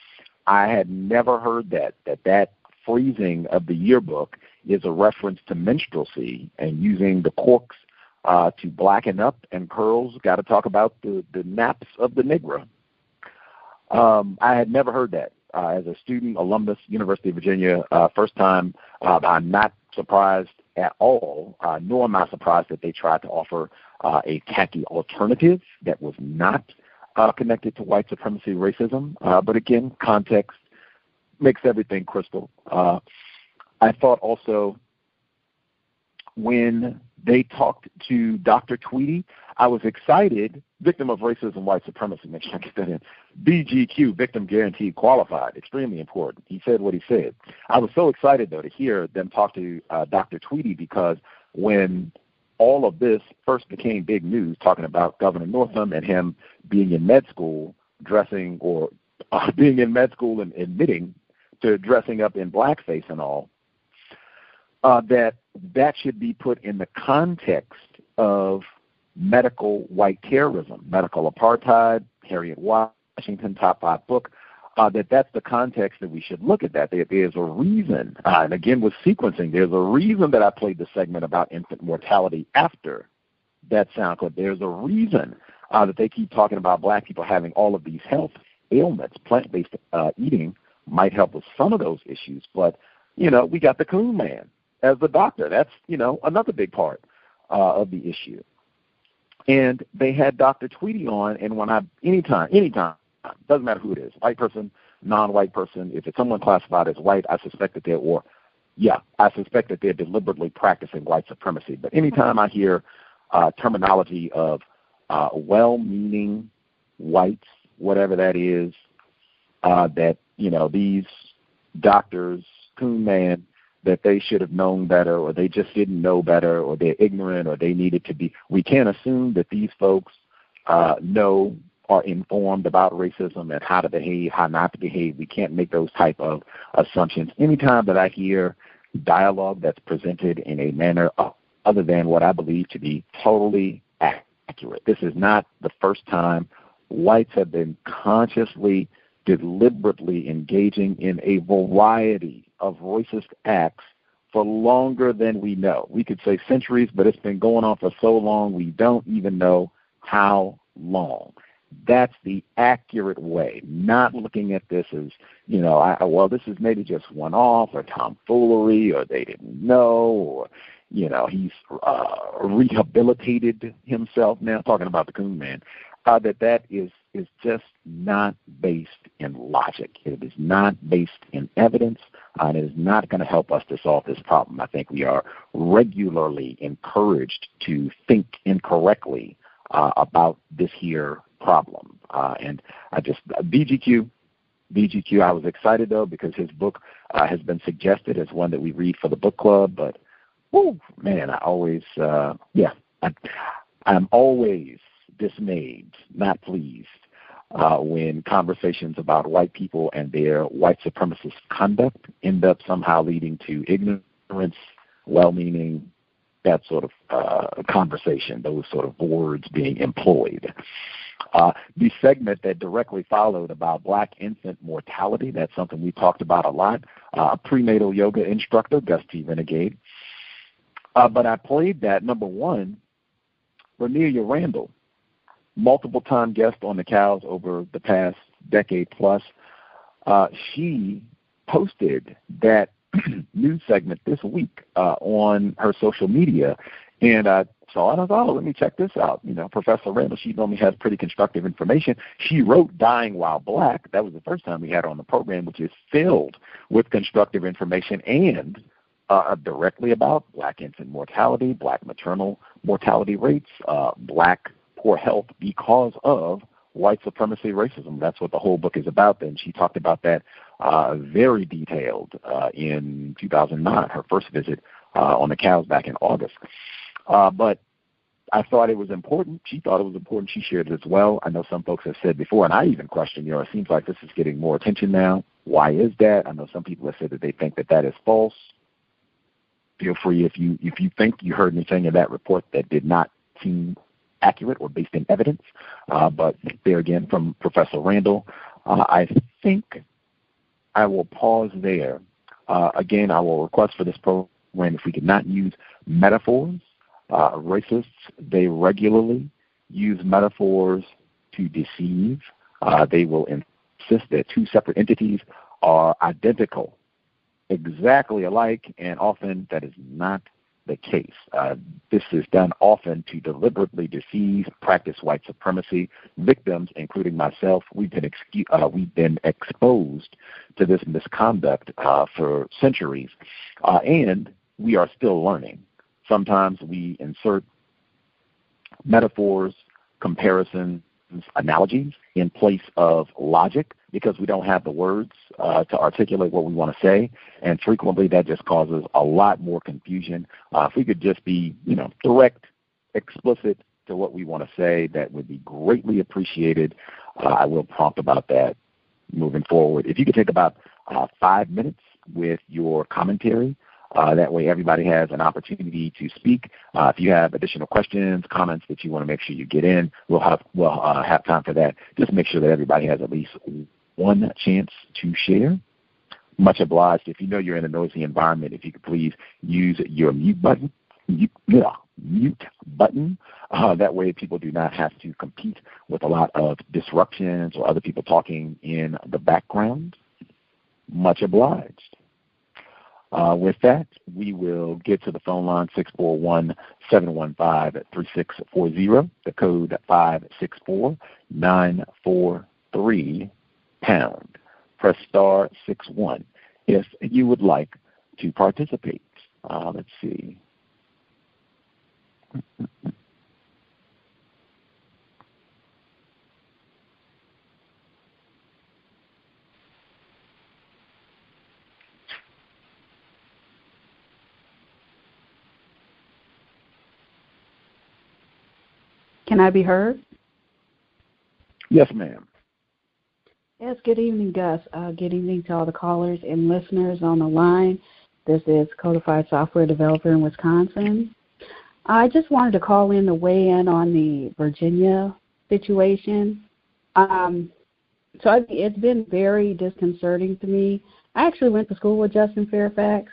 I had never heard that that that freezing of the yearbook is a reference to minstrelsy and using the corks uh, to blacken up and curls. Got to talk about the the naps of the Negro. Um, I had never heard that uh, as a student, alumnus, University of Virginia. Uh, first time. Uh, I'm not surprised at all, uh, nor am I surprised that they tried to offer uh, a khaki alternative that was not uh, connected to white supremacy racism. Uh, but again, context makes everything crystal. Uh, I thought also when they talked to Dr. Tweedy. I was excited, victim of racism, white supremacy. Make sure I get that in. VGQ, victim guaranteed qualified. Extremely important. He said what he said. I was so excited, though, to hear them talk to uh, Dr. Tweedy because when all of this first became big news, talking about Governor Northam and him being in med school, dressing or uh, being in med school and admitting to dressing up in blackface and all, uh, that that should be put in the context of medical white terrorism, medical apartheid, Harriet Washington, top five book, uh, that that's the context that we should look at that. There, there's a reason, uh, and again with sequencing, there's a reason that I played the segment about infant mortality after that sound clip. There's a reason uh, that they keep talking about black people having all of these health ailments. Plant-based uh, eating might help with some of those issues, but you know we got the coon man as the doctor. That's you know another big part uh, of the issue. And they had Dr. Tweedy on, and when I anytime, anytime, doesn't matter who it is, white person, non-white person, if it's someone classified as white, I suspect that they're or yeah, I suspect that they're deliberately practicing white supremacy. But anytime I hear uh, terminology of uh, well-meaning whites, whatever that is, uh, that you know these doctors, Coon Man, that they should have known better or they just didn't know better or they're ignorant or they needed to be. We can't assume that these folks uh, know are informed about racism and how to behave, how not to behave. We can't make those type of assumptions. Anytime that I hear dialogue that's presented in a manner other than what I believe to be totally accurate, this is not the first time whites have been consciously, deliberately engaging in a variety of racist acts for longer than we know. We could say centuries, but it's been going on for so long we don't even know how long. That's the accurate way, not looking at this as, you know, I, well, this is maybe just one off or tomfoolery or they didn't know or, you know, he's uh, rehabilitated himself now, talking about the coon man, uh, that that is is just not based in logic. It is not based in evidence, uh, and it is not going to help us to solve this problem. I think we are regularly encouraged to think incorrectly uh, about this here problem. Uh, and I just, VGQ, VGQ, I was excited though because his book uh, has been suggested as one that we read for the book club, but, whoo, man, I always, uh, yeah, I, I'm always dismayed, not pleased uh, when conversations about white people and their white supremacist conduct end up somehow leading to ignorance, well-meaning, that sort of uh, conversation, those sort of words being employed. Uh, the segment that directly followed about black infant mortality, that's something we talked about a lot. Uh, prenatal yoga instructor, Gus T. Renegade. Uh, but I played that, number one, Vernellia Randall, multiple time guest on the cows over the past decade plus. Uh, she posted that news segment this week uh, on her social media, and I saw it. I thought, oh, let me check this out. You know, Professor Randall, she normally has pretty constructive information. She wrote "Dying While Black." That was the first time we had her on the program, which is filled with constructive information and uh, directly about black infant mortality, black maternal mortality rates, uh, black poor health because of white supremacy racism. That's what the whole book is about. And she talked about that uh, very detailed uh, in 2009, her first visit uh, on the cows back in August. Uh, but I thought it was important. She thought it was important. She shared it as well. I know some folks have said before, and I even questioned, you know, it seems like this is getting more attention now. Why is that? I know some people have said that they think that that is false. Feel free if you if you think you heard anything in that report that did not seem accurate or based in evidence. Uh, but there again, from Professor Randall, uh, I think I will pause there. Uh, again, I will request for this program if we could not use metaphors. Uh, racists, they regularly use metaphors to deceive. Uh, they will insist that two separate entities are identical, exactly alike, and often that is not the case. Uh, this is done often to deliberately deceive, practice white supremacy. Victims, including myself, we've been uh, we've been exposed to this misconduct uh, for centuries, uh, and we are still learning. sometimes we insert metaphors, comparisons, analogies in place of logic because we don't have the words uh, to articulate what we want to say, and frequently that just causes a lot more confusion. Uh, if we could just be, you know, direct, explicit to what we want to say, that would be greatly appreciated. Uh, I will prompt about that moving forward. If you could take about uh, five minutes with your commentary uh, that way, everybody has an opportunity to speak. Uh, if you have additional questions, comments that you want to make sure you get in, we'll have we'll uh, have time for that. Just make sure that everybody has at least one chance to share. Much obliged. If you know you're in a noisy environment, if you could please use your mute button. Mute, yeah, mute button. Uh, that way, people do not have to compete with a lot of disruptions or other people talking in the background. Much obliged. Uh, with that, we will get to the phone line 641-715-3640, the code 564943 pound. Press star 61 if you would like to participate. Uh, let's see. Can I be heard? Yes, ma'am. Yes, good evening, Gus. Uh, good evening to all the callers and listeners on the line. This is Codified Software Developer in Wisconsin. I just wanted to call in to weigh in on the Virginia situation. Um, so I, it's been very disconcerting to me. I actually went to school with Justin Fairfax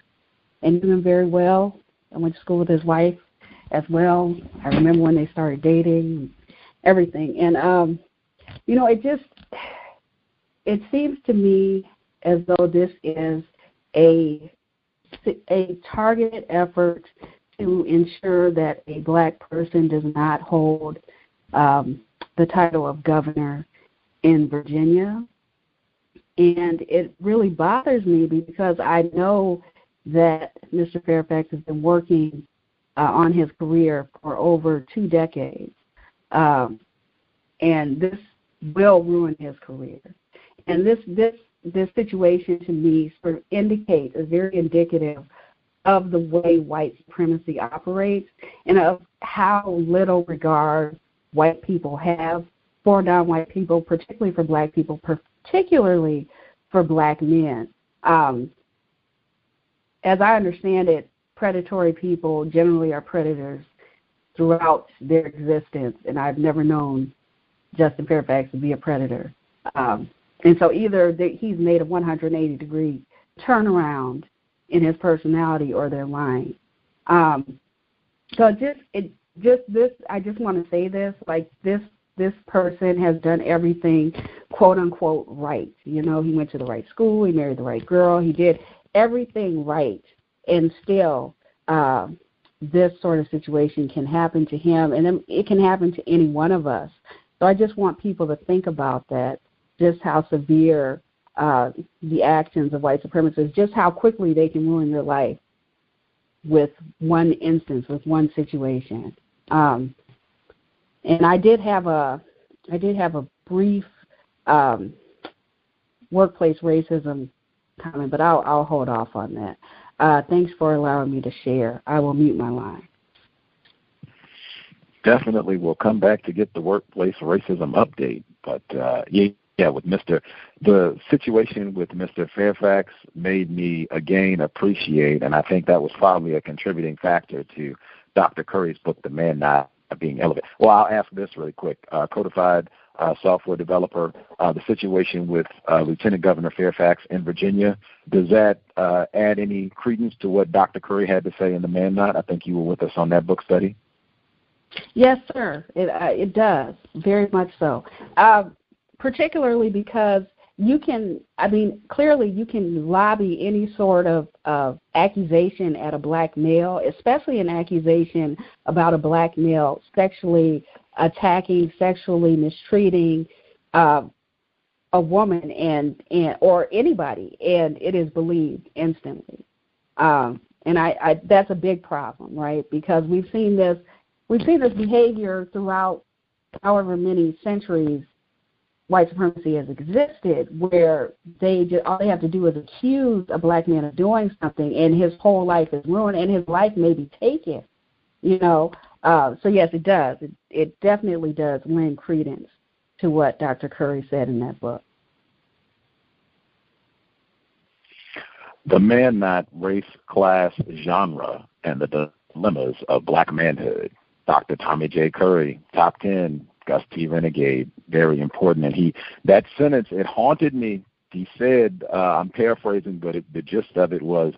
and knew him very well. I went to school with his wife as well. I remember when they started dating, everything, and um, you know, it just it seems to me as though this is a a targeted effort to ensure that a black person does not hold um, the title of governor in Virginia. And it really bothers me because I know that Mr. Fairfax has been working uh, on his career for over two decades. Um, and this will ruin his career. And this this this situation to me sort of indicates is very indicative of the way white supremacy operates and of how little regard white people have for non-white people, particularly for black people, particularly for black men. Um, as I understand it, predatory people generally are predators throughout their existence, and I've never known Justin Fairfax to be a predator. Um, and so either they, he's made a 180 degree turnaround in his personality, or they're lying. Um, so just it just this I just want to say this like this this person has done everything quote unquote right. You know, he went to the right school, he married the right girl, he did everything right and still uh, this sort of situation can happen to him, and it can happen to any one of us. So I just want people to think about that, just how severe uh, the actions of white supremacists, just how quickly they can ruin your life with one instance, with one situation. Um, and I did have a, I did have a brief um, workplace racism comment, but I'll, I'll hold off on that. Uh, thanks for allowing me to share. I will mute my line. Definitely, we'll come back to get the workplace racism update. But uh, yeah, yeah, with Mr. The situation with Mr. Fairfax made me again appreciate, and I think that was probably a contributing factor to Dr. Curry's book, The Man Not Being Elevated. Well, I'll ask this really quick. Uh, codified uh, software developer, uh, the situation with uh, Lieutenant Governor Fairfax in Virginia. Does that uh, add any credence to what Dr. Curry had to say in the Man Not? I think you were with us on that book study. Yes, sir. It uh, it does very much so. Uh, particularly because you can i mean clearly you can lobby any sort of of accusation at a black male especially an accusation about a black male sexually attacking, sexually mistreating uh, a woman and, and or anybody, and it is believed instantly. Um, and I, I that's a big problem, right? Because we've seen this we've seen this behavior throughout however many centuries white supremacy has existed, where they just, all they have to do is accuse a black man of doing something, and his whole life is ruined, and his life may be taken. You know, uh, so yes, it does. It, it definitely does lend credence to what Dr. Curry said in that book. The Man Not Race Class Genre and the Dilemmas of Black Manhood. Dr. Tommy J. Curry, top 10, Gus T. Renegade, very important. And he, that sentence, it haunted me. He said, uh, I'm paraphrasing, but it, the gist of it was,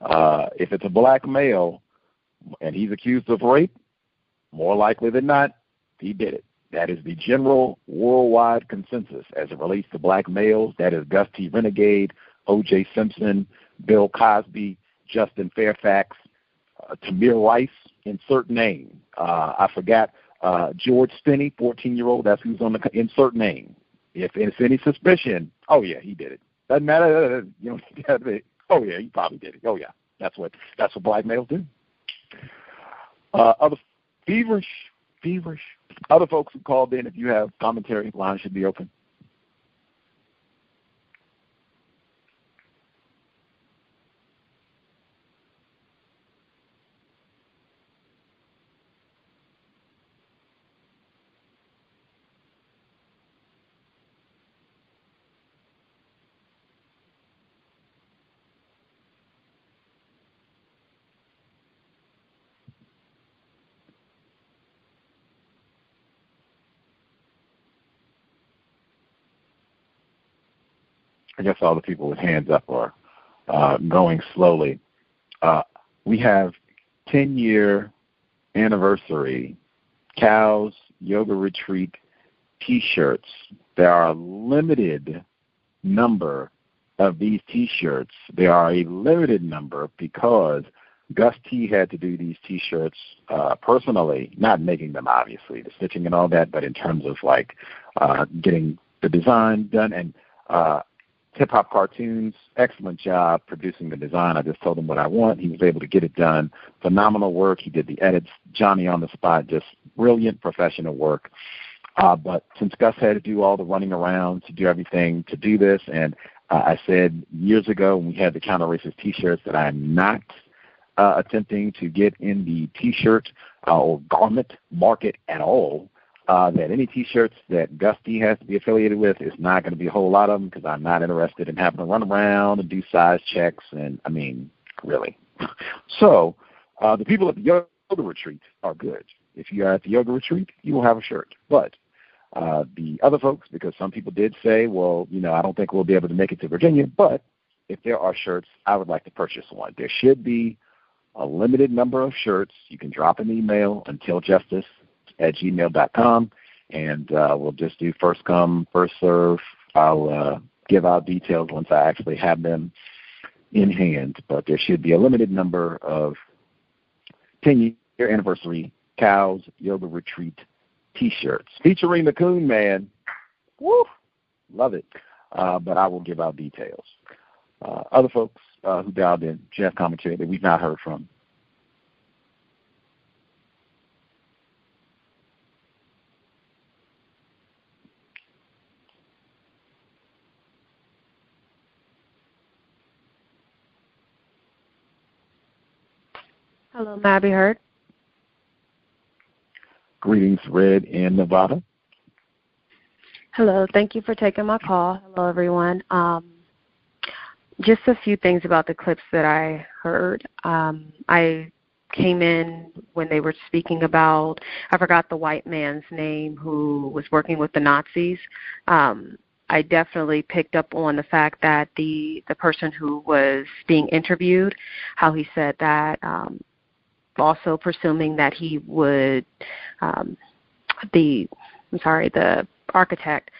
uh, if it's a black male and he's accused of rape, more likely than not, he did it. That is the general worldwide consensus as it relates to black males. That is Gus T. Renegade, O.J. Simpson, Bill Cosby, Justin Fairfax, uh, Tamir Rice, insert name. Uh, I forgot uh, George Stinney, 14 year old. That's who's on the insert name. If it's any suspicion, oh yeah, he did it. Doesn't matter. You know, oh yeah, he probably did it. Oh yeah, that's what that's what black males do. Uh, other feverish, feverish. Other folks who called in, if you have commentary, line should be open. I guess all the people with hands up are uh, going slowly. Uh, we have 10 year anniversary cows yoga retreat t-shirts. There are a limited number of these t-shirts. There are a limited number because gus t had to do these t-shirts uh, personally not making them obviously the stitching and all that but in terms of like uh, getting the design done. And uh, Hip Hop Cartoons, excellent job producing the design. I just told him what I want. He was able to get it done. Phenomenal work. He did the edits. Johnny on the spot, just brilliant professional work. Uh, but since Gus had to do all the running around to do everything to do this, and uh, I said years ago when we had the counter racist T-shirts that I am not uh, attempting to get in the T-shirt uh, or garment market at all uh, that any T-shirts that Gus T has to be affiliated with is not going to be a whole lot of them because I'm not interested in having to run around and do size checks. And I mean, really. so uh, the people at the yoga retreat are good. If you are at the yoga retreat, you will have a shirt. But uh, the other folks, because some people did say, well, you know, I don't think we'll be able to make it to Virginia, but if there are shirts, I would like to purchase one. There should be a limited number of shirts. You can drop an email until justice at gmail.com, and uh, we'll just do first come, first serve. I'll uh, give out details once I actually have them in hand, but there should be a limited number of 10 year anniversary Cows Yoga Retreat t shirts featuring the Coon Man. Woo! Love it. Uh, but I will give out details. Uh, other folks uh, who dialed in, Jeff commentary that we've not heard from, Hello, may I be heard? Greetings, Red in Nevada. Hello, thank you for taking my call. Hello, everyone. Um, just a few things about the clips that I heard. Um, I came in when they were speaking about, I forgot the white man's name who was working with the Nazis. Um, I definitely picked up on the fact that the the person who was being interviewed, how he said that um, also presuming that he would um, the I'm sorry the architect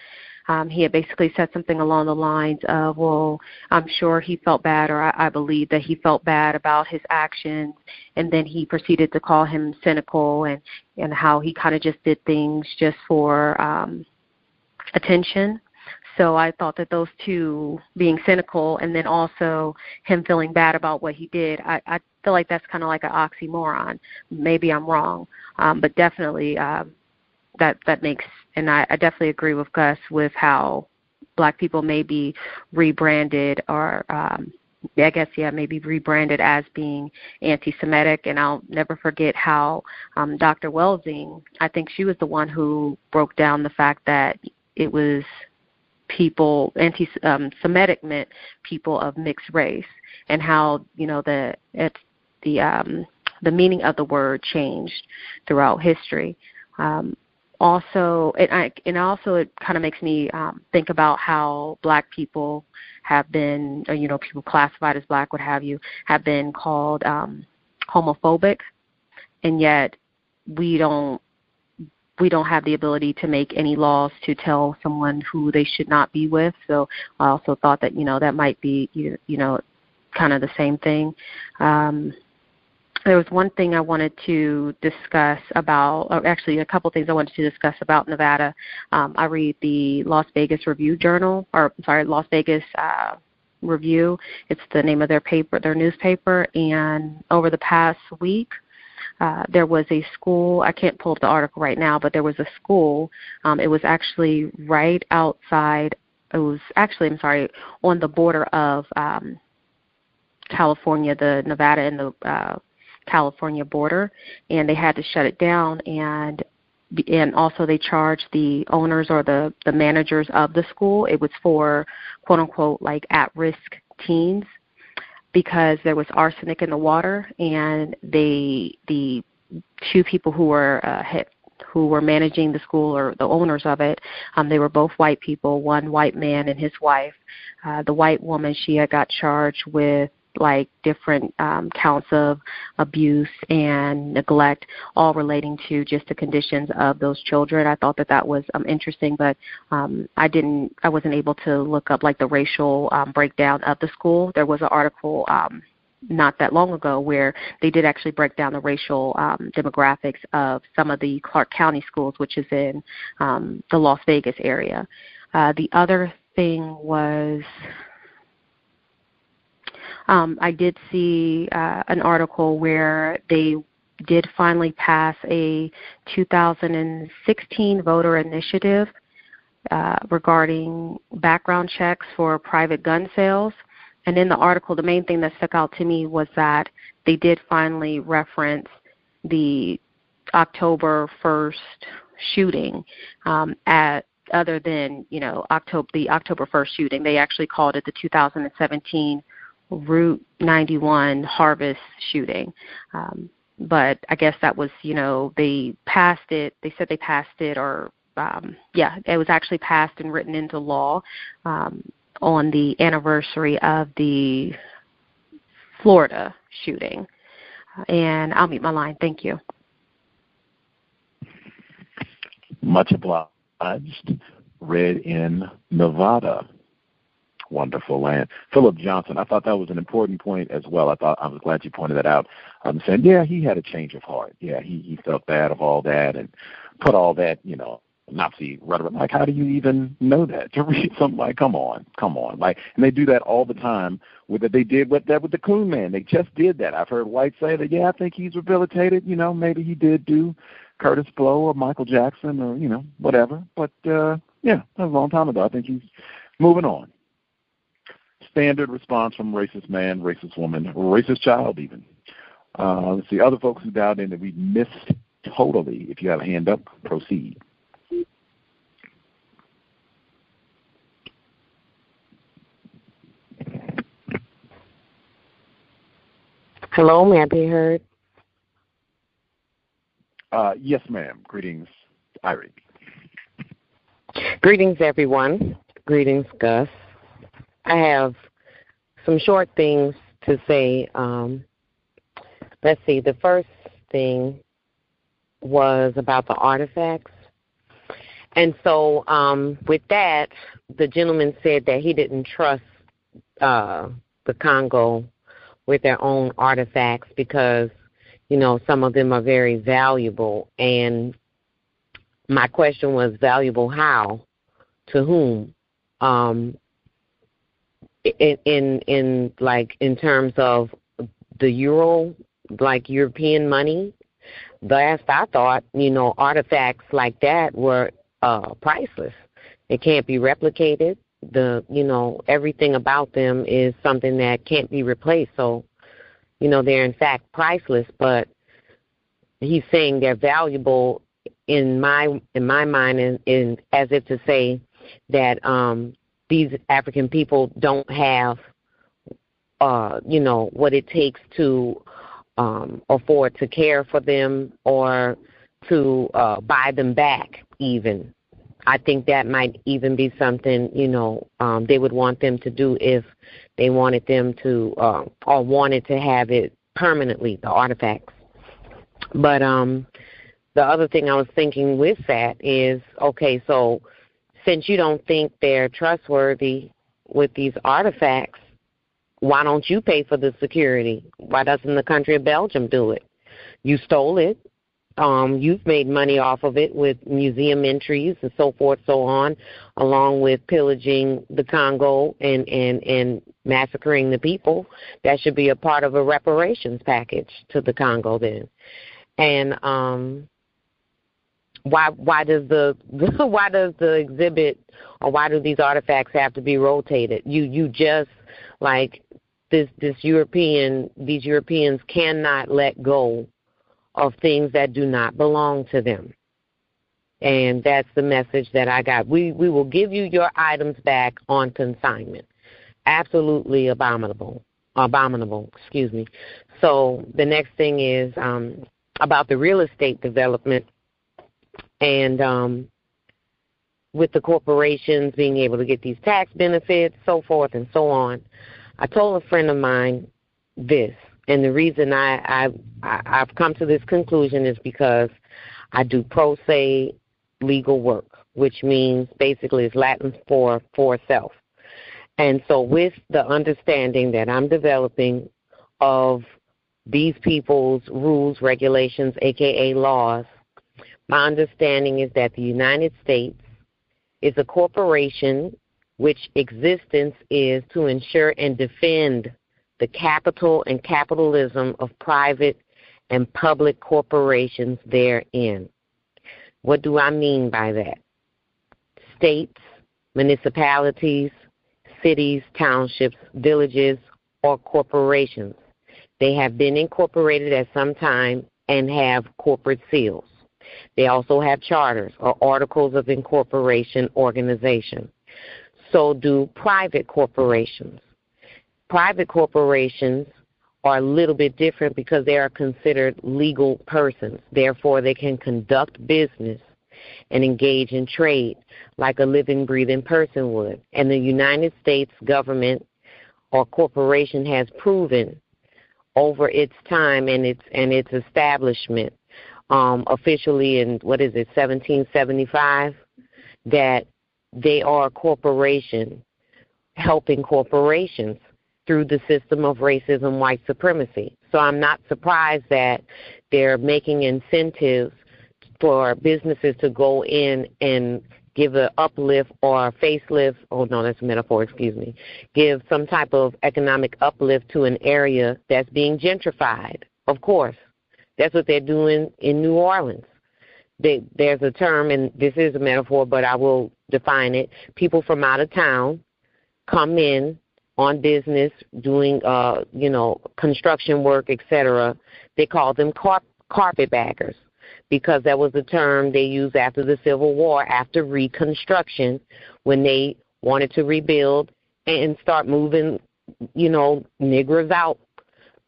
um, he had basically said something along the lines of, "Well, I'm sure he felt bad, or I, I believe that he felt bad about his actions," and then he proceeded to call him cynical and and how he kind of just did things just for um, attention. So I thought that those two being cynical and then also him feeling bad about what he did, I, I feel like that's kind of like an oxymoron. Maybe I'm wrong, um, but definitely uh, that that makes. And I, I definitely agree with Gus with how black people may be rebranded or um, I guess yeah, maybe rebranded as being anti-Semitic, and I'll never forget how um, Dr. Welsing, I think she was the one who broke down the fact that it was people anti-Semitic um, meant people of mixed race, and how you know the it's the um, the meaning of the word changed throughout history. Um, also, and, I, and also it kind of makes me um, think about how black people have been, or, you know, people classified as black, what have you, have been called um, homophobic, and yet we don't we don't have the ability to make any laws to tell someone who they should not be with. So I also thought that you know that might be you you know kind of the same thing. Um, there was one thing I wanted to discuss about, or actually a couple things I wanted to discuss about Nevada. Um, I read the Las Vegas Review Journal, or sorry, Las Vegas uh, Review. It's the name of their paper, their newspaper. And over the past week, uh, there was a school. I can't pull up the article right now, but there was a school. Um, it was actually right outside. It was actually, I'm sorry, on the border of um, California, the Nevada and the uh, California border, and they had to shut it down. And and also they charged the owners or the the managers of the school. It was for quote unquote like at risk teens because there was arsenic in the water, and they the two people who were uh, hit who were managing the school or the owners of it. Um, they were both white people, one white man and his wife. Uh, the white woman, she had got charged with like different um, counts of abuse and neglect, all relating to just the conditions of those children. I thought that that was um, interesting, but um, I didn't, I wasn't able to look up like the racial um, breakdown of the school. There was an article. Um, not that long ago where they did actually break down the racial um, demographics of some of the Clark County schools, which is in um, the Las Vegas area. Uh, the other thing was um, I did see uh, an article where they did finally pass a 2016 voter initiative uh, regarding background checks for private gun sales. And in the article, the main thing that stuck out to me was that they did finally reference the October 1st shooting um, at other than you know October the October 1st shooting. They actually called it the 2017 Route 91 Harvest shooting. Um, but I guess that was, you know, they passed it. They said they passed it, or um, yeah, it was actually passed and written into law um, on the anniversary of the Florida shooting. And I'll meet my line. Thank you. Much obliged. Red in Nevada wonderful land. Philip Johnson, I thought that was an important point as well. I thought I was glad you pointed that out. I'm saying, yeah, he had a change of heart. Yeah, he he felt bad of all that and put all that, you know, Nazi rhetoric. Like, how do you even know that? To read something like, come on, come on, like, and they do that all the time. With that, they did with that with the Coon Man. They just did that. I've heard White say that. Yeah, I think he's rehabilitated. You know, maybe he did do Kurtis Blow or Michael Jackson or you know whatever. But uh yeah, that was a long time ago. I think he's moving on standard response from racist man, racist woman, racist child, even. Uh, let's see, other folks who dialed in that we missed totally. If you have a hand up, proceed. Hello, may I be heard? Uh, yes, ma'am. Greetings, Irie. Greetings, everyone. Greetings, Gus. I have some short things to say. Um, let's see. The first thing was about the artifacts. And so, um, with that, the gentleman said that he didn't trust uh, the Congo with their own artifacts because, you know, some of them are very valuable. And my question was valuable how? To whom? um, in in in like in terms of the euro, like European money. Last I thought, you know, artifacts like that were uh, priceless. It can't be replicated. The you know everything about them is something that can't be replaced. So, you know, they're in fact priceless. But he's saying they're valuable in my in my mind, in, in as if to say that um, these African people don't have, uh, you know, what it takes to um, afford to care for them or to uh, buy them back, even. I think that might even be something, you know, um, they would want them to do if they wanted them to, uh, or wanted to have it permanently, the artifacts. But um, the other thing I was thinking with that is, okay, so since you don't think they're trustworthy with these artifacts, why don't you pay for the security? Why doesn't the country of Belgium do it? You stole it. Um, you've made money off of it with museum entries and so forth, so on, along with pillaging the Congo and, and, and massacring the people. That should be a part of a reparations package to the Congo then. And um, why why does the why does the exhibit or why do these artifacts have to be rotated? You you just like this this European these Europeans cannot let go of things that do not belong to them. And that's the message that I got. We we will give you your items back on consignment. Absolutely abominable. Abominable, excuse me. So the next thing is um, about the real estate development and um, with the corporations being able to get these tax benefits, so forth and so on. I told a friend of mine this, and the reason I, I I've come to this conclusion is because I do pro se legal work, which means basically it's Latin for for self. And so, with the understanding that I'm developing of these people's rules, regulations, aka laws, my understanding is that the United States is a corporation which existence is to ensure and defend the capital and capitalism of private and public corporations therein. What do I mean by that? States, municipalities, cities, townships, villages, or corporations. They have been incorporated at some time and have corporate seals. They also have charters or articles of incorporation organization. So do private corporations. Private corporations are a little bit different because they are considered legal persons. Therefore, they can conduct business and engage in trade like a living, breathing person would. And the United States government or corporation has proven over its time and its and its establishment um, officially in what is it, 1775, that they are a corporation helping corporations through the system of racism, white supremacy. So I'm not surprised that they're making incentives for businesses to go in and give an uplift or a facelift. Oh no, that's a metaphor. Excuse me. Give some type of economic uplift to an area that's being gentrified. Of course, that's what they're doing in New Orleans. They, there's a term, and this is a metaphor, but I will define it. People from out of town come in on business, doing, uh, you know, construction work, etc. They call them car- carpetbaggers because that was the term they used after the Civil War, after Reconstruction, when they wanted to rebuild and start moving, you know, niggers out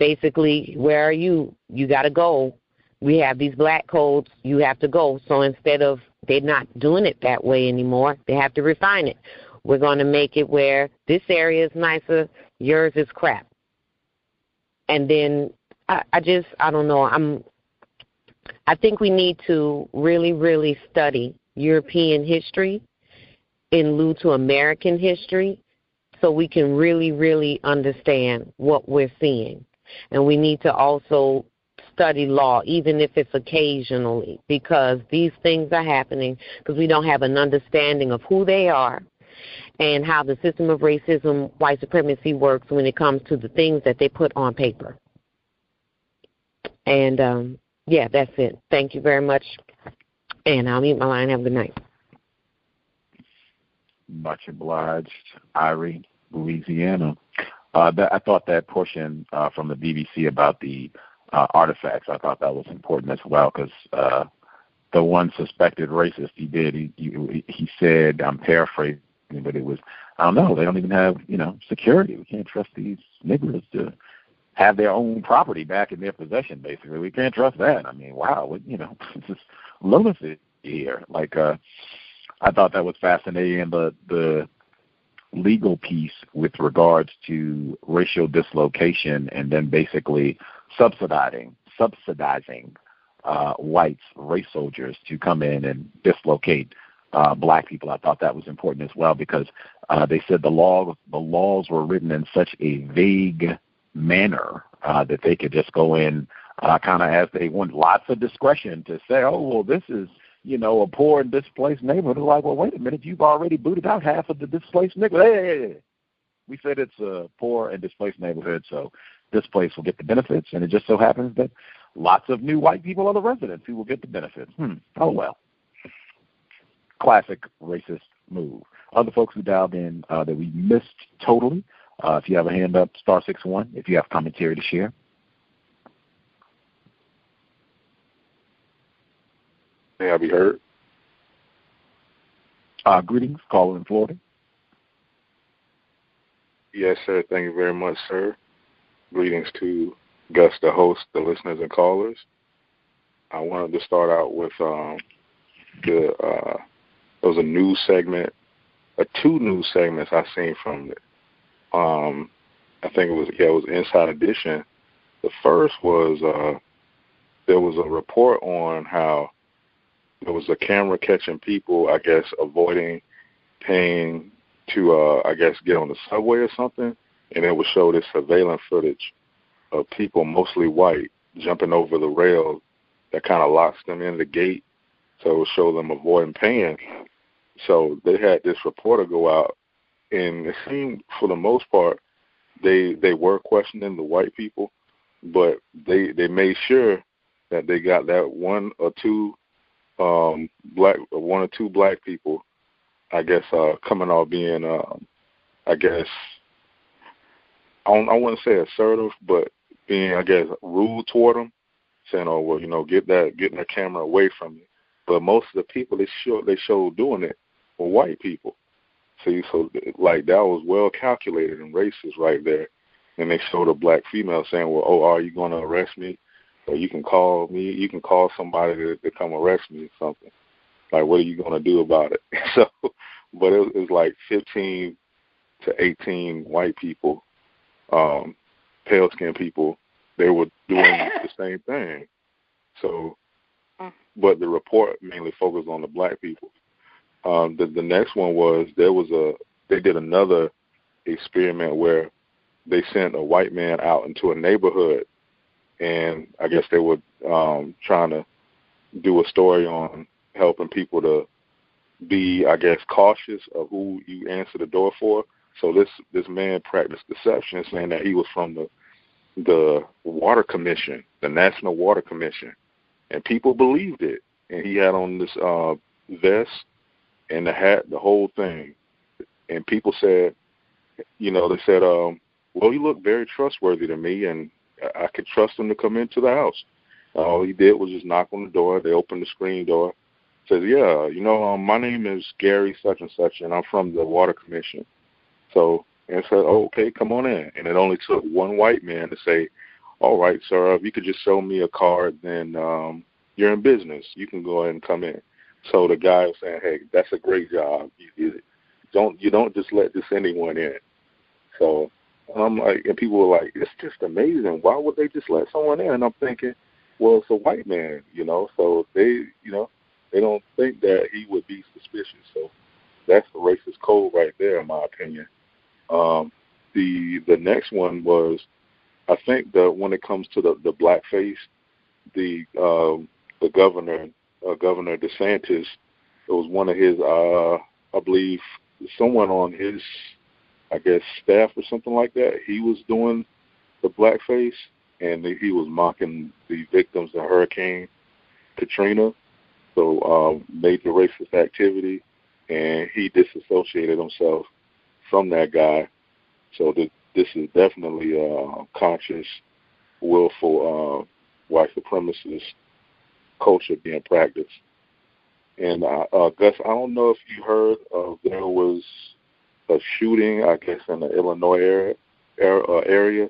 basically, where are you? You got to go. We have these black codes. You have to go. So instead of they're not doing it that way anymore, they have to refine it. We're going to make it where this area is nicer, yours is crap. And then I, I just I don't know. I'm I think we need to really really study European history in lieu to American history so we can really really understand what we're seeing. And we need to also study law, even if it's occasionally, because these things are happening because we don't have an understanding of who they are and how the system of racism, white supremacy works when it comes to the things that they put on paper. And um, yeah, that's it. Thank you very much. And I'll mute my line. Have a good night. Much obliged, Irene, Louisiana. Uh, that, I thought that portion uh, from the BBC about the uh, artifacts, I thought that was important as well because uh, the one suspected racist he did, he, he, he said, I'm paraphrasing, but it was, I don't know, they don't even have, you know, security. We can't trust these niggers to have their own property back in their possession, basically. We can't trust that. I mean, wow, what, you know, it's just lunacy here. Like, uh, I thought that was fascinating. And the, the, legal piece with regards to racial dislocation and then basically subsidizing subsidizing uh, whites, race soldiers, to come in and dislocate uh, black people. I thought that was important as well because uh, they said the law the laws were written in such a vague manner uh, that they could just go in uh, kind of as they want, lots of discretion to say, oh well, this is you know, a poor and displaced neighborhood are like, well, wait a minute, you've already booted out half of the displaced neighborhood. Hey. We said it's a poor and displaced neighborhood, so this place will get the benefits, and it just so happens that lots of new white people are the residents who will get the benefits. Hmm. Oh well. Classic racist move. Other folks who dialed in uh, that we missed totally. Uh, if you have a hand up, star six one. If you have commentary to share. May I be heard? Uh, greetings, caller in Florida. Yes, sir. Thank you very much, sir. Greetings to Gus, the host, the listeners, and callers. I wanted to start out with um, the uh, there was a news segment, uh, two news segments I seen from it. Um, I think it was yeah, it was Inside Edition. The first was uh, there was a report on how there was a camera catching people, I guess, avoiding paying to, uh, I guess, get on the subway or something, and it would show this surveillance footage of people, mostly white, jumping over the rail that kind of locks them in the gate. So it would show them avoiding paying. So they had this reporter go out, and it seemed, for the most part, they they were questioning the white people, but they they made sure that they got that one or two um, black one or two black people, I guess, uh, coming off being, um, I guess, I, don't, I wouldn't say assertive, but being, I guess, rude toward them, saying, "Oh, well, you know, get that, get that camera away from me." But most of the people they show they showed doing it were white people. See, so like that was well calculated and racist right there. And they showed a black female saying, "Well, oh, are you going to arrest me?" Or you can call me, you can call somebody to, to come arrest me or something. Like, what are you going to do about it? so, but it, it was like 15 to 18 white people, um, pale skinned people, they were doing the same thing. So, but the report mainly focused on the black people. Um, the, the next one was there was a, they did another experiment where they sent a white man out into a neighborhood and I guess they were um, trying to do a story on helping people to be, I guess, cautious of who you answer the door for. So this this man practiced deception, saying that he was from the the Water Commission, the National Water Commission, and people believed it. And he had on this uh, vest and the hat, the whole thing. And people said, you know, they said, um, well, you look very trustworthy to me, and I could trust him to come into the house. All he did was just knock on the door. They opened the screen door. Says, "Yeah, you know, um, my name is Gary such and such, and I'm from the Water Commission." So and said, oh, "Okay, come on in." And it only took one white man to say, "All right, sir, if you could just show me a card, then um, you're in business. You can go ahead and come in." So the guy was saying, "Hey, that's a great job. You, you don't you don't just let just anyone in." So I'm like, and people were like, it's just amazing. Why would they just let someone in? And I'm thinking, well, it's a white man, you know, so they, you know, they don't think that he would be suspicious. So that's the racist code right there, in my opinion. Um, the the next one was, I think that when it comes to the the blackface, the um, the governor, uh, Governor DeSantis, it was one of his, uh, I believe, someone on his, I guess, staff or something like that. He was doing the blackface, and he was mocking the victims of Hurricane Katrina. So um, made the racist activity, and he disassociated himself from that guy. So the, this is definitely a conscious, willful uh, white supremacist culture being practiced. And uh, uh, Gus, I don't know if you heard of there was a shooting, I guess, in the Illinois area, uh, area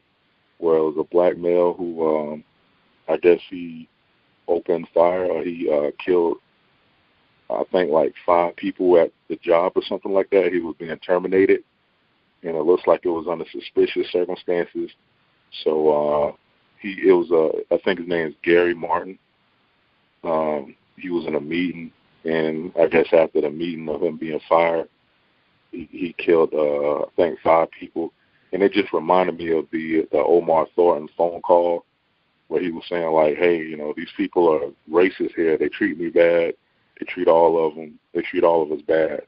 where it was a black male who, um, I guess, he opened fire or he uh, killed, I think, like five people at the job or something like that. He was being terminated, and it looks like it was under suspicious circumstances. So uh, he, it was, uh, I think his name is Gary Martin. Um, he was in a meeting and I guess after the meeting of him being fired, he, killed uh, I think five people, and it just reminded me of the the Omar Thornton phone call where he was saying like, hey, you know, these people are racist here. They treat me bad. They treat all of them. They treat all of us bad.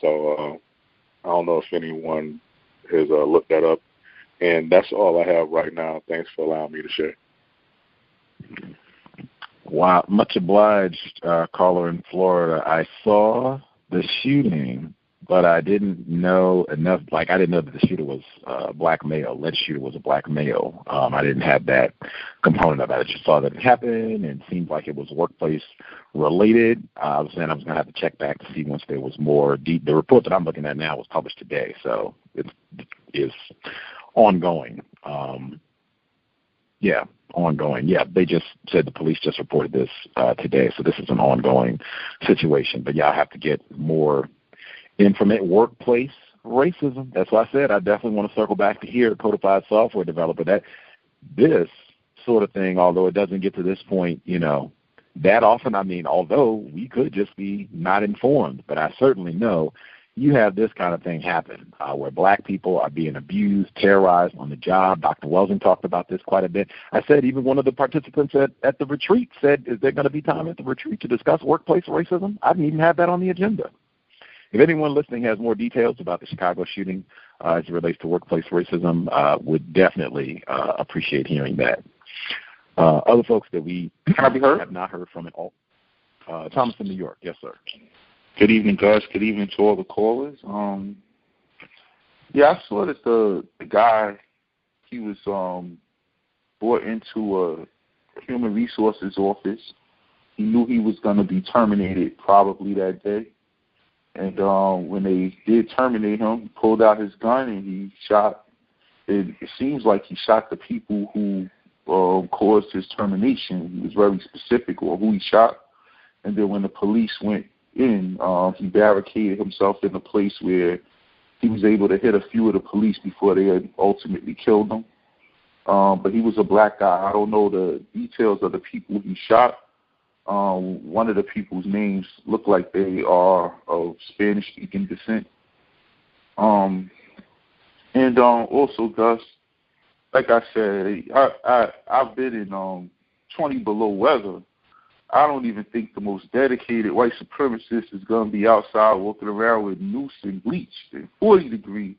So uh, I don't know if anyone has uh, looked that up. And that's all I have right now. Thanks for allowing me to share. Wow, much obliged, uh, caller in Florida. I saw the shooting, but I didn't know enough. Like I didn't know that the shooter was uh, black male. Alleged shooter was a black male. Um, I didn't have that component of it. I just saw that it happened, and seemed like it was workplace related. Uh, I was saying I was going to have to check back to see once there was more deep. The report that I'm looking at now was published today, so it is is ongoing. Um, yeah, ongoing. Yeah, they just said the police just reported this uh, today, so this is an ongoing situation. But yeah, I have to get more information. Workplace racism. That's why I said I definitely want to circle back to here, codified software developer. That this sort of thing, although it doesn't get to this point, you know, that often. I mean, although we could just be not informed, but I certainly know you have this kind of thing happen uh, where black people are being abused, terrorized on the job. Dr. Welsing talked about this quite a bit. I said even one of the participants at, at the retreat said, is there going to be time at the retreat to discuss workplace racism? I didn't even have that on the agenda. If anyone listening has more details about the Chicago shooting uh, as it relates to workplace racism, uh, would definitely uh, appreciate hearing that. Uh, other folks that we have not heard from at all. Uh, Thomas in New York. Yes, sir. Good evening, Gus. Good evening to all the callers. Um, yeah, I saw that the the guy he was um brought into a human resources office. He knew he was going to be terminated probably that day, and um, when they did terminate him, pulled out his gun and he shot. It, it seems like he shot the people who um, caused his termination. He was very specific on who he shot, and then when the police went in. Uh, he barricaded himself in a place where he was able to hit a few of the police before they had ultimately killed him. Um, but he was a black guy. I don't know the details of the people he shot. Um, one of the people's names look like they are of Spanish-speaking descent. Um, and um, also, Gus, like I said, I, I I've been in um, 20 below weather I don't even think the most dedicated white supremacist is going to be outside walking around with noose and bleach in 40 degree,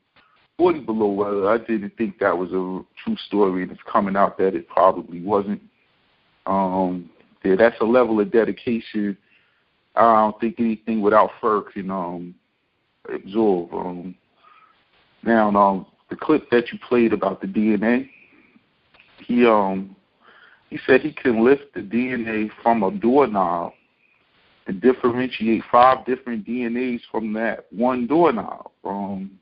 40 below weather. I didn't think that was a true story, and it's coming out that it probably wasn't. Um, yeah, that's a level of dedication I don't think anything without fur can um, absorb. Um, now, um, the clip that you played about the DNA, he um he said he can lift the DNA from a doorknob and differentiate five different DNAs from that one doorknob. Um,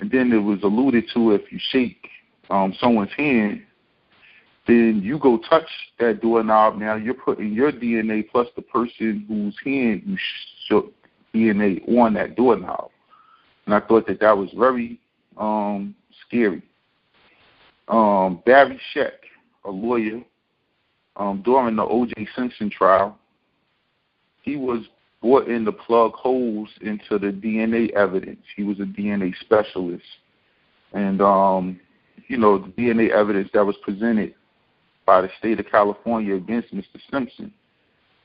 and then it was alluded to if you shake um, someone's hand, then you go touch that doorknob. Now you're putting your DNA plus the person whose hand you shook DNA on that doorknob. And I thought that that was very um, scary. Um, Barry Scheck, a lawyer um, during the O.J. Simpson trial, he was brought in to plug holes into the DNA evidence. He was a DNA specialist, and um, you know the DNA evidence that was presented by the state of California against Mr. Simpson.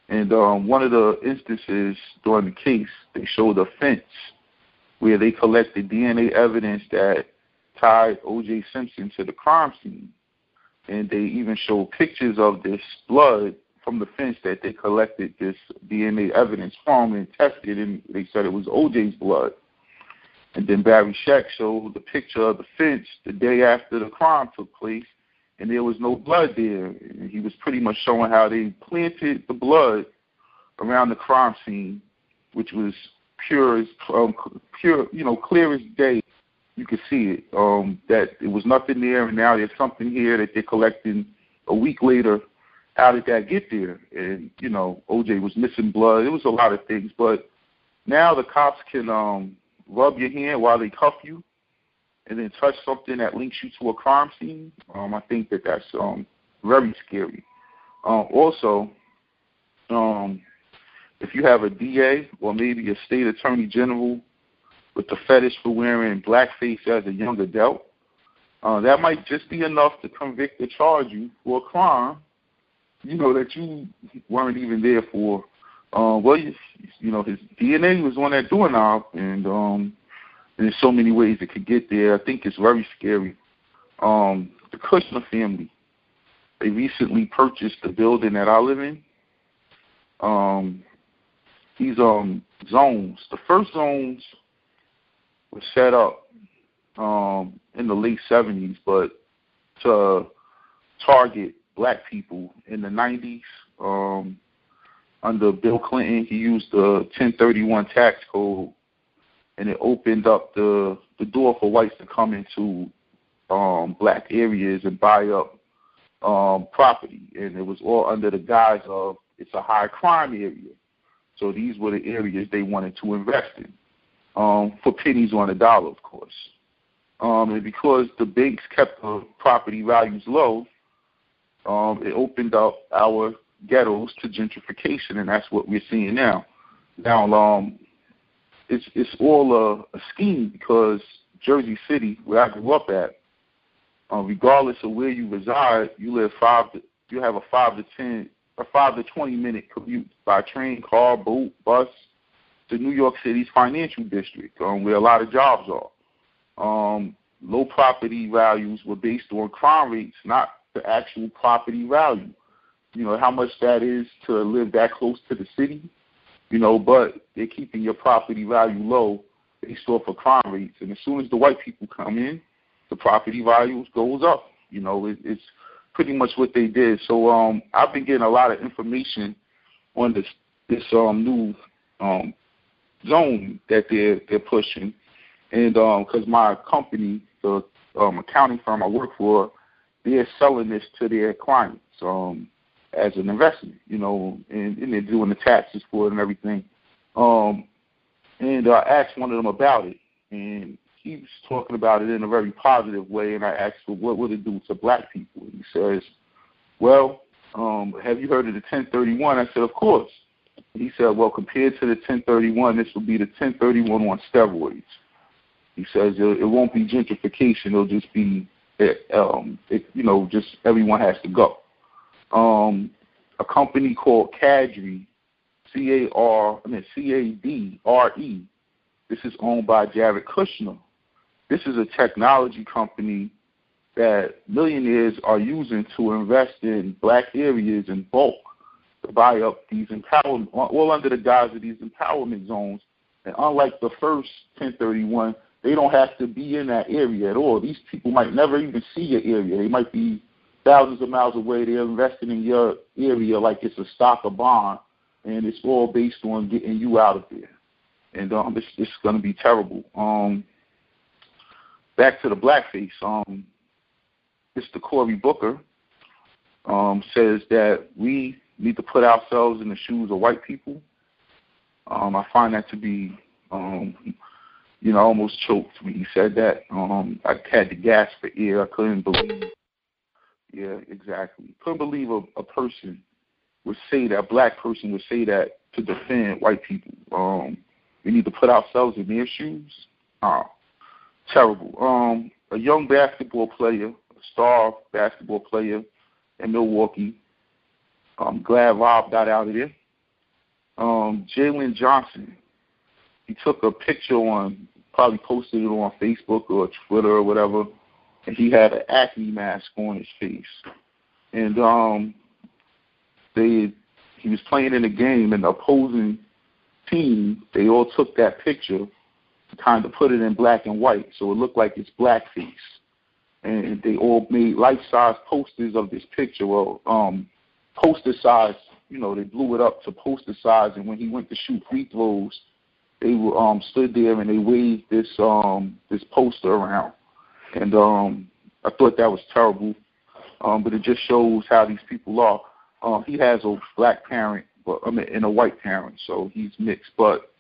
And um, one of the instances during the case, they showed a fence where they collected DNA evidence that tied O.J. Simpson to the crime scene. And they even showed pictures of this blood from the fence that they collected this DNA evidence from and tested, and they said it was O.J.'s blood. And then Barry Scheck showed the picture of the fence the day after the crime took place, and there was no blood there. He was pretty much showing how they planted the blood around the crime scene, which was pure as um, pure, you know, clear as day. You could see it. Um, that it was nothing there, and now there's something here that they're collecting a week later. How did that get there? And you know, OJ was missing blood. It was a lot of things, but now the cops can um, rub your hand while they cuff you, and then touch something that links you to a crime scene. Um, I think that that's um, very scary. Um, also, um, if you have a DA or maybe a state attorney general with the fetish for wearing blackface as a young adult, uh, that might just be enough to convict or charge you for a crime, you know, that you weren't even there for. Uh, well, you, you know, his DNA was on that doorknob, and um, and there's so many ways it could get there. I think it's very scary. Um, the Kushner family, they recently purchased the building that I live in. Um, these um zones. The first zones were set up um in the late seventies, but to target black people in the nineties. Um under Bill Clinton he used the ten thirty one tax code and it opened up the the door for whites to come into um black areas and buy up um property and it was all under the guise of it's a high crime area. So these were the areas they wanted to invest in um, for pennies on a dollar, of course. Um, and because the banks kept the property values low, um, it opened up our ghettos to gentrification, and that's what we're seeing now. Now, um, it's it's all a, a scheme because Jersey City, where I grew up at, uh, regardless of where you reside, you live five to, you have a five to ten a five to twenty minute commute by train, car, boat, bus to New York City's financial district, um, where a lot of jobs are. Um, low property values were based on crime rates, not the actual property value. You know how much that is to live that close to the city. You know, but they're keeping your property value low based off of crime rates. And as soon as the white people come in, the property values goes up. You know, it, it's pretty much what they did. So um, I've been getting a lot of information on this this um, new um, zone that they're they're pushing, and because um, my company, the um, accounting firm I work for, they're selling this to their clients um, as an investment, you know, and, and they're doing the taxes for it and everything. Um, and I asked one of them about it, and he was talking about it in a very positive way, and I asked, well, what would it do to black people? And he says, well, um, have you heard of the 1031? I said, of course. He said, well, compared to the 1031, this will be the 1031 on steroids. He says it, it won't be gentrification; it'll just be, um, it, you know, just everyone has to go. Um, a company called Cadre, C A R, I mean C A D R E. This is owned by Jared Kushner. This is a technology company that millionaires are using to invest in black areas in bulk to buy up these empowerment, all under the guise of these empowerment zones. And unlike the first 1031, they don't have to be in that area at all. These people might never even see your area. They might be thousands of miles away. They're investing in your area like it's a stock or bond, and it's all based on getting you out of there. And um, it's, it's going to be terrible. Um, back to the blackface. Um, Mr. Cory Booker um, says that we need to put ourselves in the shoes of white people. Um, I find that to be, um, you know, almost choked when he said that. Um, I had to gasp for air. I couldn't believe. Yeah, exactly. Couldn't believe a, a person would say that, a black person would say that to defend white people. Um, we need to put ourselves in their shoes. Uh, terrible. Um, a young basketball player, a star basketball player in Milwaukee. I'm glad Rob got out of there. Um, Jalen Johnson, he took a picture on probably posted it on Facebook or Twitter or whatever, and he had an acne mask on his face, and um, they he was playing in a game, and the opposing team they all took that picture to kind of put it in black and white, so it looked like it's blackface, and they all made life size posters of this picture. Well, um, poster size, you know, they blew it up to poster size, and when he went to shoot free throws they um stood there and they waved this um this poster around and um I thought that was terrible. Um but it just shows how these people are. Um he has a black parent but I mean and a white parent, so he's mixed. But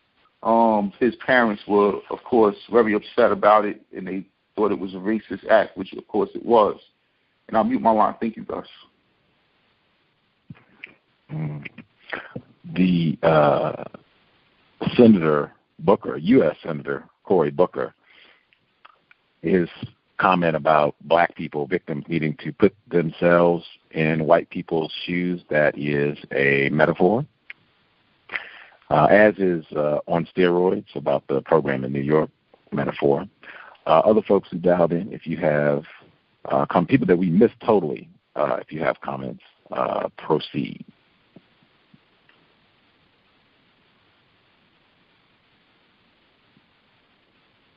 um his parents were of course very upset about it and they thought it was a racist act, which of course it was. And I'll mute my line. Thank you guys. The uh Senator Booker, U.S. Senator Cory Booker, his comment about black people, victims needing to put themselves in white people's shoes, that is a metaphor. Uh, as is uh, on steroids about the program in New York, metaphor. Uh, other folks who dialed in, if you have uh, people that we missed totally, uh, if you have comments, uh, proceed.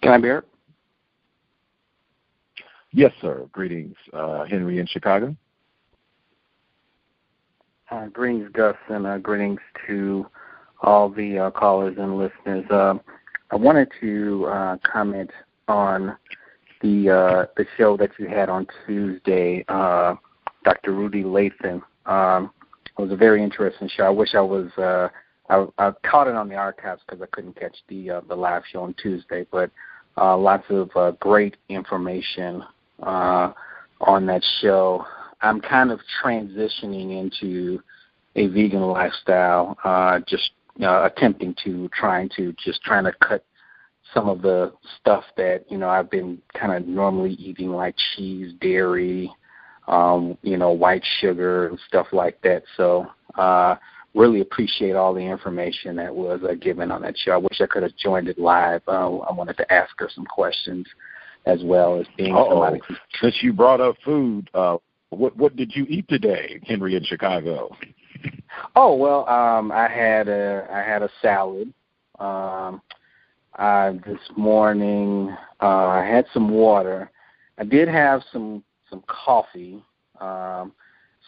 Can I be? Yes, sir. Greetings, uh, Henry in Chicago. Uh, greetings, Gus, and uh, greetings to all the uh, callers and listeners. Uh, I wanted to uh, comment on the uh, the show that you had on Tuesday, Dr. Rudy Latham. Um, it was a very interesting show. I wish I was I, I caught it on the archives because I couldn't catch the the live show on Tuesday, but lots of great information uh, on that show. I'm kind of transitioning into a vegan lifestyle, uh, just uh, attempting to trying to just trying to cut some of the stuff that you know I've been kind of normally eating, like cheese, dairy, um, you know, white sugar and stuff like that. So uh, really appreciate all the information that was uh, given on that show. I wish I could have joined it live. Uh, I wanted to ask her some questions as well as being Uh-oh. somebody. Since you brought up food, uh, what what did you eat today, Henry in Chicago? Oh well, um, I had a I had a salad. Um, uh, this morning uh, I had some water. I did have some some coffee. Um,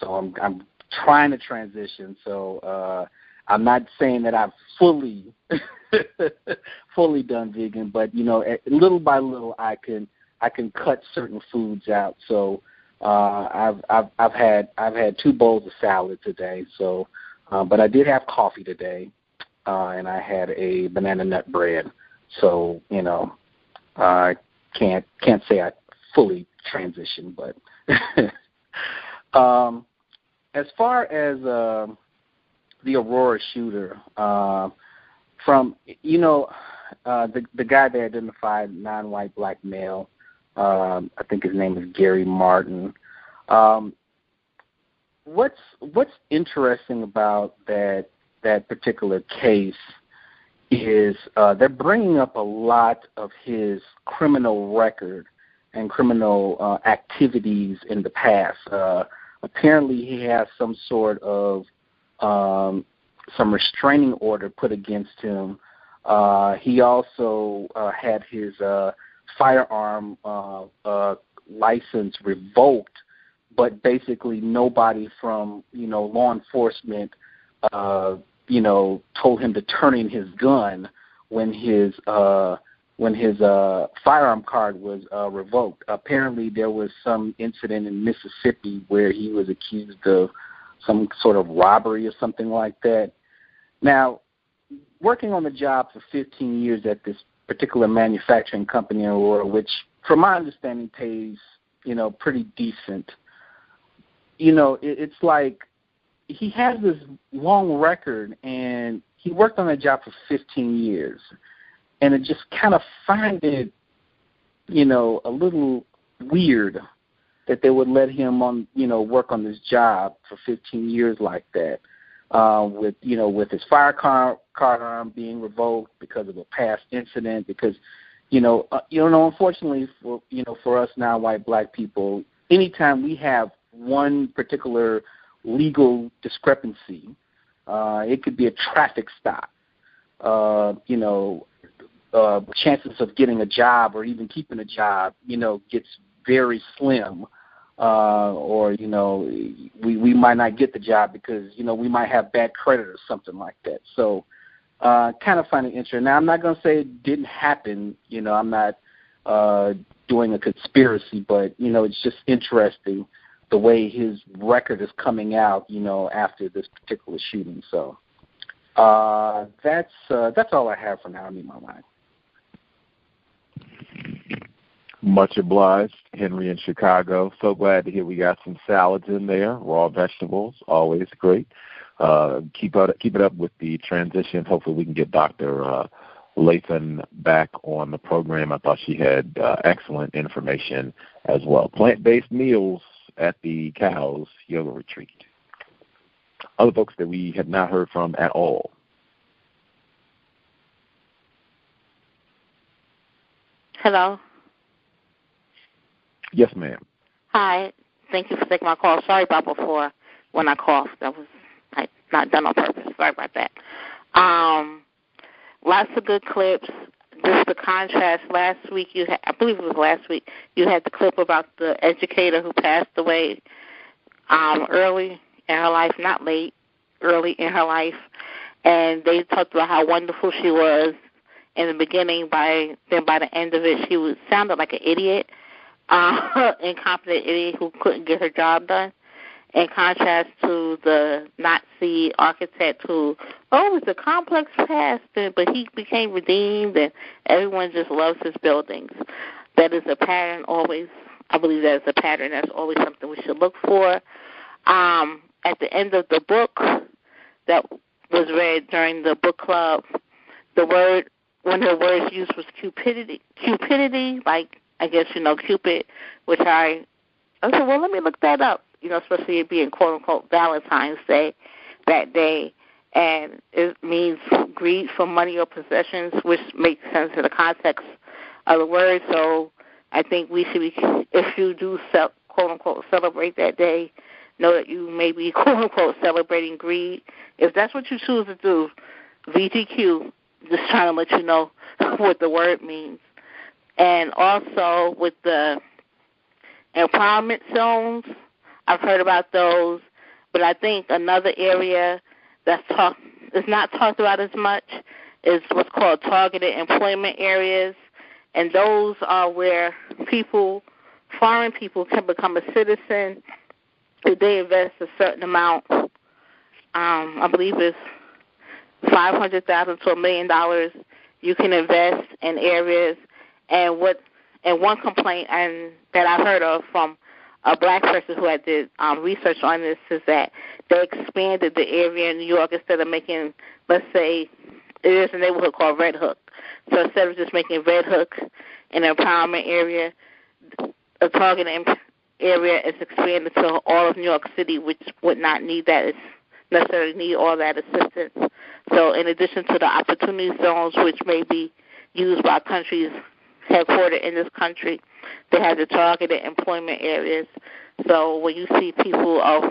so I'm I'm trying to transition. So uh, I'm not saying that I've fully fully done vegan, but you know, little by little, I can I can cut certain foods out. So uh, I've I've I've had I've had two bowls of salad today. So, uh, but I did have coffee today, uh, and I had a banana nut bread. So you know, I can't can't say I fully transitioned, but. um, as far as uh, the Aurora shooter, uh, from you know uh, the the guy they identified non-white black male, um, I think his name is Gary Martin. Um, what's what's interesting about that that particular case is uh, they're bringing up a lot of his criminal record and criminal uh, activities in the past. Uh, apparently he has some sort of um, some restraining order put against him. Uh, he also uh, had his uh, firearm uh, uh, license revoked, but basically nobody from you know law enforcement uh, you know told him to turn in his gun when his uh, when his uh, firearm card was uh, revoked. Apparently, there was some incident in Mississippi where he was accused of some sort of robbery or something like that. Now, working on the job for 15 years at this particular manufacturing company in Aurora, which, from my understanding, pays you know pretty decent. You know, it, it's like he has this long record, and he worked on that job for 15 years and it just kind of find it, you know, a little weird that they would let him on, you know, work on this job for 15 years like that, uh, with you know, with his fire car card arm being revoked because of a past incident. Because, you know, uh, you know, unfortunately for you know for us now white black people, anytime we have one particular legal discrepancy, uh, it could be a traffic stop. Uh, you know, uh, chances of getting a job or even keeping a job, you know, gets very slim. Uh, or you know, we we might not get the job because you know we might have bad credit or something like that. So, uh, kind of find it interesting. Now, I'm not going to say it didn't happen. You know, I'm not uh, doing a conspiracy, but you know, it's just interesting the way his record is coming out. You know, after this particular shooting. So, uh, that's uh, that's all I have for now. I mean, my mind. Much obliged, Henry in Chicago. So glad to hear we got some salads in there, raw vegetables, always great. Uh, keep up, keep it up with the transition. Hopefully, we can get Dr. Uh, Lathan back on the program. I thought she had uh, excellent information as well. Plant-based meals at the Cows Yoga Retreat. Other folks that we had not heard from at all. Hello. Yes, ma'am. Hi. Thank you for taking my call. Sorry about before when I coughed. That was I, not done on purpose. Sorry about that. Um, lots of good clips. Just the contrast. Last week you had, I believe it was last week, you had the clip about the educator who passed away um, early in her life, not late, early in her life, and they talked about how wonderful she was in the beginning. By then, by the end of it, she was sounded like an idiot uh, incompetent idiot who couldn't get her job done. In contrast to the Nazi architect who, oh, it's a complex past, but he became redeemed, and everyone just loves his buildings. That is a pattern always. I believe that is a pattern. That's always something we should look for. Um, at the end of the book that was read during the book club, the word one of the words used was cupidity. Cupidity, like I guess you know Cupid, which I I said, well, let me look that up. You know, especially it being quote unquote Valentine's Day that day, and it means greed for money or possessions, which makes sense in the context of the word. So I think we should be, if you do sell, quote unquote celebrate that day, know that you may be quote unquote celebrating greed. If that's what you choose to do, VGQ, just trying to let you know what the word means and also with the empowerment zones. I've heard about those, but I think another area that's talk is not talked about as much is what's called targeted employment areas, and those are where people, foreign people, can become a citizen if they invest a certain amount. Um, I believe it's five hundred thousand to a million dollars. You can invest in areas and what and one complaint and that I've heard of from a black person who had did um, research on this is that they expanded the area in New York instead of making, let's say, it is a neighborhood called Red Hook. So instead of just making Red Hook an empowerment area, a target area is expanded to all of New York City, which would not need that necessarily need all that assistance. So in addition to the opportunity zones, which may be used by countries headquartered in this country. They have the targeted employment areas. So when you see people of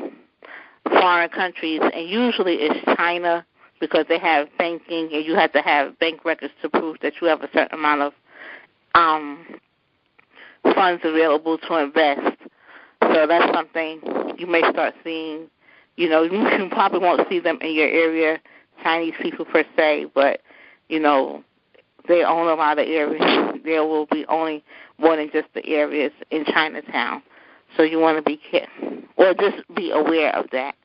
foreign countries, and usually it's China because they have banking, and you have to have bank records to prove that you have a certain amount of um, funds available to invest. So that's something you may start seeing. You know, you probably won't see them in your area, Chinese people per se, but you know, they own a lot of areas. There will be only more than just the areas in Chinatown. So you want to be careful, or just be aware of that.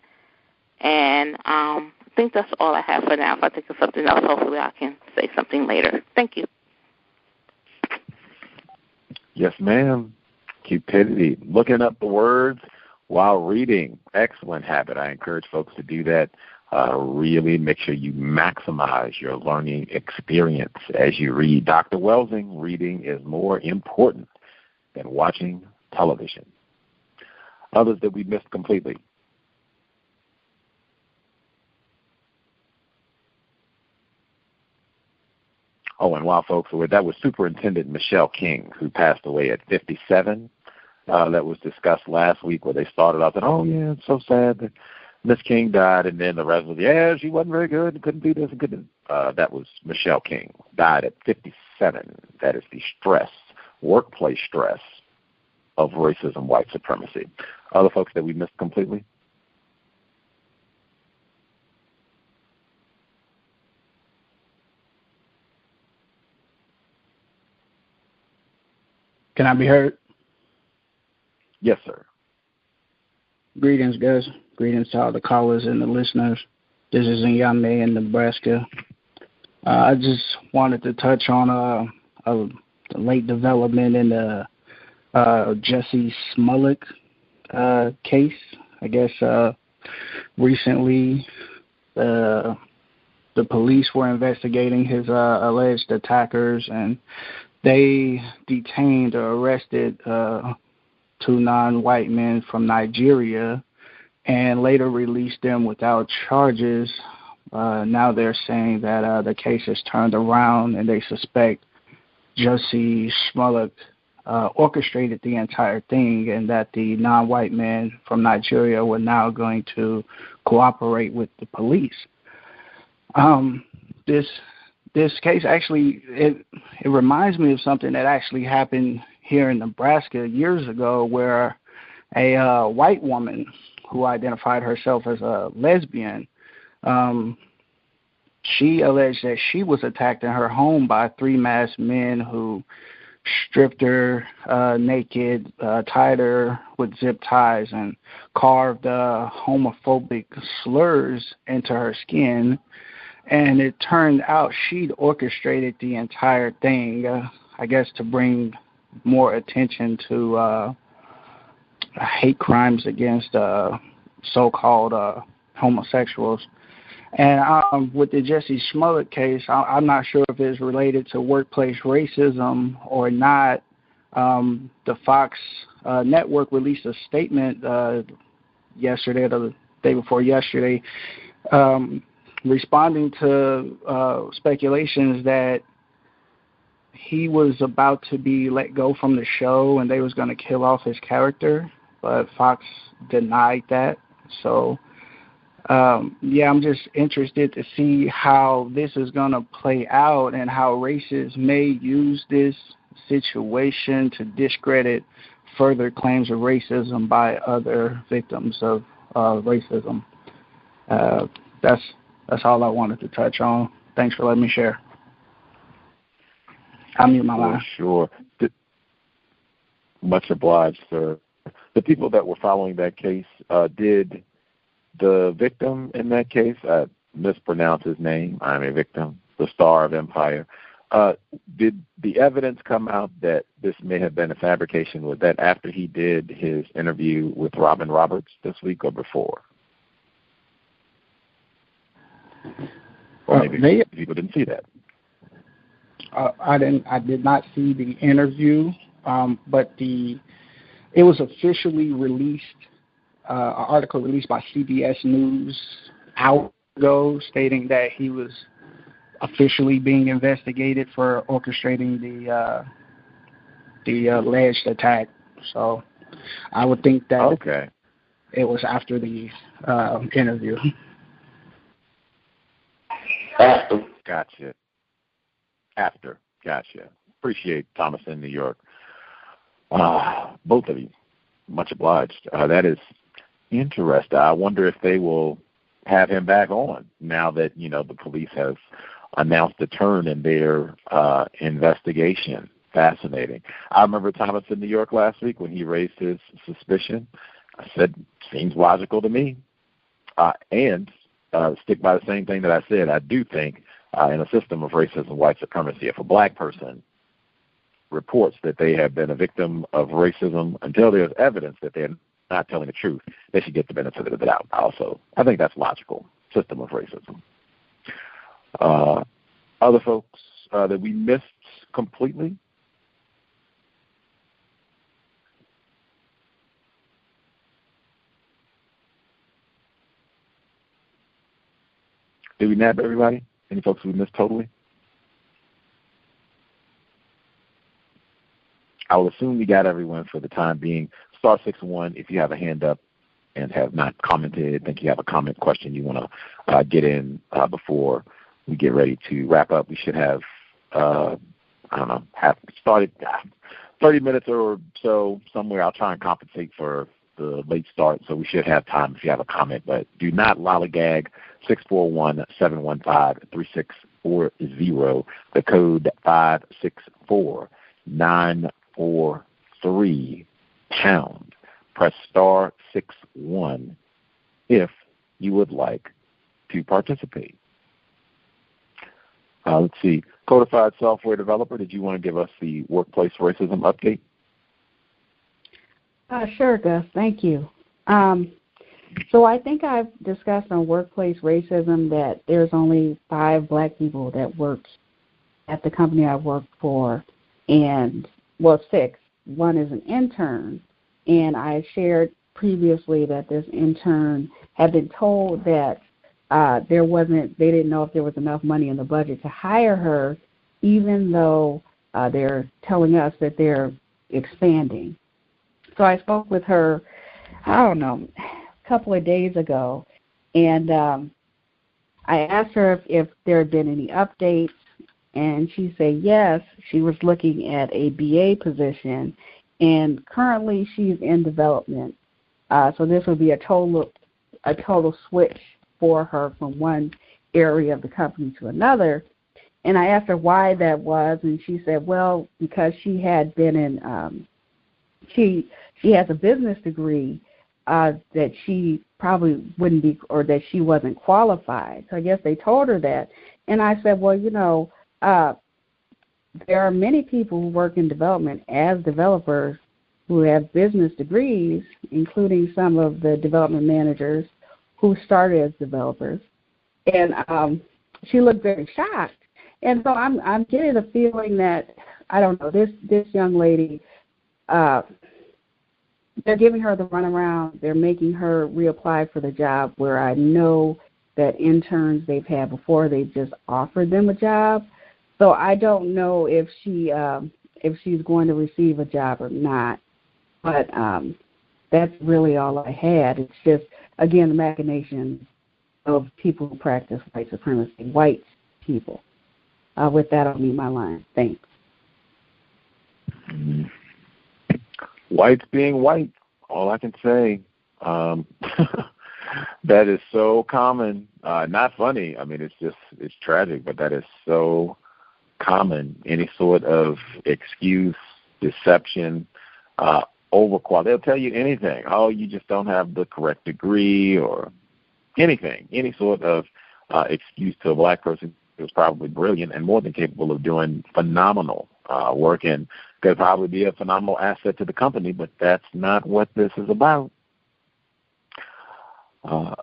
And um, I think that's all I have for now. If I think of something else, hopefully I can say something later. Thank you. Yes, ma'am. Cupidity. Looking up the words while reading. Excellent habit. I encourage folks to do that uh, really make sure you maximize your learning experience as you read. Dr. Welsing, reading is more important than watching television. Others that we missed completely. Oh, and while folks that was Superintendent Michelle King, who passed away at 57. Uh, that was discussed last week, where they started off and oh yeah, it's so sad that Miss King died, and then the rest was yeah, she wasn't very good, and couldn't do this couldn't. Uh, that was Michelle King, died at 57. That is the stress, workplace stress of racism, white supremacy. Other folks that we missed completely. Can I be heard? Yes, sir. Greetings, guys. Greetings to all the callers and the listeners. This is Nyame in Nebraska. Uh, I just wanted to touch on uh, a, a late development in the uh, Jussie Smollett uh, case. I guess uh, recently the the police were investigating his uh, alleged attackers, and they detained or arrested two non-white men from Nigeria, and later released them without charges. Uh, now they're saying that uh, the case has turned around, and they suspect Jussie Smollett uh, orchestrated the entire thing, and that the non-white men from Nigeria were now going to cooperate with the police. Um, this this case actually it it reminds me of something that actually happened here in Nebraska years ago, where a uh, white woman who identified herself as a lesbian, um, she alleged that she was attacked in her home by three masked men who stripped her uh, naked, uh, tied her with zip ties, and carved uh, homophobic slurs into her skin. And it turned out she'd orchestrated the entire thing, uh, I guess, to bring more attention to uh, hate crimes against uh, so-called uh, homosexuals. And um, with the Jussie Smollett case, I, I'm not sure if it's related to workplace racism or not. Um, the Fox uh, network released a statement uh, yesterday, or the day before yesterday, um, responding to uh, speculations that he was about to be let go from the show and they was going to kill off his character, but Fox denied that. So um, yeah, I'm just interested to see how this is going to play out and how racists may use this situation to discredit further claims of racism by other victims of uh, racism. Uh, that's that's all I wanted to touch on. Thanks for letting me share. I'm mute my line. Sure. Much obliged, sir. The people that were following that case uh, did the victim in that case, I mispronounce his name. I'm a victim. The star of Empire. Uh, did the evidence come out that this may have been a fabrication? Was that after he did his interview with Robin Roberts this week or before? Or maybe they, people didn't see that. Uh, I didn't. I did not see the interview, um, but the it was officially released uh, an article released by CBS News hours ago stating that he was officially being investigated for orchestrating the uh, the alleged attack. So I would think that okay. it was after the uh, interview. Gotcha. After. Gotcha. Appreciate Thomas in New York. Uh, both of you. Much obliged. Uh, that is interesting. I wonder if they will have him back on now that you know the police has announced a turn in their uh, investigation. Fascinating. I remember Thomas in New York last week when he raised his suspicion. I said, "Seems logical to me," uh, and uh, stick by the same thing that I said. I do think uh, in a system of racism, white supremacy, if a black person reports that they have been a victim of racism until there's evidence that they're not telling the truth, they should get the benefit of the doubt. Also, I think that's logical. System of racism. Uh, other folks uh, that we missed completely. Did we nab everybody? Any folks we missed totally? I will assume we got everyone for the time being. Star six one if you have a hand up and have not commented, think you have a comment question you want to uh, get in uh, before we get ready to wrap up. We should have uh, I don't know have started uh, 30 minutes or so somewhere. I'll try and compensate for the late start, so we should have time if you have a comment. But do not lollygag. Six four one seven one five three six four zero. The code five six four nine four three pound. Press star six one if you would like to participate. Uh, let's see. Codified software developer, did you want to give us the workplace racism update? Uh, sure, Gus. Thank you. Um, so I think I've discussed on workplace racism that there's only five black people that work at the company I work for, and well, six. One is an intern, and I shared previously that this intern had been told that uh, there wasn't, they didn't know if there was enough money in the budget to hire her, even though uh, they're telling us that they're expanding. So I spoke with her, I don't know, couple of days ago, and um, I asked her if, if there had been any updates, and she said yes. She was looking at a BA position, and currently she's in development. Uh, so this would be a total a total switch for her from one area of the company to another. And I asked her why that was, and she said, well, because she had been in, um, she she has a business degree uh, that she probably wouldn't be, or that she wasn't qualified. So I guess they told her that. And I said, well, you know, uh, there are many people who work in development as developers who have business degrees, including some of the development managers who started as developers. And um, she looked very shocked. And so I'm I'm getting the feeling that I don't know this this young lady. Uh, they're giving her the runaround. They're making her reapply for the job where I know that interns they've had before they've just offered them a job. So I don't know if she um, if she's going to receive a job or not. But um, that's really all I had. It's just again the machinations of people who practice white supremacy, white people. Uh, with that, I'll mute my line. Thanks. Whites being white, all I can say. Um, that is so common. Uh, not funny. I mean, it's just it's tragic, but that is so common. Any sort of excuse, deception, uh, overqualified. They'll tell you anything. Oh, you just don't have the correct degree or anything, any sort of uh, excuse to a black person who's probably brilliant and more than capable of doing phenomenal uh, work and could probably be a phenomenal asset to the company, but that's not what this is about. Uh,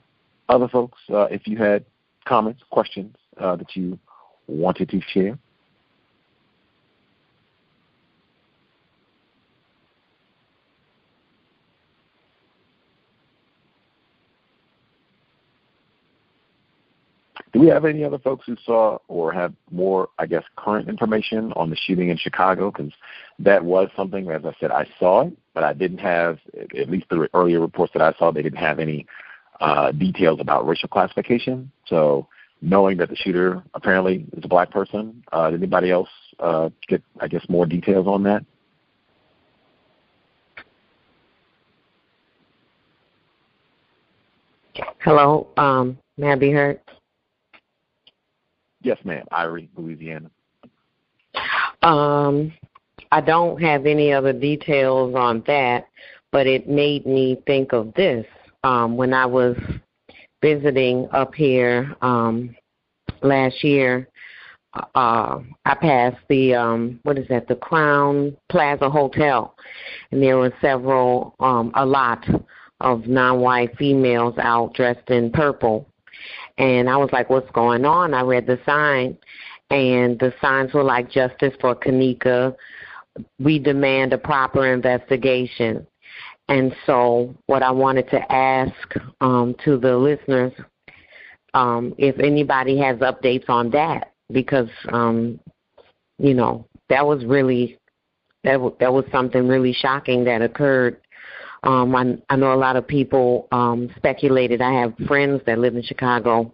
other folks, uh, if you had comments, questions uh, that you wanted to share. Do we have any other folks who saw or have more, I guess, current information on the shooting in Chicago? Because that was something, as I said, I saw it, but I didn't have, at least the earlier reports that I saw, they didn't have any uh, details about racial classification. So knowing that the shooter apparently is a black person, uh, did anybody else uh, get, I guess, more details on that? Hello, um, may I be heard? Yes, ma'am. Irie, Louisiana. Um, I don't have any other details on that, but it made me think of this. Um, when I was visiting up here um, last year, uh, I passed the um, what is that? The Crowne Plaza Hotel, and there were several, um, a lot of non-white females out dressed in purple and I was like, what's going on? I read the sign, and the signs were like, justice for Kenneka. We demand a proper investigation. And so, what I wanted to ask um, to the listeners, um, if anybody has updates on that, because um, you know that was really that w- that was something really shocking that occurred. Um, I, I know a lot of people um, speculated. I have friends that live in Chicago.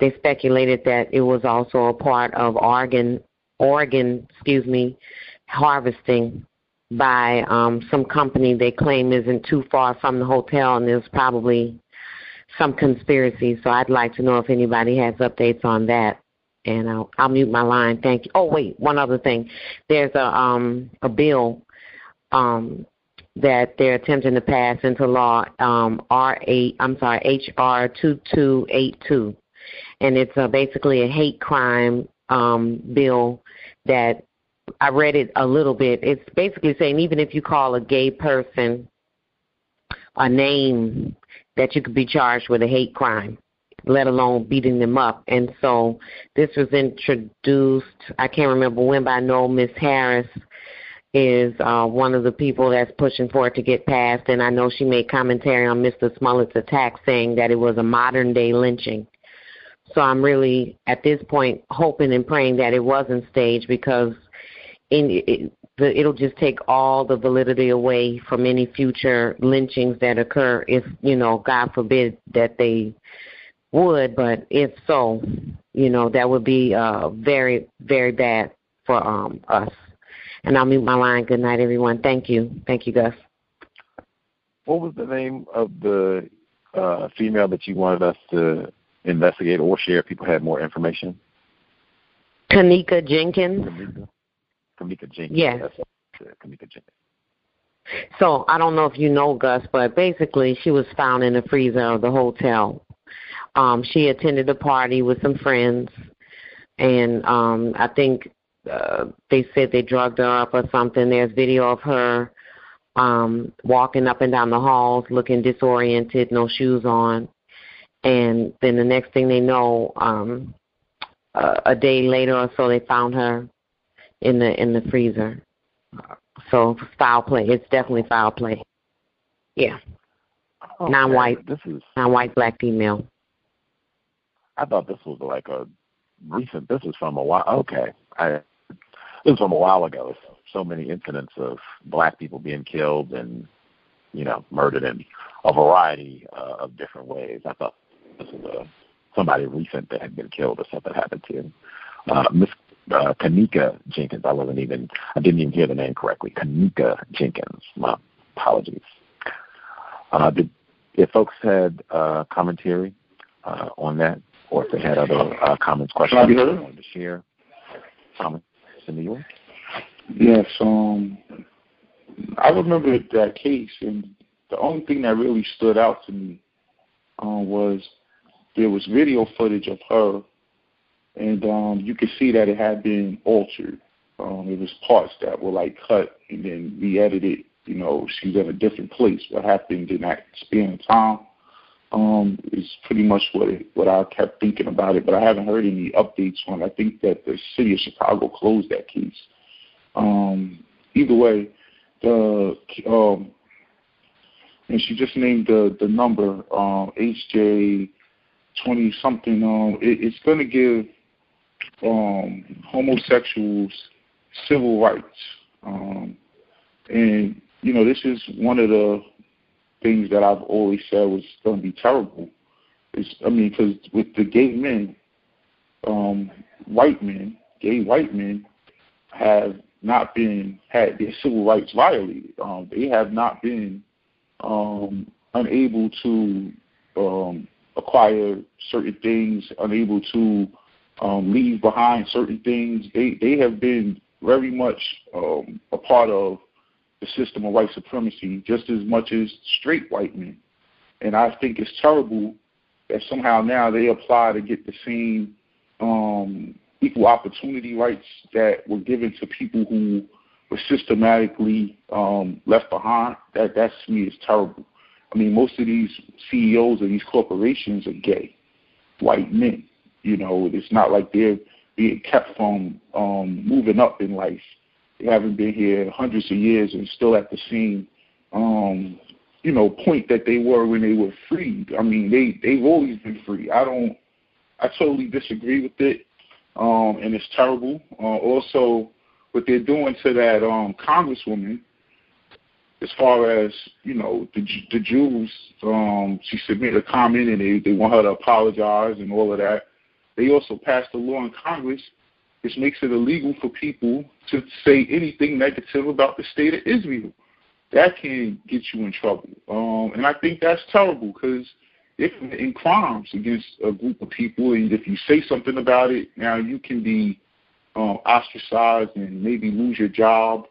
They speculated that it was also a part of Oregon, Oregon, excuse me, harvesting by um, some company they claim isn't too far from the hotel, and there's probably some conspiracy. So I'd like to know if anybody has updates on that. And I'll, I'll mute my line. Thank you. Oh wait, one other thing. There's a um a bill um that they're attempting to pass into law um R eight I'm sorry HR two two eight two, and it's uh, basically a hate crime um bill that I read it a little bit. It's basically saying even if you call a gay person a name that you could be charged with a hate crime, let alone beating them up. And so this was introduced, I can't remember when, but I know Miss Harris is uh, one of the people that's pushing for it to get passed. And I know she made commentary on Mr. Smollett's attack saying that it was a modern day lynching. So I'm really, at this point, hoping and praying that it wasn't staged because in, it, it'll just take all the validity away from any future lynchings that occur if, you know, God forbid that they would, but if so, you know, that would be uh, very, very bad for um, us. And I'll mute my line. Good night, everyone. Thank you. Thank you, Gus. What was the name of the uh, female that you wanted us to investigate or share? If people had more information. Kenneka Jenkins. Kamika Jenkins. Yes. That's Kamika Jenkins. So I don't know if you know Gus, but basically she was found in the freezer of the hotel. Um, she attended a party with some friends, and um, I think uh, they said they drugged her up or something. There's video of her um, walking up and down the halls, looking disoriented, no shoes on, and then the next thing they know, um, uh, a day later or so, they found her in the in the freezer. So foul play. It's definitely foul play. Yeah. Oh, non-white. This is non-white black female. I thought this was like a recent. This is from a while. Okay, I this was from a while ago. So many incidents of black people being killed and you know murdered in a variety uh, of different ways. I thought this was a somebody recent that had been killed or something happened to him. Uh, Miss uh, Kenneka Jenkins. I wasn't even. I didn't even hear the name correctly. Kenneka Jenkins. My apologies. Uh, did if folks had uh, commentary uh, on that, or if they had other uh, comments, questions Can I be they wanted to share, comments in New York. Yes, um, I remember that case, and the only thing that really stood out to me um, was there was video footage of her, and um, you could see that it had been altered. Um, it was parts that were like cut and then re-edited. You know, she's in a different place. What happened in that span of time um, is pretty much what it, what I kept thinking about it. But I haven't heard any updates on. it. I think that the city of Chicago closed that case. Um, either way, the um, and she just named the the number um, HJ twenty something. Um, it, it's going to give um, homosexuals civil rights, um, and you know this is one of the things that I've always said was going to be terrible. Is I mean, because with the gay men, um, white men, gay white men, have not been had their civil rights violated. Um, they have not been um, unable to um, acquire certain things, unable to um, leave behind certain things. They they have been very much um, a part of the system of white supremacy, just as much as straight white men. And I think it's terrible that somehow now they apply to get the same um, equal opportunity rights that were given to people who were systematically um, left behind. That that to me is terrible. I mean, most of these CEOs of these corporations are gay, white men. You know, it's not like they're being kept from um, moving up in life. Haven't been here hundreds of years and still at the same, um, you know, point that they were when they were freed. I mean, they they've always been free. I don't. I totally disagree with it, um, and it's terrible. Uh, also, what they're doing to that um, congresswoman, as far as you know, the the Jews, um, she submitted a comment and they they want her to apologize and all of that. They also passed a law in Congress which makes it illegal for people to say anything negative about the state of Israel. That can get you in trouble, um, and I think that's terrible because if in crimes against a group of people, and if you say something about it, now you can be um, ostracized and maybe lose your job.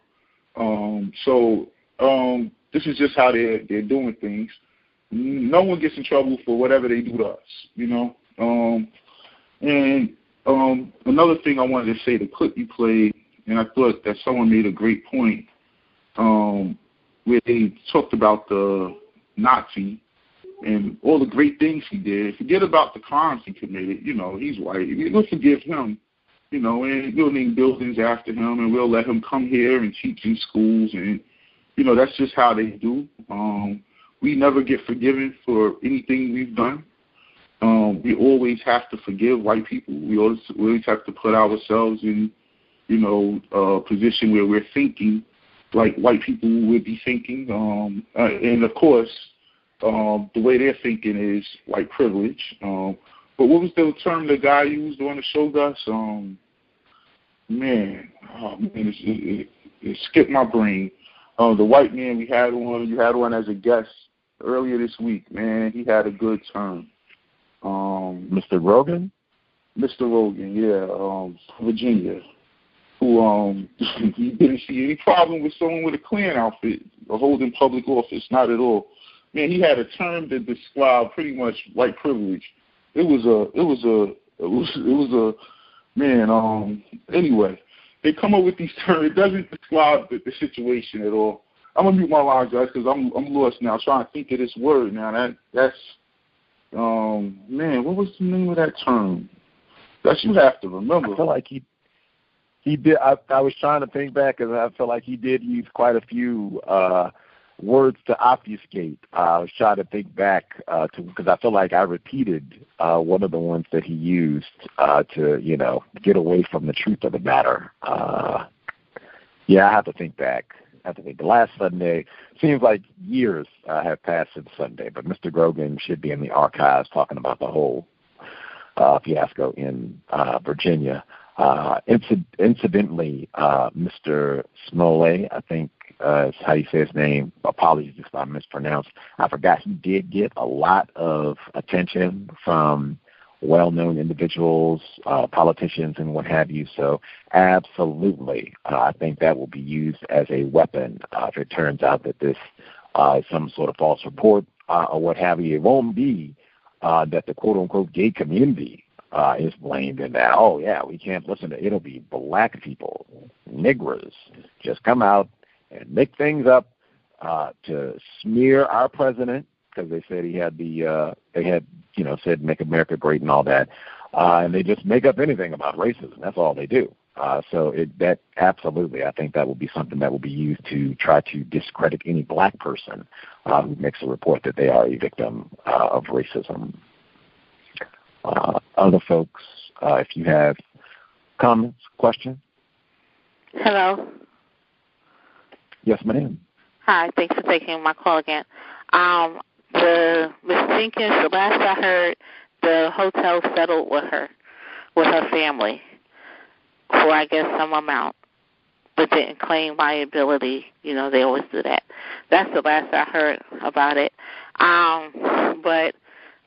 Um, so um, this is just how they're they're doing things. No one gets in trouble for whatever they do to us, you know. Um, and um, another thing I wanted to say, the clip you played, and I thought that someone made a great point, um, where they talked about the Nazi and all the great things he did. Forget about the crimes he committed. You know, he's white. We'll forgive him you know, and we'll name buildings after him, and we'll let him come here and teach in schools, and you know that's just how they do. Um, we never get forgiven for anything we've done. Um, we always have to forgive white people. We always, we always have to put ourselves in, you know, a position where we're thinking like white people would be thinking. Um, uh, and of course, um, the way they're thinking is white privilege. Um, but what was the term the guy used on the show, Gus? Um, man, oh man, it, it, it skipped my brain. Uh, the white man we had on, you had on as a guest earlier this week. Man, he had a good term. Um, Mr. Rogan. Mr. Rogan, yeah, um, Virginia, who um he didn't see any problem with someone with a Klan outfit holding public office, not at all. Man, he had a term that described pretty much white privilege it was a it was a it was it was a man. Um. Anyway, they come up with these terms. It doesn't describe the, the situation at all. I'm gonna mute my line, guys, because I'm I'm lost now. trying to think of this word now. That that's um man. What was the name of that term? That you have to remember. I feel like he he did. I I was trying to think back because I feel like he did use quite a few. uh words to obfuscate. Uh, I was trying to think back uh, to because I feel like I repeated uh, one of the ones that he used uh, to, you know, get away from the truth of the matter. Uh, yeah, I have to think back. I think. The last Sunday seems like years uh, have passed since Sunday, but Mr. Grogan should be in the archives talking about the whole uh, fiasco in uh, Virginia. Uh, inc- incidentally, uh, Mr. Smollett, I think uh, is how you say his name. Apologies if I mispronounced. I forgot he did get a lot of attention from well-known individuals, uh, politicians, and what have you. So, absolutely, uh, I think that will be used as a weapon uh, if it turns out that this uh, is some sort of false report uh, or what have you. It won't be uh, that the quote-unquote gay community uh, is blamed in that. Oh yeah, we can't listen to. It'll be black people, niggers, just come out and make things up uh, to smear our president because they said he had the uh, they had you know said make America great and all that, uh, and they just make up anything about racism. That's all they do. Uh, so it, that absolutely, I think that will be something that will be used to try to discredit any black person uh, who makes a report that they are a victim uh, of racism. Uh, other folks, uh, if you have comments, questions. Hello. Yes, ma'am. Hi, thanks for taking my call again. Um, the Miss Jenkins, the last I heard, the hotel settled with her, with her family, for I guess some amount, but didn't claim liability. You know, they always do that. That's the last I heard about it. Um, but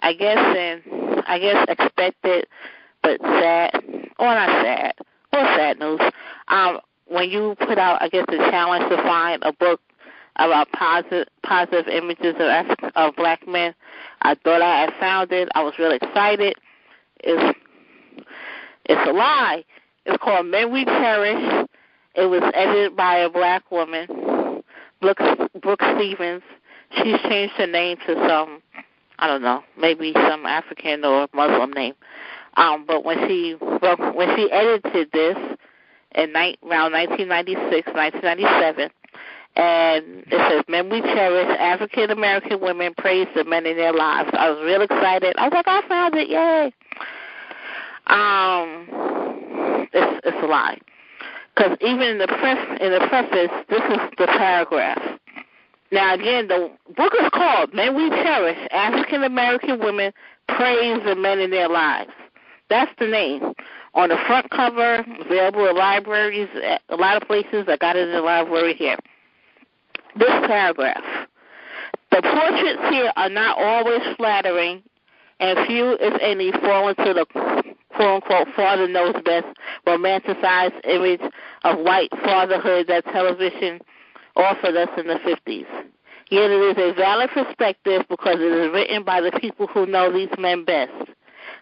I guess in, I guess expected, but sad, or not sad, or sad news. Um, when you put out, I guess, the challenge to find a book about positive positive images of of black men, I thought I had found it. I was really excited. It's it's a lie. It's called Men We Cherish. It was edited by a black woman, Brooke, Brooke Stephens. She's changed her name to some, I don't know, maybe some African or Muslim name. Um, but when she when she edited this, in ni- around 1996, 1997. And it says, Men we cherish African American women praise the men in their lives. I was real excited. I was like, I found it, yay. Um, it's, it's a lie. Because even in the pref- in the preface, this is the paragraph. Now again, the book is called "Men We Cherish: African American Women Praise the Men in Their Lives." That's the name. On the front cover, available at libraries, at a lot of places. I got it in the library here. This paragraph. The portraits here are not always flattering, and few, if any, fall into the quote unquote father knows best romanticized image of white fatherhood that television offered us in the 50s. Yet it is a valid perspective because it is written by the people who know these men best,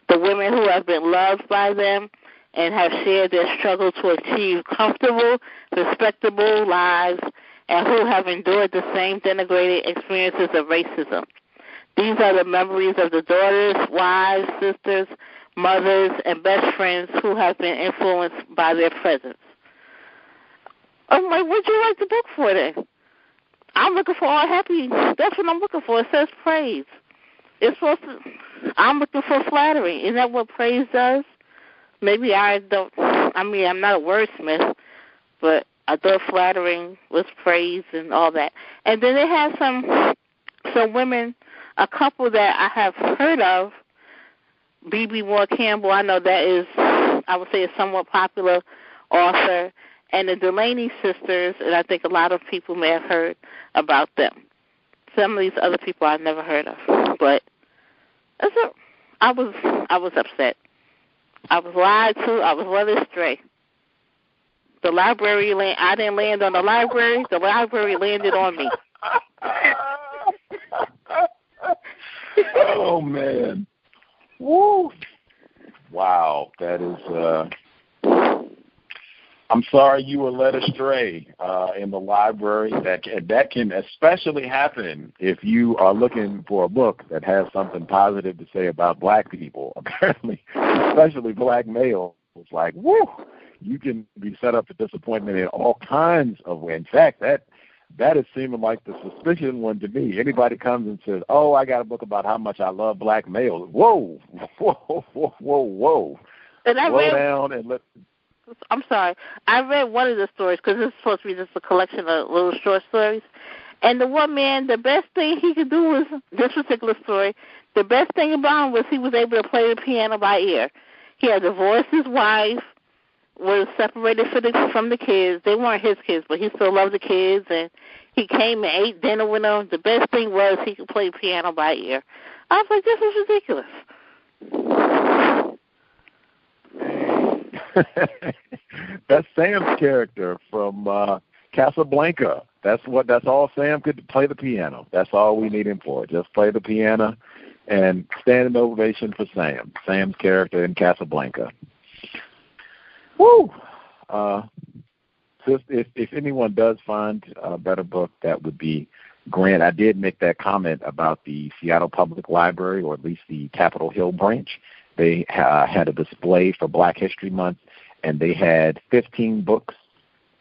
the women who have been loved by them and have shared their struggle to achieve comfortable, respectable lives, and who have endured the same denigrating experiences of racism. These are the memories of the daughters, wives, sisters, mothers, and best friends who have been influenced by their presence. I'm like, what'd you write the book for then? I'm looking for all happy. That's what I'm looking for. It says praise. It's supposed to. I'm looking for flattery. Isn't that what praise does? Maybe I don't. I mean, I'm not a wordsmith, but I thought flattering was praise and all that. And then they have some some women, a couple that I have heard of. Bebe Moore Campbell, I know that is, I would say, a somewhat popular author and the Delany sisters, and I think a lot of people may have heard about them. Some of these other people I've never heard of, but that's a, I was I was upset. I was lied to. I was led astray. The library land. I didn't land on the library. The library landed on me. oh man. Woo. Wow, that is uh I'm sorry you were led astray uh, in the library. That that can especially happen if you are looking for a book that has something positive to say about black people. Apparently, especially black males. It's like, woo, you can be set up for disappointment in all kinds of ways. In fact, that that is seeming like the suspicion one to me. Anybody comes and says, "Oh, I got a book about how much I love black males." Whoa, whoa, whoa, whoa, whoa. And I Slow read, down and let I'm sorry. I read one of the stories because it's supposed to be just a collection of little short stories. And the one man, the best thing he could do was this particular story. The best thing about him was he was able to play the piano by ear. He had divorced his wife, was separated from the kids. They weren't his kids, but he still loved the kids. And he came and ate dinner with them. The best thing was he could play piano by ear. I was like, this is ridiculous. that's Sam's character from uh Casablanca. That's what that's all Sam could play the piano. That's all we need him for. Just play the piano and standing ovation for Sam. Sam's character in Casablanca. Woo! Uh if if, if anyone does find a better book that would be Grant, I did make that comment about the Seattle Public Library, or at least the Capitol Hill branch. They uh, had a display for Black History Month, and they had 15 books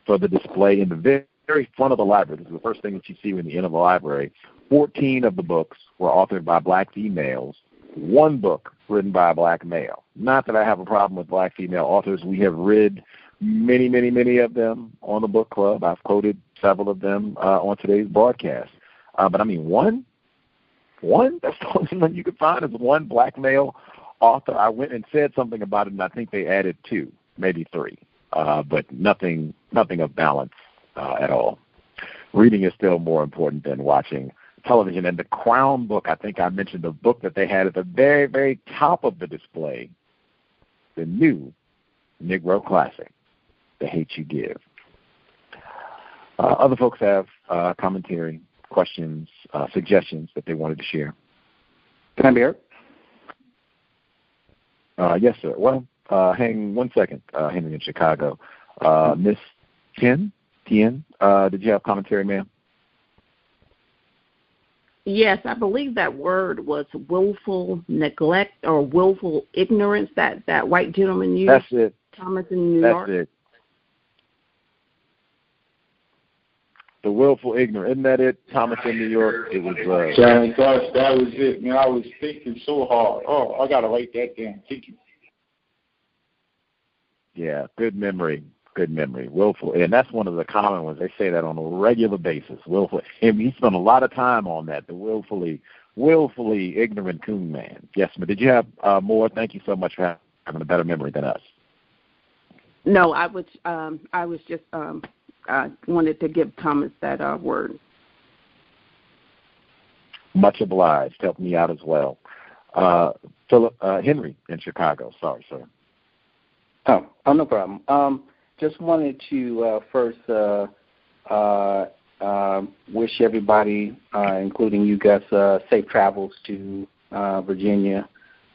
for the display in the very front of the library. This is the first thing that you see when you enter the library. 14 of the books were authored by black females, one book written by a black male. Not that I have a problem with black female authors. We have read many, many, many of them on the book club. I've quoted several of them uh, on today's broadcast. Uh, but I mean, one, one. That's the only one you can find is one black male author. I went and said something about it, and I think they added two, maybe three, uh, but nothing, nothing of balance uh, at all. Reading is still more important than watching television. And the Crown book, I think I mentioned the book that they had at the very, very top of the display, the new Negro Classic, The Hate You Give. Uh, other folks have uh, commentary questions, uh, suggestions that they wanted to share? Can I be heard? Uh, yes, sir. Well, uh, hang one second, uh, Henry in Chicago. Uh, Miss Tien, Tien, uh, did you have commentary, ma'am? Yes, I believe that word was willful neglect or willful ignorance that that white gentleman used. That's it. Thomas in New That's York. it. The willful ignorance. Isn't that it, Thomas in New York? It was. Uh, Sharon, gosh, that was it, man. I was thinking so hard. Oh, I gotta write that down. Thank you. Yeah, good memory. Good memory, willful, and that's one of the common ones. They say that on a regular basis. Willful, and he spent a lot of time on that. The willfully, willfully ignorant coon man. Yes, but did you have uh, more? Thank you so much for having a better memory than us. No, I was um, I was just um, I wanted to give Thomas that uh, word. Much obliged. Helped me out as well. Uh, Philip uh, Henry in Chicago. Sorry, sir. Oh, oh, no problem. Um, just wanted to uh, first uh, uh, uh, wish everybody, uh, including you guys, uh, safe travels to Virginia.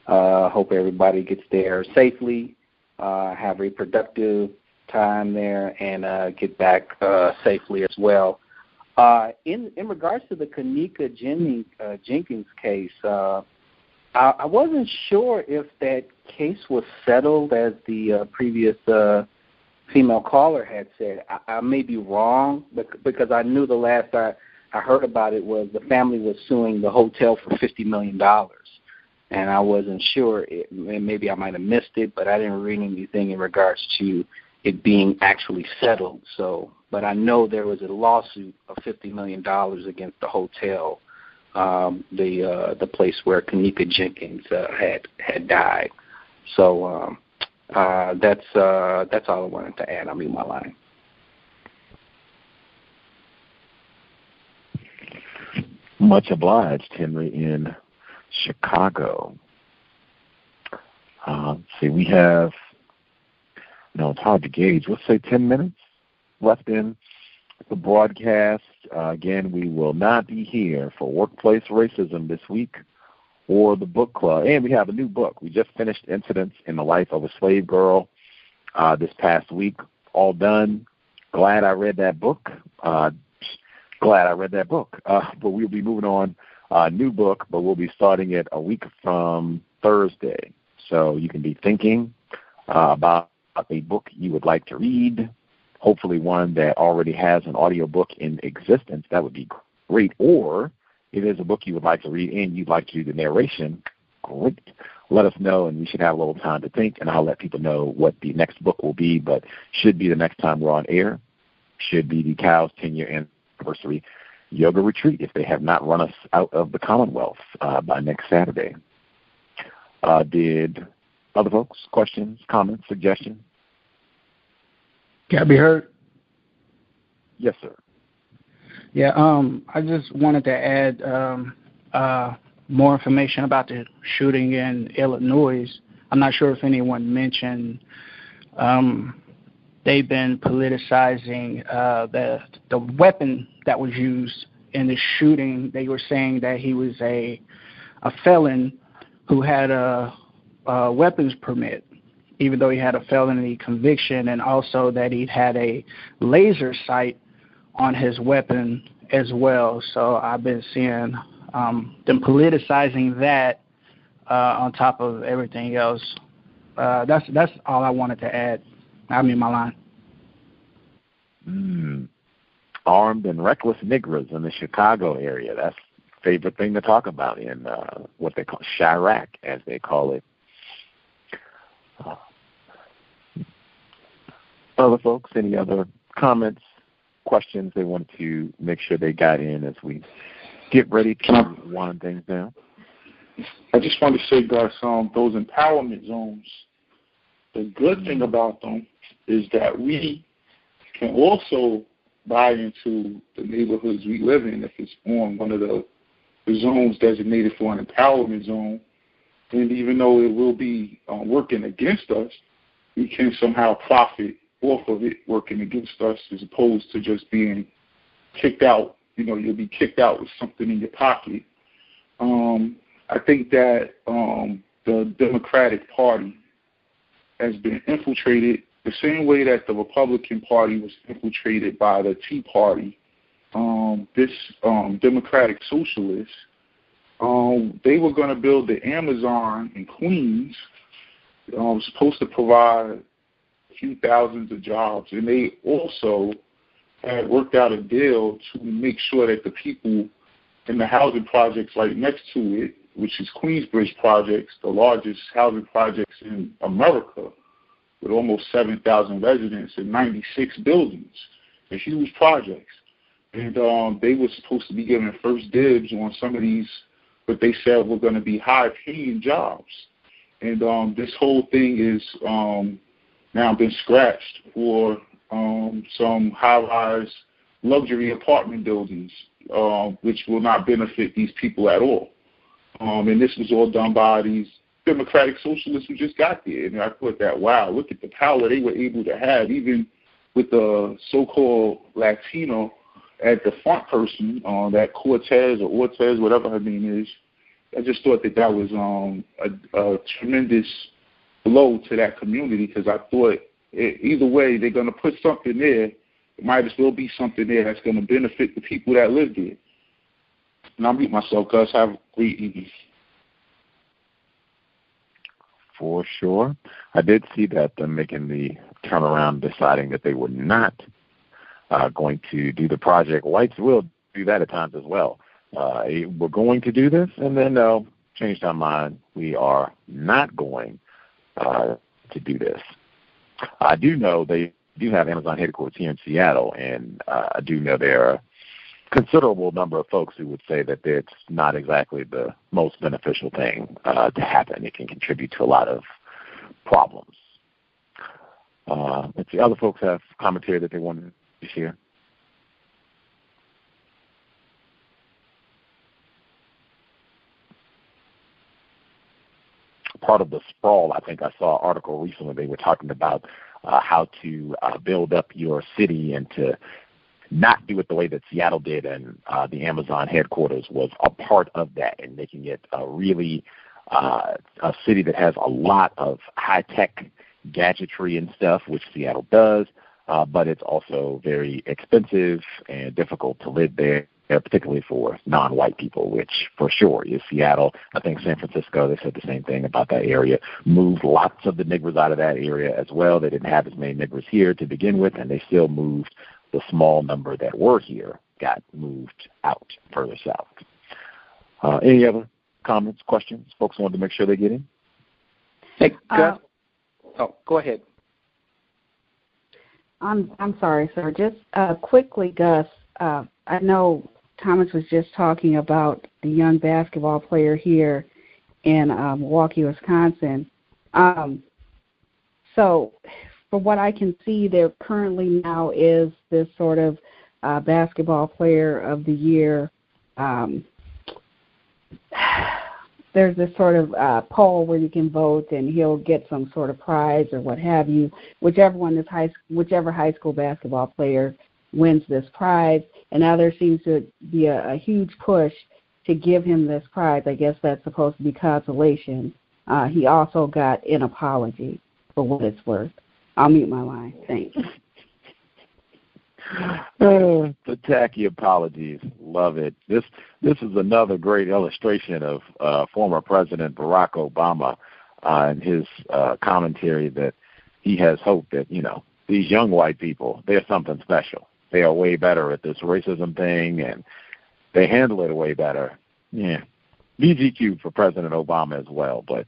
Hope everybody gets there safely, have a productive time there, and get back safely as well. In in regards to the Kenneka Jennings, Jenkins case, I, I wasn't sure if that case was settled as the previous female caller had said. I, I may be wrong, because I knew the last I, I heard about it was the family was suing the hotel for fifty million dollars, and I wasn't sure. It, maybe I might have missed it, but I didn't read anything in regards to it being actually settled. So, but I know there was a lawsuit of fifty million dollars against the hotel um, the uh, the place where Kenneka Jenkins uh, had had died. So um, uh, that's uh, that's all I wanted to add. I mean, my line. Much obliged, Henry, in Chicago. Uh, see, we have, no, it's hard to gauge. Let's say 10 minutes left in the broadcast. Uh, again, we will not be here for workplace racism this week or the book club. And we have a new book. We just finished Incidents in the Life of a Slave Girl uh, this past week. All done. Glad I read that book. Uh, glad I read that book. Uh, but we'll be moving on. Uh, new book, but we'll be starting it a week from Thursday. So you can be thinking uh, about a book you would like to read, hopefully one that already has an audiobook in existence. That would be great. Or if there's a book you would like to read and you'd like to do the narration, great. Let us know, and we should have a little time to think, and I'll let people know what the next book will be. But should be the next time we're on air. Should be the Cows 10 year anniversary yoga retreat if they have not run us out of the Commonwealth uh, by next Saturday. Uh, did other folks questions, comments, suggestions? Can I be heard? Yes, sir. Yeah, um, I just wanted to add um, uh, more information about the shooting in Illinois. I'm not sure if anyone mentioned um, they've been politicizing uh, the the weapon that was used in the shooting. They were saying that he was a a felon who had a, a weapons permit, even though he had a felony conviction, and also that he had a laser sight on his weapon as well. So I've been seeing um, them politicizing that uh, on top of everything else. Uh, that's that's all I wanted to add. I'm in my line. Mm. Armed and reckless niggers in the Chicago area. That's favorite thing to talk about in uh, what they call Chiraq, as they call it. Uh, other folks, any other comments, questions they wanted to make sure they got in as we get ready to wind things down? I just want to say, guys, um, those empowerment zones, the good thing about them is that we can also buy into the neighborhoods we live in if it's on one of the, the zones designated for an empowerment zone. And even though it will be um, working against us, we can somehow profit off of it working against us as opposed to just being kicked out. You know, you'll be kicked out with something in your pocket. Um, I think that um, the Democratic Party has been infiltrated the same way that the Republican Party was infiltrated by the Tea Party. Um, this um, Democratic Socialists, um, they were going to build the Amazon in Queens. Um, supposed to provide few thousands of jobs, and they also had worked out a deal to make sure that the people in the housing projects right next to it, which is Queensbridge Projects, the largest housing projects in America, with almost 7,000 residents and 96 buildings. They're huge projects. And um, they were supposed to be given first dibs on some of these, what they said were going to be high paying jobs. And um, this whole thing is um, now been scratched for um, some high rise luxury apartment buildings, uh, which will not benefit these people at all. Um, and this was all done by these democratic socialists who just got there. And I thought that, wow, look at the power they were able to have, even with the so-called Latino at the front person, uh, that Cortez or Ortez, whatever her name is. I just thought that that was um, a, a tremendous blow to that community because I thought it, either way they're going to put something there. It might as well be something there that's going to benefit the people that live there. And I'll mute myself, Gus. Have a great evening. For sure. I did see that them making the turnaround, deciding that they were not uh, going to do the project. Whites will do that at times as well. Uh, we're going to do this, and then they'll uh, change our mind. We are not going uh, to do this. I do know they do have Amazon headquarters here in Seattle, and uh, I do know there are considerable number of folks who would say that it's not exactly the most beneficial thing uh, to happen. It can contribute to a lot of problems. Uh, let's see, other folks have commentary that they want to share. Part of the sprawl, I think I saw an article recently. They were talking about uh, how to uh, build up your city and to not do it the way that Seattle did, and uh, the Amazon headquarters was a part of that, and making it a really uh, a city that has a lot of high tech gadgetry and stuff, which Seattle does, uh, but it's also very expensive and difficult to live there. Particularly for non-white people, which for sure is Seattle. I think San Francisco. They said the same thing about that area. Moved lots of the niggers out of that area as well. They didn't have as many niggers here to begin with, and they still moved the small number that were here got moved out further south. Uh, any other comments, questions? Folks wanted to make sure they get in. Hey, Gus. Uh, oh, go ahead. I'm I'm sorry, sir. Just uh, quickly, Gus. Uh, I know Thomas was just talking about the young basketball player here in uh, Milwaukee, Wisconsin. Um, so from what I can see, there currently now is this sort of uh, basketball player of the year. Um, there's this sort of uh, poll where you can vote, and he'll get some sort of prize or what have you. Whichever one is high, whichever high school basketball player wins this prize, and now there seems to be a, a huge push to give him this prize. I guess that's supposed to be consolation. Uh, he also got an apology for what it's worth. I'll mute my line. Thanks. Uh, the tacky apologies. Love it. This this is another great illustration of uh, former President Barack Obama uh, and his uh, commentary that he has hope that you know these young white people they're something special. They are way better at this racism thing and they handle it way better. Yeah, VGQ for President Obama as well, but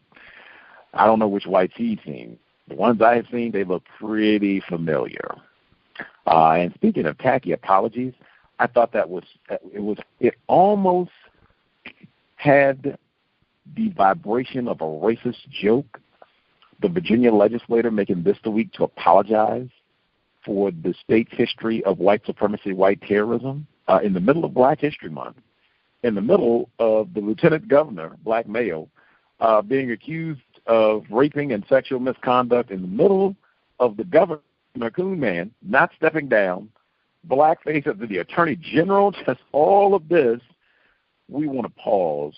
I don't know which whites he's seen. The ones I have seen, they look pretty familiar. Uh, and speaking of tacky apologies, I thought that was it was it almost had the vibration of a racist joke. The Virginia legislator making this the week to apologize for the state's history of white supremacy, white terrorism, uh, in the middle of Black History Month, in the middle of the lieutenant governor, black male, uh, being accused of raping and sexual misconduct in the middle of the governor, Coon Man, not stepping down, blackface of the attorney general, just all of this, we want to pause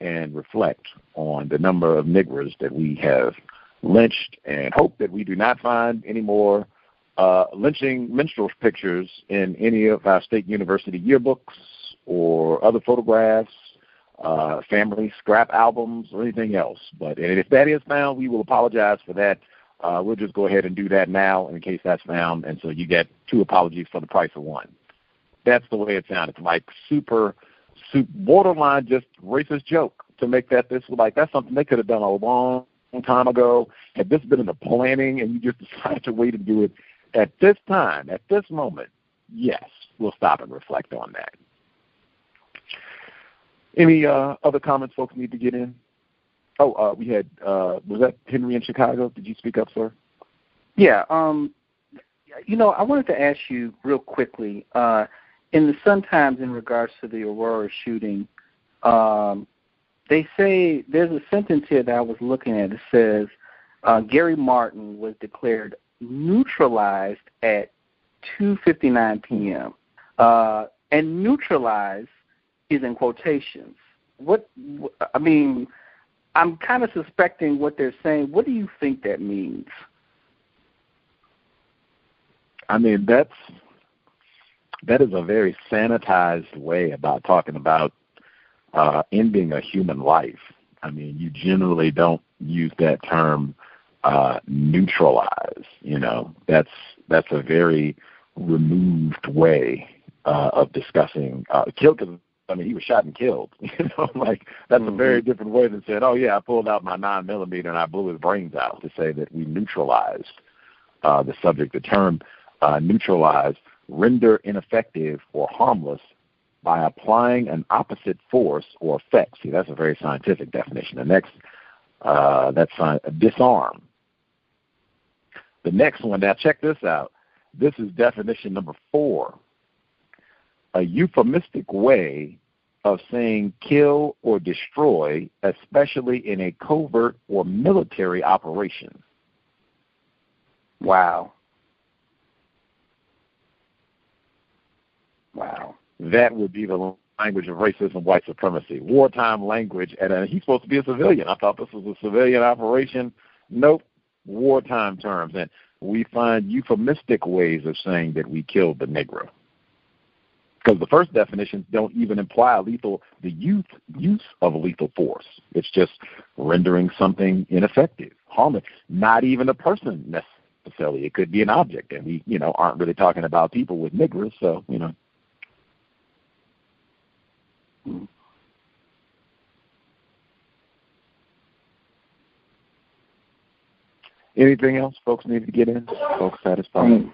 and reflect on the number of niggers that we have lynched and hope that we do not find any more uh, lynching minstrel pictures in any of our state university yearbooks or other photographs uh, family scrap albums or anything else. But and if that is found, we will apologize for that. Uh, we'll just go ahead and do that now in case that's found, and so you get two apologies for the price of one. That's the way it sounded, like super, super borderline just racist joke to make that this like that's something they could have done a long, time ago? Had this been in the planning and you just decided to wait and do it at this time, at this moment? Yes, we'll stop and reflect on that. Any uh, other comments folks need to get in? Oh, uh, we had uh, was that Henry in Chicago? Did you speak up, sir? Yeah. Um, you know, I wanted to ask you real quickly. Uh, in the Sun Times, in regards to the Aurora shooting, um, they say there's a sentence here that I was looking at. It says uh, Gary Martin was declared neutralized at 2:59 p.m. Uh, and neutralized is in quotations. What I mean, I'm kind of suspecting what they're saying. What do you think that means? I mean, that's that is a very sanitized way about talking about uh, ending a human life. I mean, you generally don't use that term uh, neutralize. You know, that's that's a very removed way uh, of discussing uh, kill. Cause, I mean, he was shot and killed. You know, like that's mm-hmm. a very mm-hmm. different way than saying, "Oh yeah, I pulled out my nine millimeter and I blew his brains out." To say that we neutralized uh, the subject, the term uh, neutralize, render ineffective or harmless by applying an opposite force or effect. See, that's a very scientific definition. The next, uh, that's uh, disarm. The next one, now check this out. This is definition number four. A euphemistic way of saying kill or destroy, especially in a covert or military operation. Wow. Wow. That would be the language of racism, white supremacy, wartime language. And uh, he's supposed to be a civilian. I thought this was a civilian operation. Nope, wartime terms. And we find euphemistic ways of saying that we killed the Negro. Because the first definitions don't even imply lethal the youth use of lethal force. It's just rendering something ineffective, harmless. Not even a person necessarily. It could be an object, and we, you know, aren't really talking about people with niggers. So, you know, Anything else folks need to get in? Folks satisfied? Um,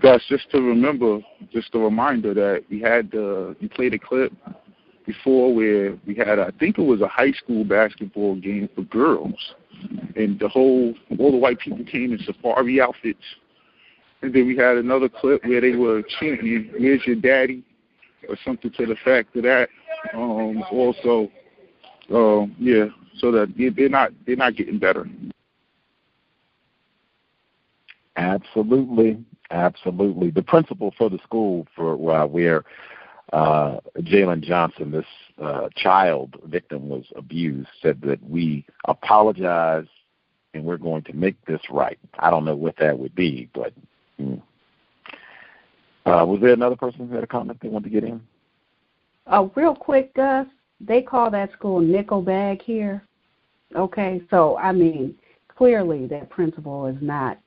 Gus, just to remember, just a reminder that we had the, you played a clip before where we had, I think it was a high school basketball game for girls, and the whole, all the white people came in safari outfits. And then we had another clip where they were chanting, "Where's your daddy?" or something to the effect of that. Um, also, um, yeah, so that they're not they're not getting better. Absolutely, absolutely. The principal for the school for uh, where uh, Jalen Johnson, this uh, child victim, was abused, said that we apologize and we're going to make this right. I don't know what that would be, but. Mm. Uh, was there another person who had a comment they wanted to get in? Oh, real quick, Gus. They call that school nickel bag here. Okay, so I mean, clearly that principal is not.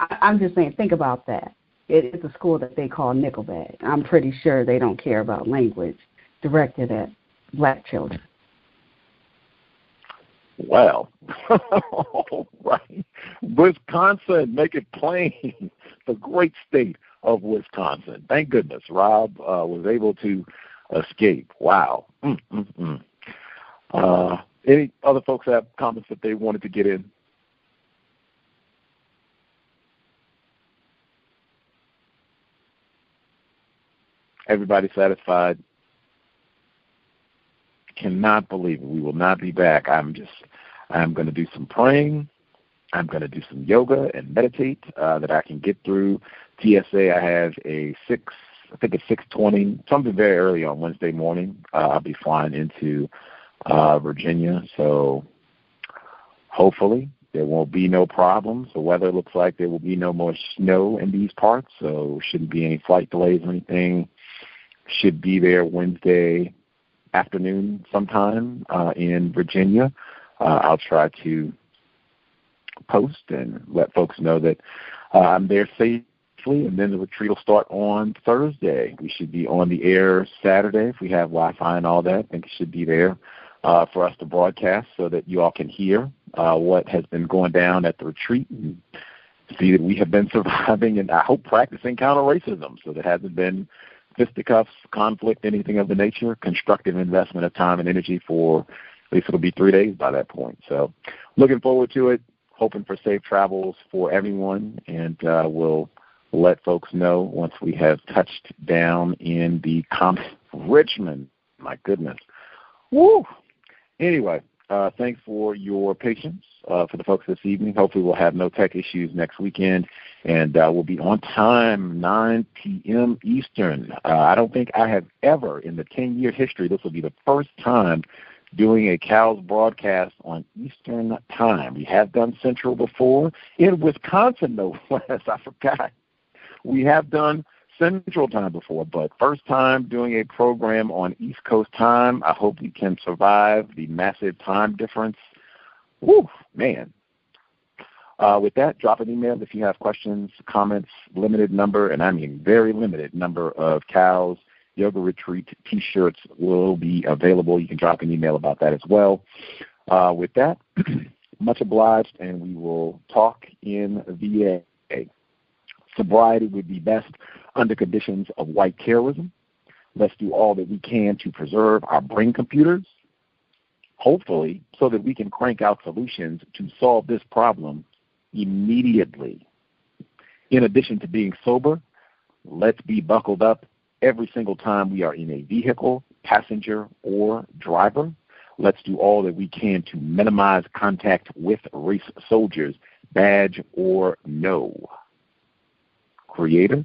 I, I'm just saying, think about that. It is a school that they call nickel bag. I'm pretty sure they don't care about language directed at black children. Well, right. Wisconsin, make it plain. the great state of Wisconsin. Thank goodness Rob uh, was able to escape. Wow. Mm, mm, mm. Uh, any other folks have comments that they wanted to get in? Everybody satisfied? Cannot believe it. We will not be back. I'm just, I'm going to do some praying. I'm going to do some yoga and meditate uh, that I can get through TSA. I have a six I think it's 6:20, something very early on Wednesday morning. Uh, I'll be flying into uh, Virginia, so hopefully there won't be no problems. The weather looks like there will be no more snow in these parts, so shouldn't be any flight delays or anything. Should be there Wednesday afternoon sometime uh, in Virginia. Uh, I'll try to post and let folks know that uh, I'm there safely, and then the retreat will start on Thursday. We should be on the air Saturday if we have Wi-Fi and all that. I think it should be there uh, for us to broadcast so that you all can hear uh, what has been going down at the retreat and see that we have been surviving and I hope practicing counter racism. So there hasn't been fisticuffs, conflict, anything of the nature, constructive investment of time and energy for at least it'll be three days by that point. So looking forward to it, hoping for safe travels for everyone, and uh, we'll let folks know once we have touched down in the comp Richmond. My goodness. Woo! Anyway, uh, thanks for your patience uh, for the folks this evening. Hopefully, we'll have no tech issues next weekend, and uh, we'll be on time, 9 p.m. Eastern. Uh, I don't think I have ever, in the 10 year history, this will be the first time doing a COWS broadcast on Eastern time. We have done Central before. In Wisconsin, no less, I forgot. We have done Central Time before, but first time doing a program on East Coast time. I hope we can survive the massive time difference. Woo, man. Uh, with that, drop an email if you have questions, comments, limited number, and I mean very limited number of cows. yoga retreat t-shirts will be available. You can drop an email about that as well. Uh, with that, much obliged, and we will talk in VA. Sobriety would be best under conditions of white terrorism. Let's do all that we can to preserve our brain computers, hopefully, so that we can crank out solutions to solve this problem immediately. In addition to being sober, let's be buckled up every single time we are in a vehicle, passenger, or driver. Let's do all that we can to minimize contact with race soldiers, badge or no. Creator,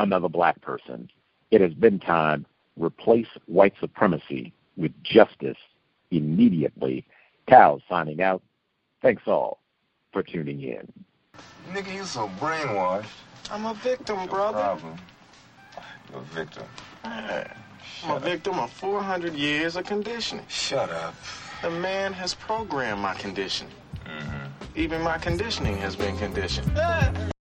another black person. It has been time. Replace white supremacy with justice immediately. Cal signing out. Thanks all for tuning in. Nigga, you so brainwashed. I'm a victim, no brother. Problem. You're a victim. Man, I'm a victim of 400 years of conditioning. Shut up. The man has programmed my conditioning. Mm-hmm. Even my conditioning has been conditioned.